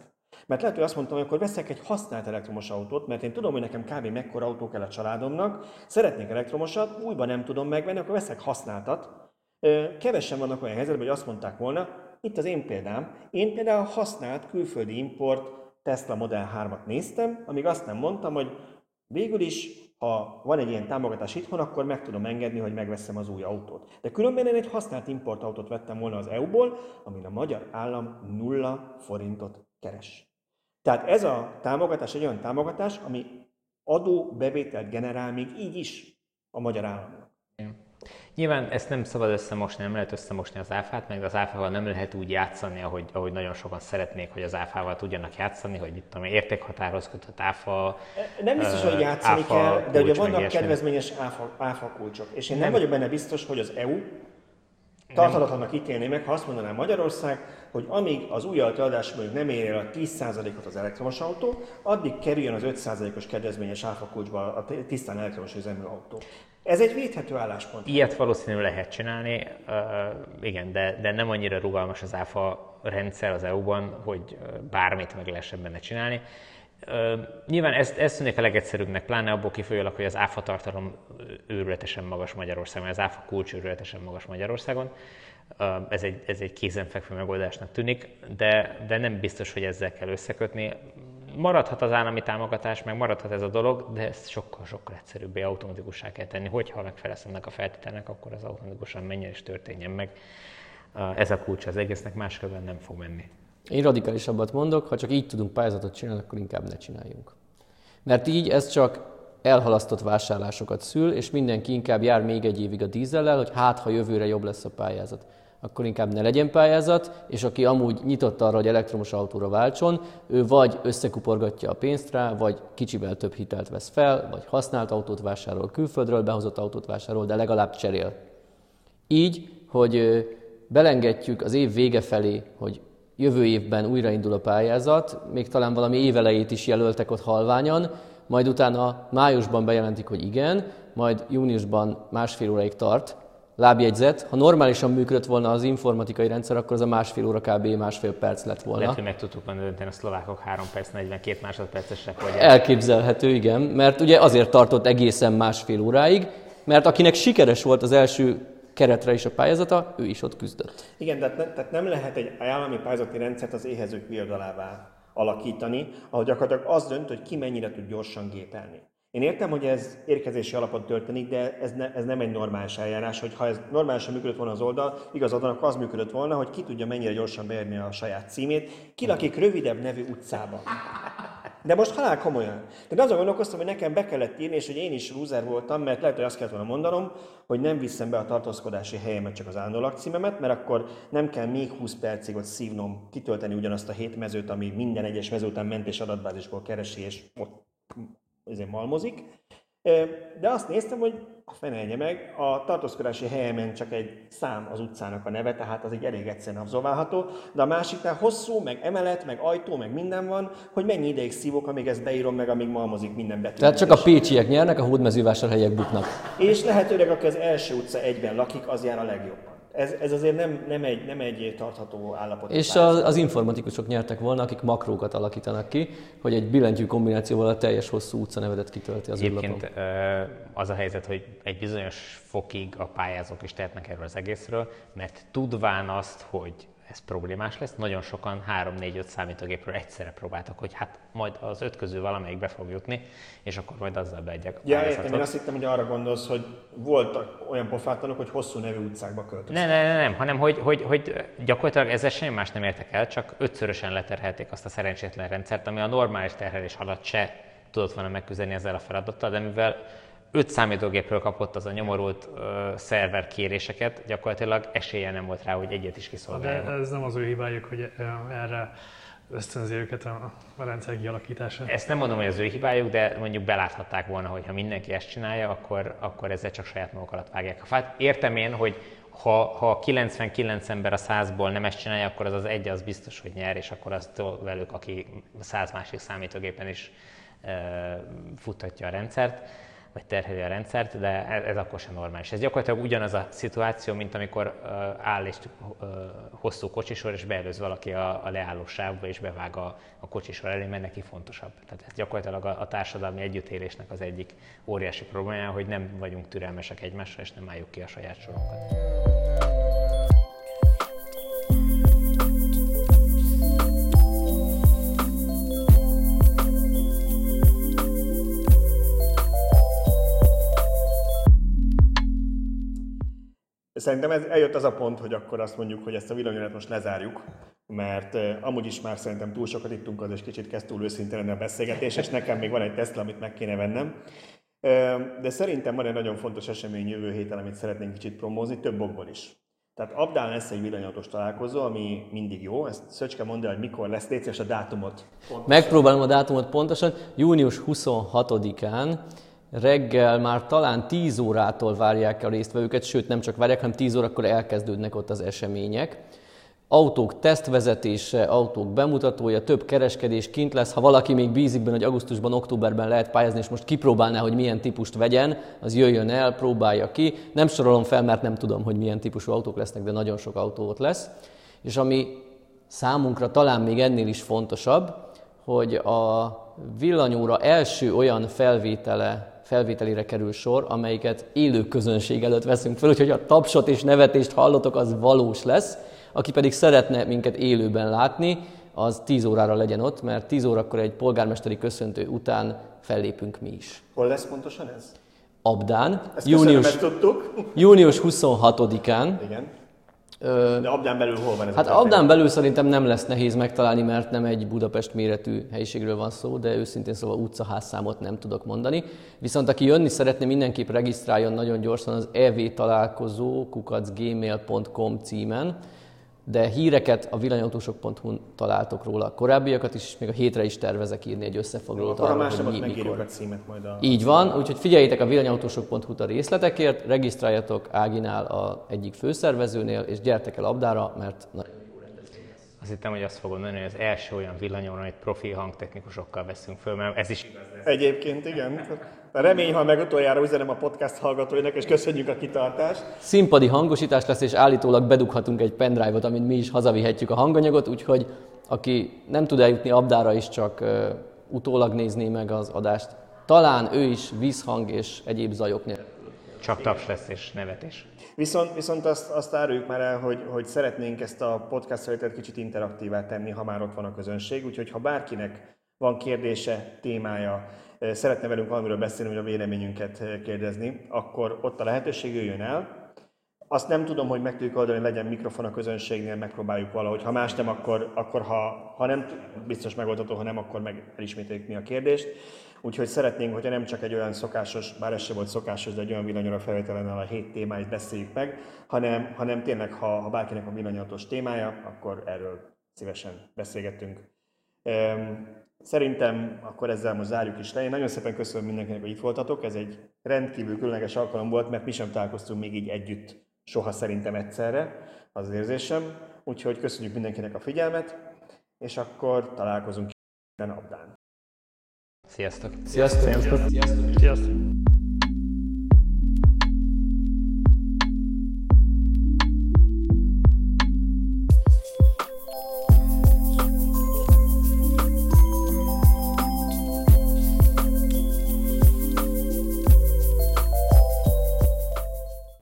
Mert lehet, hogy azt mondtam, hogy akkor veszek egy használt elektromos autót, mert én tudom, hogy nekem kb. mekkora autó kell a családomnak, szeretnék elektromosat, újban nem tudom megvenni, akkor veszek használtat. Kevesen vannak olyan helyzetben, hogy azt mondták volna, itt az én példám. Én például használt külföldi import Tesla Model 3-at néztem, amíg azt nem mondtam, hogy végül is, ha van egy ilyen támogatás itthon, akkor meg tudom engedni, hogy megveszem az új autót. De különben én egy használt importautót vettem volna az EU-ból, amin a magyar állam nulla forintot keres. Tehát ez a támogatás egy olyan támogatás, ami adó bevételt generál még így is a magyar államnak. Nyilván ezt nem szabad összemosni, nem lehet összemosni az áfát, meg az áfával nem lehet úgy játszani, ahogy, ahogy nagyon sokan szeretnék, hogy az áfával tudjanak játszani, hogy itt a értékhatárhoz kötött áfa. Nem biztos, hogy játszani kell, de ugye vannak kedvezményes áfa, áfa kulcsok. És én nem, nem vagyok benne biztos, hogy az EU tartalatlanak ítélni meg, ha azt mondaná Magyarország, hogy amíg az új adás mondjuk nem ér el a 10%-ot az elektromos autó, addig kerüljön az 5%-os kedvezményes áfakulcsba a tisztán elektromos üzemű autó. Ez egy védhető álláspont. Ilyet valószínűleg lehet csinálni, uh, igen, de, de nem annyira rugalmas az áfa rendszer az EU-ban, hogy bármit meg lehessen benne csinálni. nyilván ez, ez tűnik a legegyszerűbbnek, pláne abból kifolyólag, hogy az áfa tartalom őrületesen magas Magyarországon, az áfa kulcs őrületesen magas Magyarországon. Ez egy, ez egy kézenfekvő megoldásnak tűnik, de, de nem biztos, hogy ezzel kell összekötni. Maradhat az állami támogatás, meg maradhat ez a dolog, de ezt sokkal-sokkal egyszerűbbé automatikussá kell tenni. Hogyha megfelelsz ennek a feltételnek, akkor az automatikusan menjen és történjen meg. Ez a kulcs az egésznek, máskülönben nem fog menni. Én radikálisabbat mondok, ha csak így tudunk pályázatot csinálni, akkor inkább ne csináljunk. Mert így ez csak elhalasztott vásárlásokat szül, és mindenki inkább jár még egy évig a dízellel, hogy hát, ha jövőre jobb lesz a pályázat. Akkor inkább ne legyen pályázat, és aki amúgy nyitott arra, hogy elektromos autóra váltson, ő vagy összekuporgatja a pénzt rá, vagy kicsivel több hitelt vesz fel, vagy használt autót vásárol külföldről, behozott autót vásárol, de legalább cserél. Így, hogy belengedjük az év vége felé, hogy jövő évben újraindul a pályázat, még talán valami évelejét is jelöltek ott halványan, majd utána májusban bejelentik, hogy igen, majd júniusban másfél óraig tart, lábjegyzet. Ha normálisan működött volna az informatikai rendszer, akkor az a másfél óra kb. másfél perc lett volna. Lehet, hogy meg tudtuk volna dönteni a szlovákok 3 perc 42 másodpercesek vagy. Elképzelhető, igen, mert ugye azért tartott egészen másfél óráig, mert akinek sikeres volt az első keretre is a pályázata, ő is ott küzdött. Igen, tehát, ne, tehát nem lehet egy állami pályázati rendszert az éhezők viadalává alakítani, ahol gyakorlatilag az dönt, hogy ki mennyire tud gyorsan gépelni. Én értem, hogy ez érkezési alapon történik, de ez, ne, ez nem egy normális eljárás, hogy ha ez normálisan működött volna az oldal, igazad van, az működött volna, hogy ki tudja mennyire gyorsan beérni a saját címét, ki lakik rövidebb nevű utcában. De most halál komolyan. De azon gondolkoztam, hogy nekem be kellett írni, és hogy én is loser voltam, mert lehet, hogy azt kellett volna mondanom, hogy nem viszem be a tartózkodási helyemet, csak az állandó lakcímemet, mert akkor nem kell még 20 percig ott szívnom, kitölteni ugyanazt a hét mezőt, ami minden egyes mező után ment és adatbázisból keresi, és ott ezért malmozik. De azt néztem, hogy a fenelje meg, a tartózkodási helyemen csak egy szám az utcának a neve, tehát az egy elég egyszerűen abszolválható, de a másiknál hosszú, meg emelet, meg ajtó, meg minden van, hogy mennyi ideig szívok, amíg ezt beírom meg, amíg malmozik minden betű. Tehát csak a pécsiek nyernek, a hódmezővásárhelyek buknak. És lehetőleg, aki az első utca egyben lakik, az jár a legjobban ez, ez azért nem, nem, egy, nem egy tartható állapot. És az, az informatikusok nyertek volna, akik makrókat alakítanak ki, hogy egy billentyű kombinációval a teljes hosszú utca nevedet kitölti az Egyébként az a helyzet, hogy egy bizonyos fokig a pályázók is tehetnek erről az egészről, mert tudván azt, hogy ez problémás lesz. Nagyon sokan 3-4-5 számítógépről egyszerre próbáltak, hogy hát majd az öt közül valamelyik be fog jutni, és akkor majd azzal beegyek. Ja, értem, én azt hittem, hogy arra gondolsz, hogy voltak olyan pofátlanok, hogy hosszú nevű utcákba költöztek. Nem, nem, nem, hanem hogy, hogy, hogy gyakorlatilag ezzel semmi más nem értek el, csak ötszörösen leterhelték azt a szerencsétlen rendszert, ami a normális terhelés alatt se tudott volna megküzdeni ezzel a feladattal, de mivel öt számítógépről kapott az a nyomorult uh, szerver kéréseket, gyakorlatilag esélye nem volt rá, hogy egyet is kiszolgáljon. De ez nem az ő hibájuk, hogy erre ösztönzi őket a, rendszer kialakítása. Ezt nem mondom, hogy az ő hibájuk, de mondjuk beláthatták volna, hogy ha mindenki ezt csinálja, akkor, akkor ezzel csak saját maguk alatt vágják a fát. Értem én, hogy ha, ha 99 ember a 100-ból nem ezt csinálja, akkor az az egy az biztos, hogy nyer, és akkor az velük, aki 100 másik számítógépen is uh, futtatja a rendszert vagy terheli a rendszert, de ez akkor sem normális. Ez gyakorlatilag ugyanaz a szituáció, mint amikor áll és hosszú kocsisor, és beelőz valaki a, a leálló sávba, és bevág a, a kocsisor elé, mert neki fontosabb. Tehát ez gyakorlatilag a, a társadalmi együttélésnek az egyik óriási problémája, hogy nem vagyunk türelmesek egymásra, és nem álljuk ki a saját sorunkat. Szerintem ez, eljött az a pont, hogy akkor azt mondjuk, hogy ezt a villanyórat most lezárjuk, mert amúgy is már szerintem túl sokat ittunk, az és kicsit kezd túl őszintén a beszélgetés, és nekem még van egy Tesla, amit meg kéne vennem. De szerintem van egy nagyon fontos esemény jövő héten, amit szeretnénk kicsit promózni, több okból is. Tehát Abdán lesz egy villanyautós találkozó, ami mindig jó. Ezt Szöcske mondja, hogy mikor lesz, légy a dátumot. Pontosan. Megpróbálom a dátumot pontosan. Június 26-án reggel már talán 10 órától várják a résztvevőket, sőt nem csak várják, hanem 10 órakor elkezdődnek ott az események. Autók tesztvezetése, autók bemutatója, több kereskedés kint lesz. Ha valaki még bízik benne, hogy augusztusban, októberben lehet pályázni, és most kipróbálná, hogy milyen típust vegyen, az jöjjön el, próbálja ki. Nem sorolom fel, mert nem tudom, hogy milyen típusú autók lesznek, de nagyon sok autó ott lesz. És ami számunkra talán még ennél is fontosabb, hogy a villanyóra első olyan felvétele, felvételére kerül sor, amelyiket élő közönség előtt veszünk fel, úgyhogy a tapsot és nevetést hallotok, az valós lesz. Aki pedig szeretne minket élőben látni, az 10 órára legyen ott, mert 10 órakor egy polgármesteri köszöntő után fellépünk mi is. Hol lesz pontosan ez? Abdán, Ezt június, június 26-án. Igen. De Abdán belül hol van ez Hát a? Abdán belül szerintem nem lesz nehéz megtalálni, mert nem egy Budapest méretű helyiségről van szó, de őszintén szóval utcaházszámot nem tudok mondani. Viszont aki jönni szeretne, mindenképp regisztráljon nagyon gyorsan az evtalálkozó kukacgmail.com címen, de híreket a villanyautósok.hu-n találtok róla a korábbiakat is, és még a hétre is tervezek írni egy összefoglalót Akkor a mi, megírjuk mikor. a címet majd a... Így van, úgyhogy figyeljétek a villanyautósok.hu-t a részletekért, regisztráljatok Áginál a egyik főszervezőnél, és gyertek el Abdára, mert nagyon Azt hittem, hogy azt fogom mondani, hogy az első olyan villanyóra, amit profi hangtechnikusokkal veszünk föl, mert ez is igaz lesz. Egyébként igen. A remény, ha meg utoljára üzenem a podcast hallgatóinak, és köszönjük a kitartást. Színpadi hangosítás lesz, és állítólag bedughatunk egy pendrive-ot, amin mi is hazavihetjük a hanganyagot, úgyhogy aki nem tud eljutni Abdára is, csak uh, utólag nézni meg az adást, talán ő is vízhang és egyéb zajok nélkül. Csak taps lesz és nevetés. Viszont, viszont azt, azt áruljuk már el, hogy, hogy szeretnénk ezt a podcast felvételt kicsit interaktívá tenni, ha már ott van a közönség. Úgyhogy ha bárkinek van kérdése, témája, szeretne velünk valamiről beszélni, vagy a véleményünket kérdezni, akkor ott a lehetőség jöjjön el. Azt nem tudom, hogy meg tudjuk oldani, legyen mikrofon a közönségnél, megpróbáljuk valahogy. Ha más nem, akkor, akkor ha, ha nem, biztos megoldható, ha nem, akkor meg elismételjük mi a kérdést. Úgyhogy szeretnénk, hogyha nem csak egy olyan szokásos, bár ez sem volt szokásos, de egy olyan villanyóra felvételen a hét témáit beszéljük meg, hanem, hanem tényleg, ha, ha bárkinek a villanyatos témája, akkor erről szívesen beszélgetünk. Szerintem akkor ezzel most zárjuk is le. Én nagyon szépen köszönöm mindenkinek, hogy itt voltatok. Ez egy rendkívül különleges alkalom volt, mert mi sem találkoztunk még így együtt soha szerintem egyszerre, az az érzésem. Úgyhogy köszönjük mindenkinek a figyelmet, és akkor találkozunk Abdán. Sziasztok! Sziasztok! Sziasztok!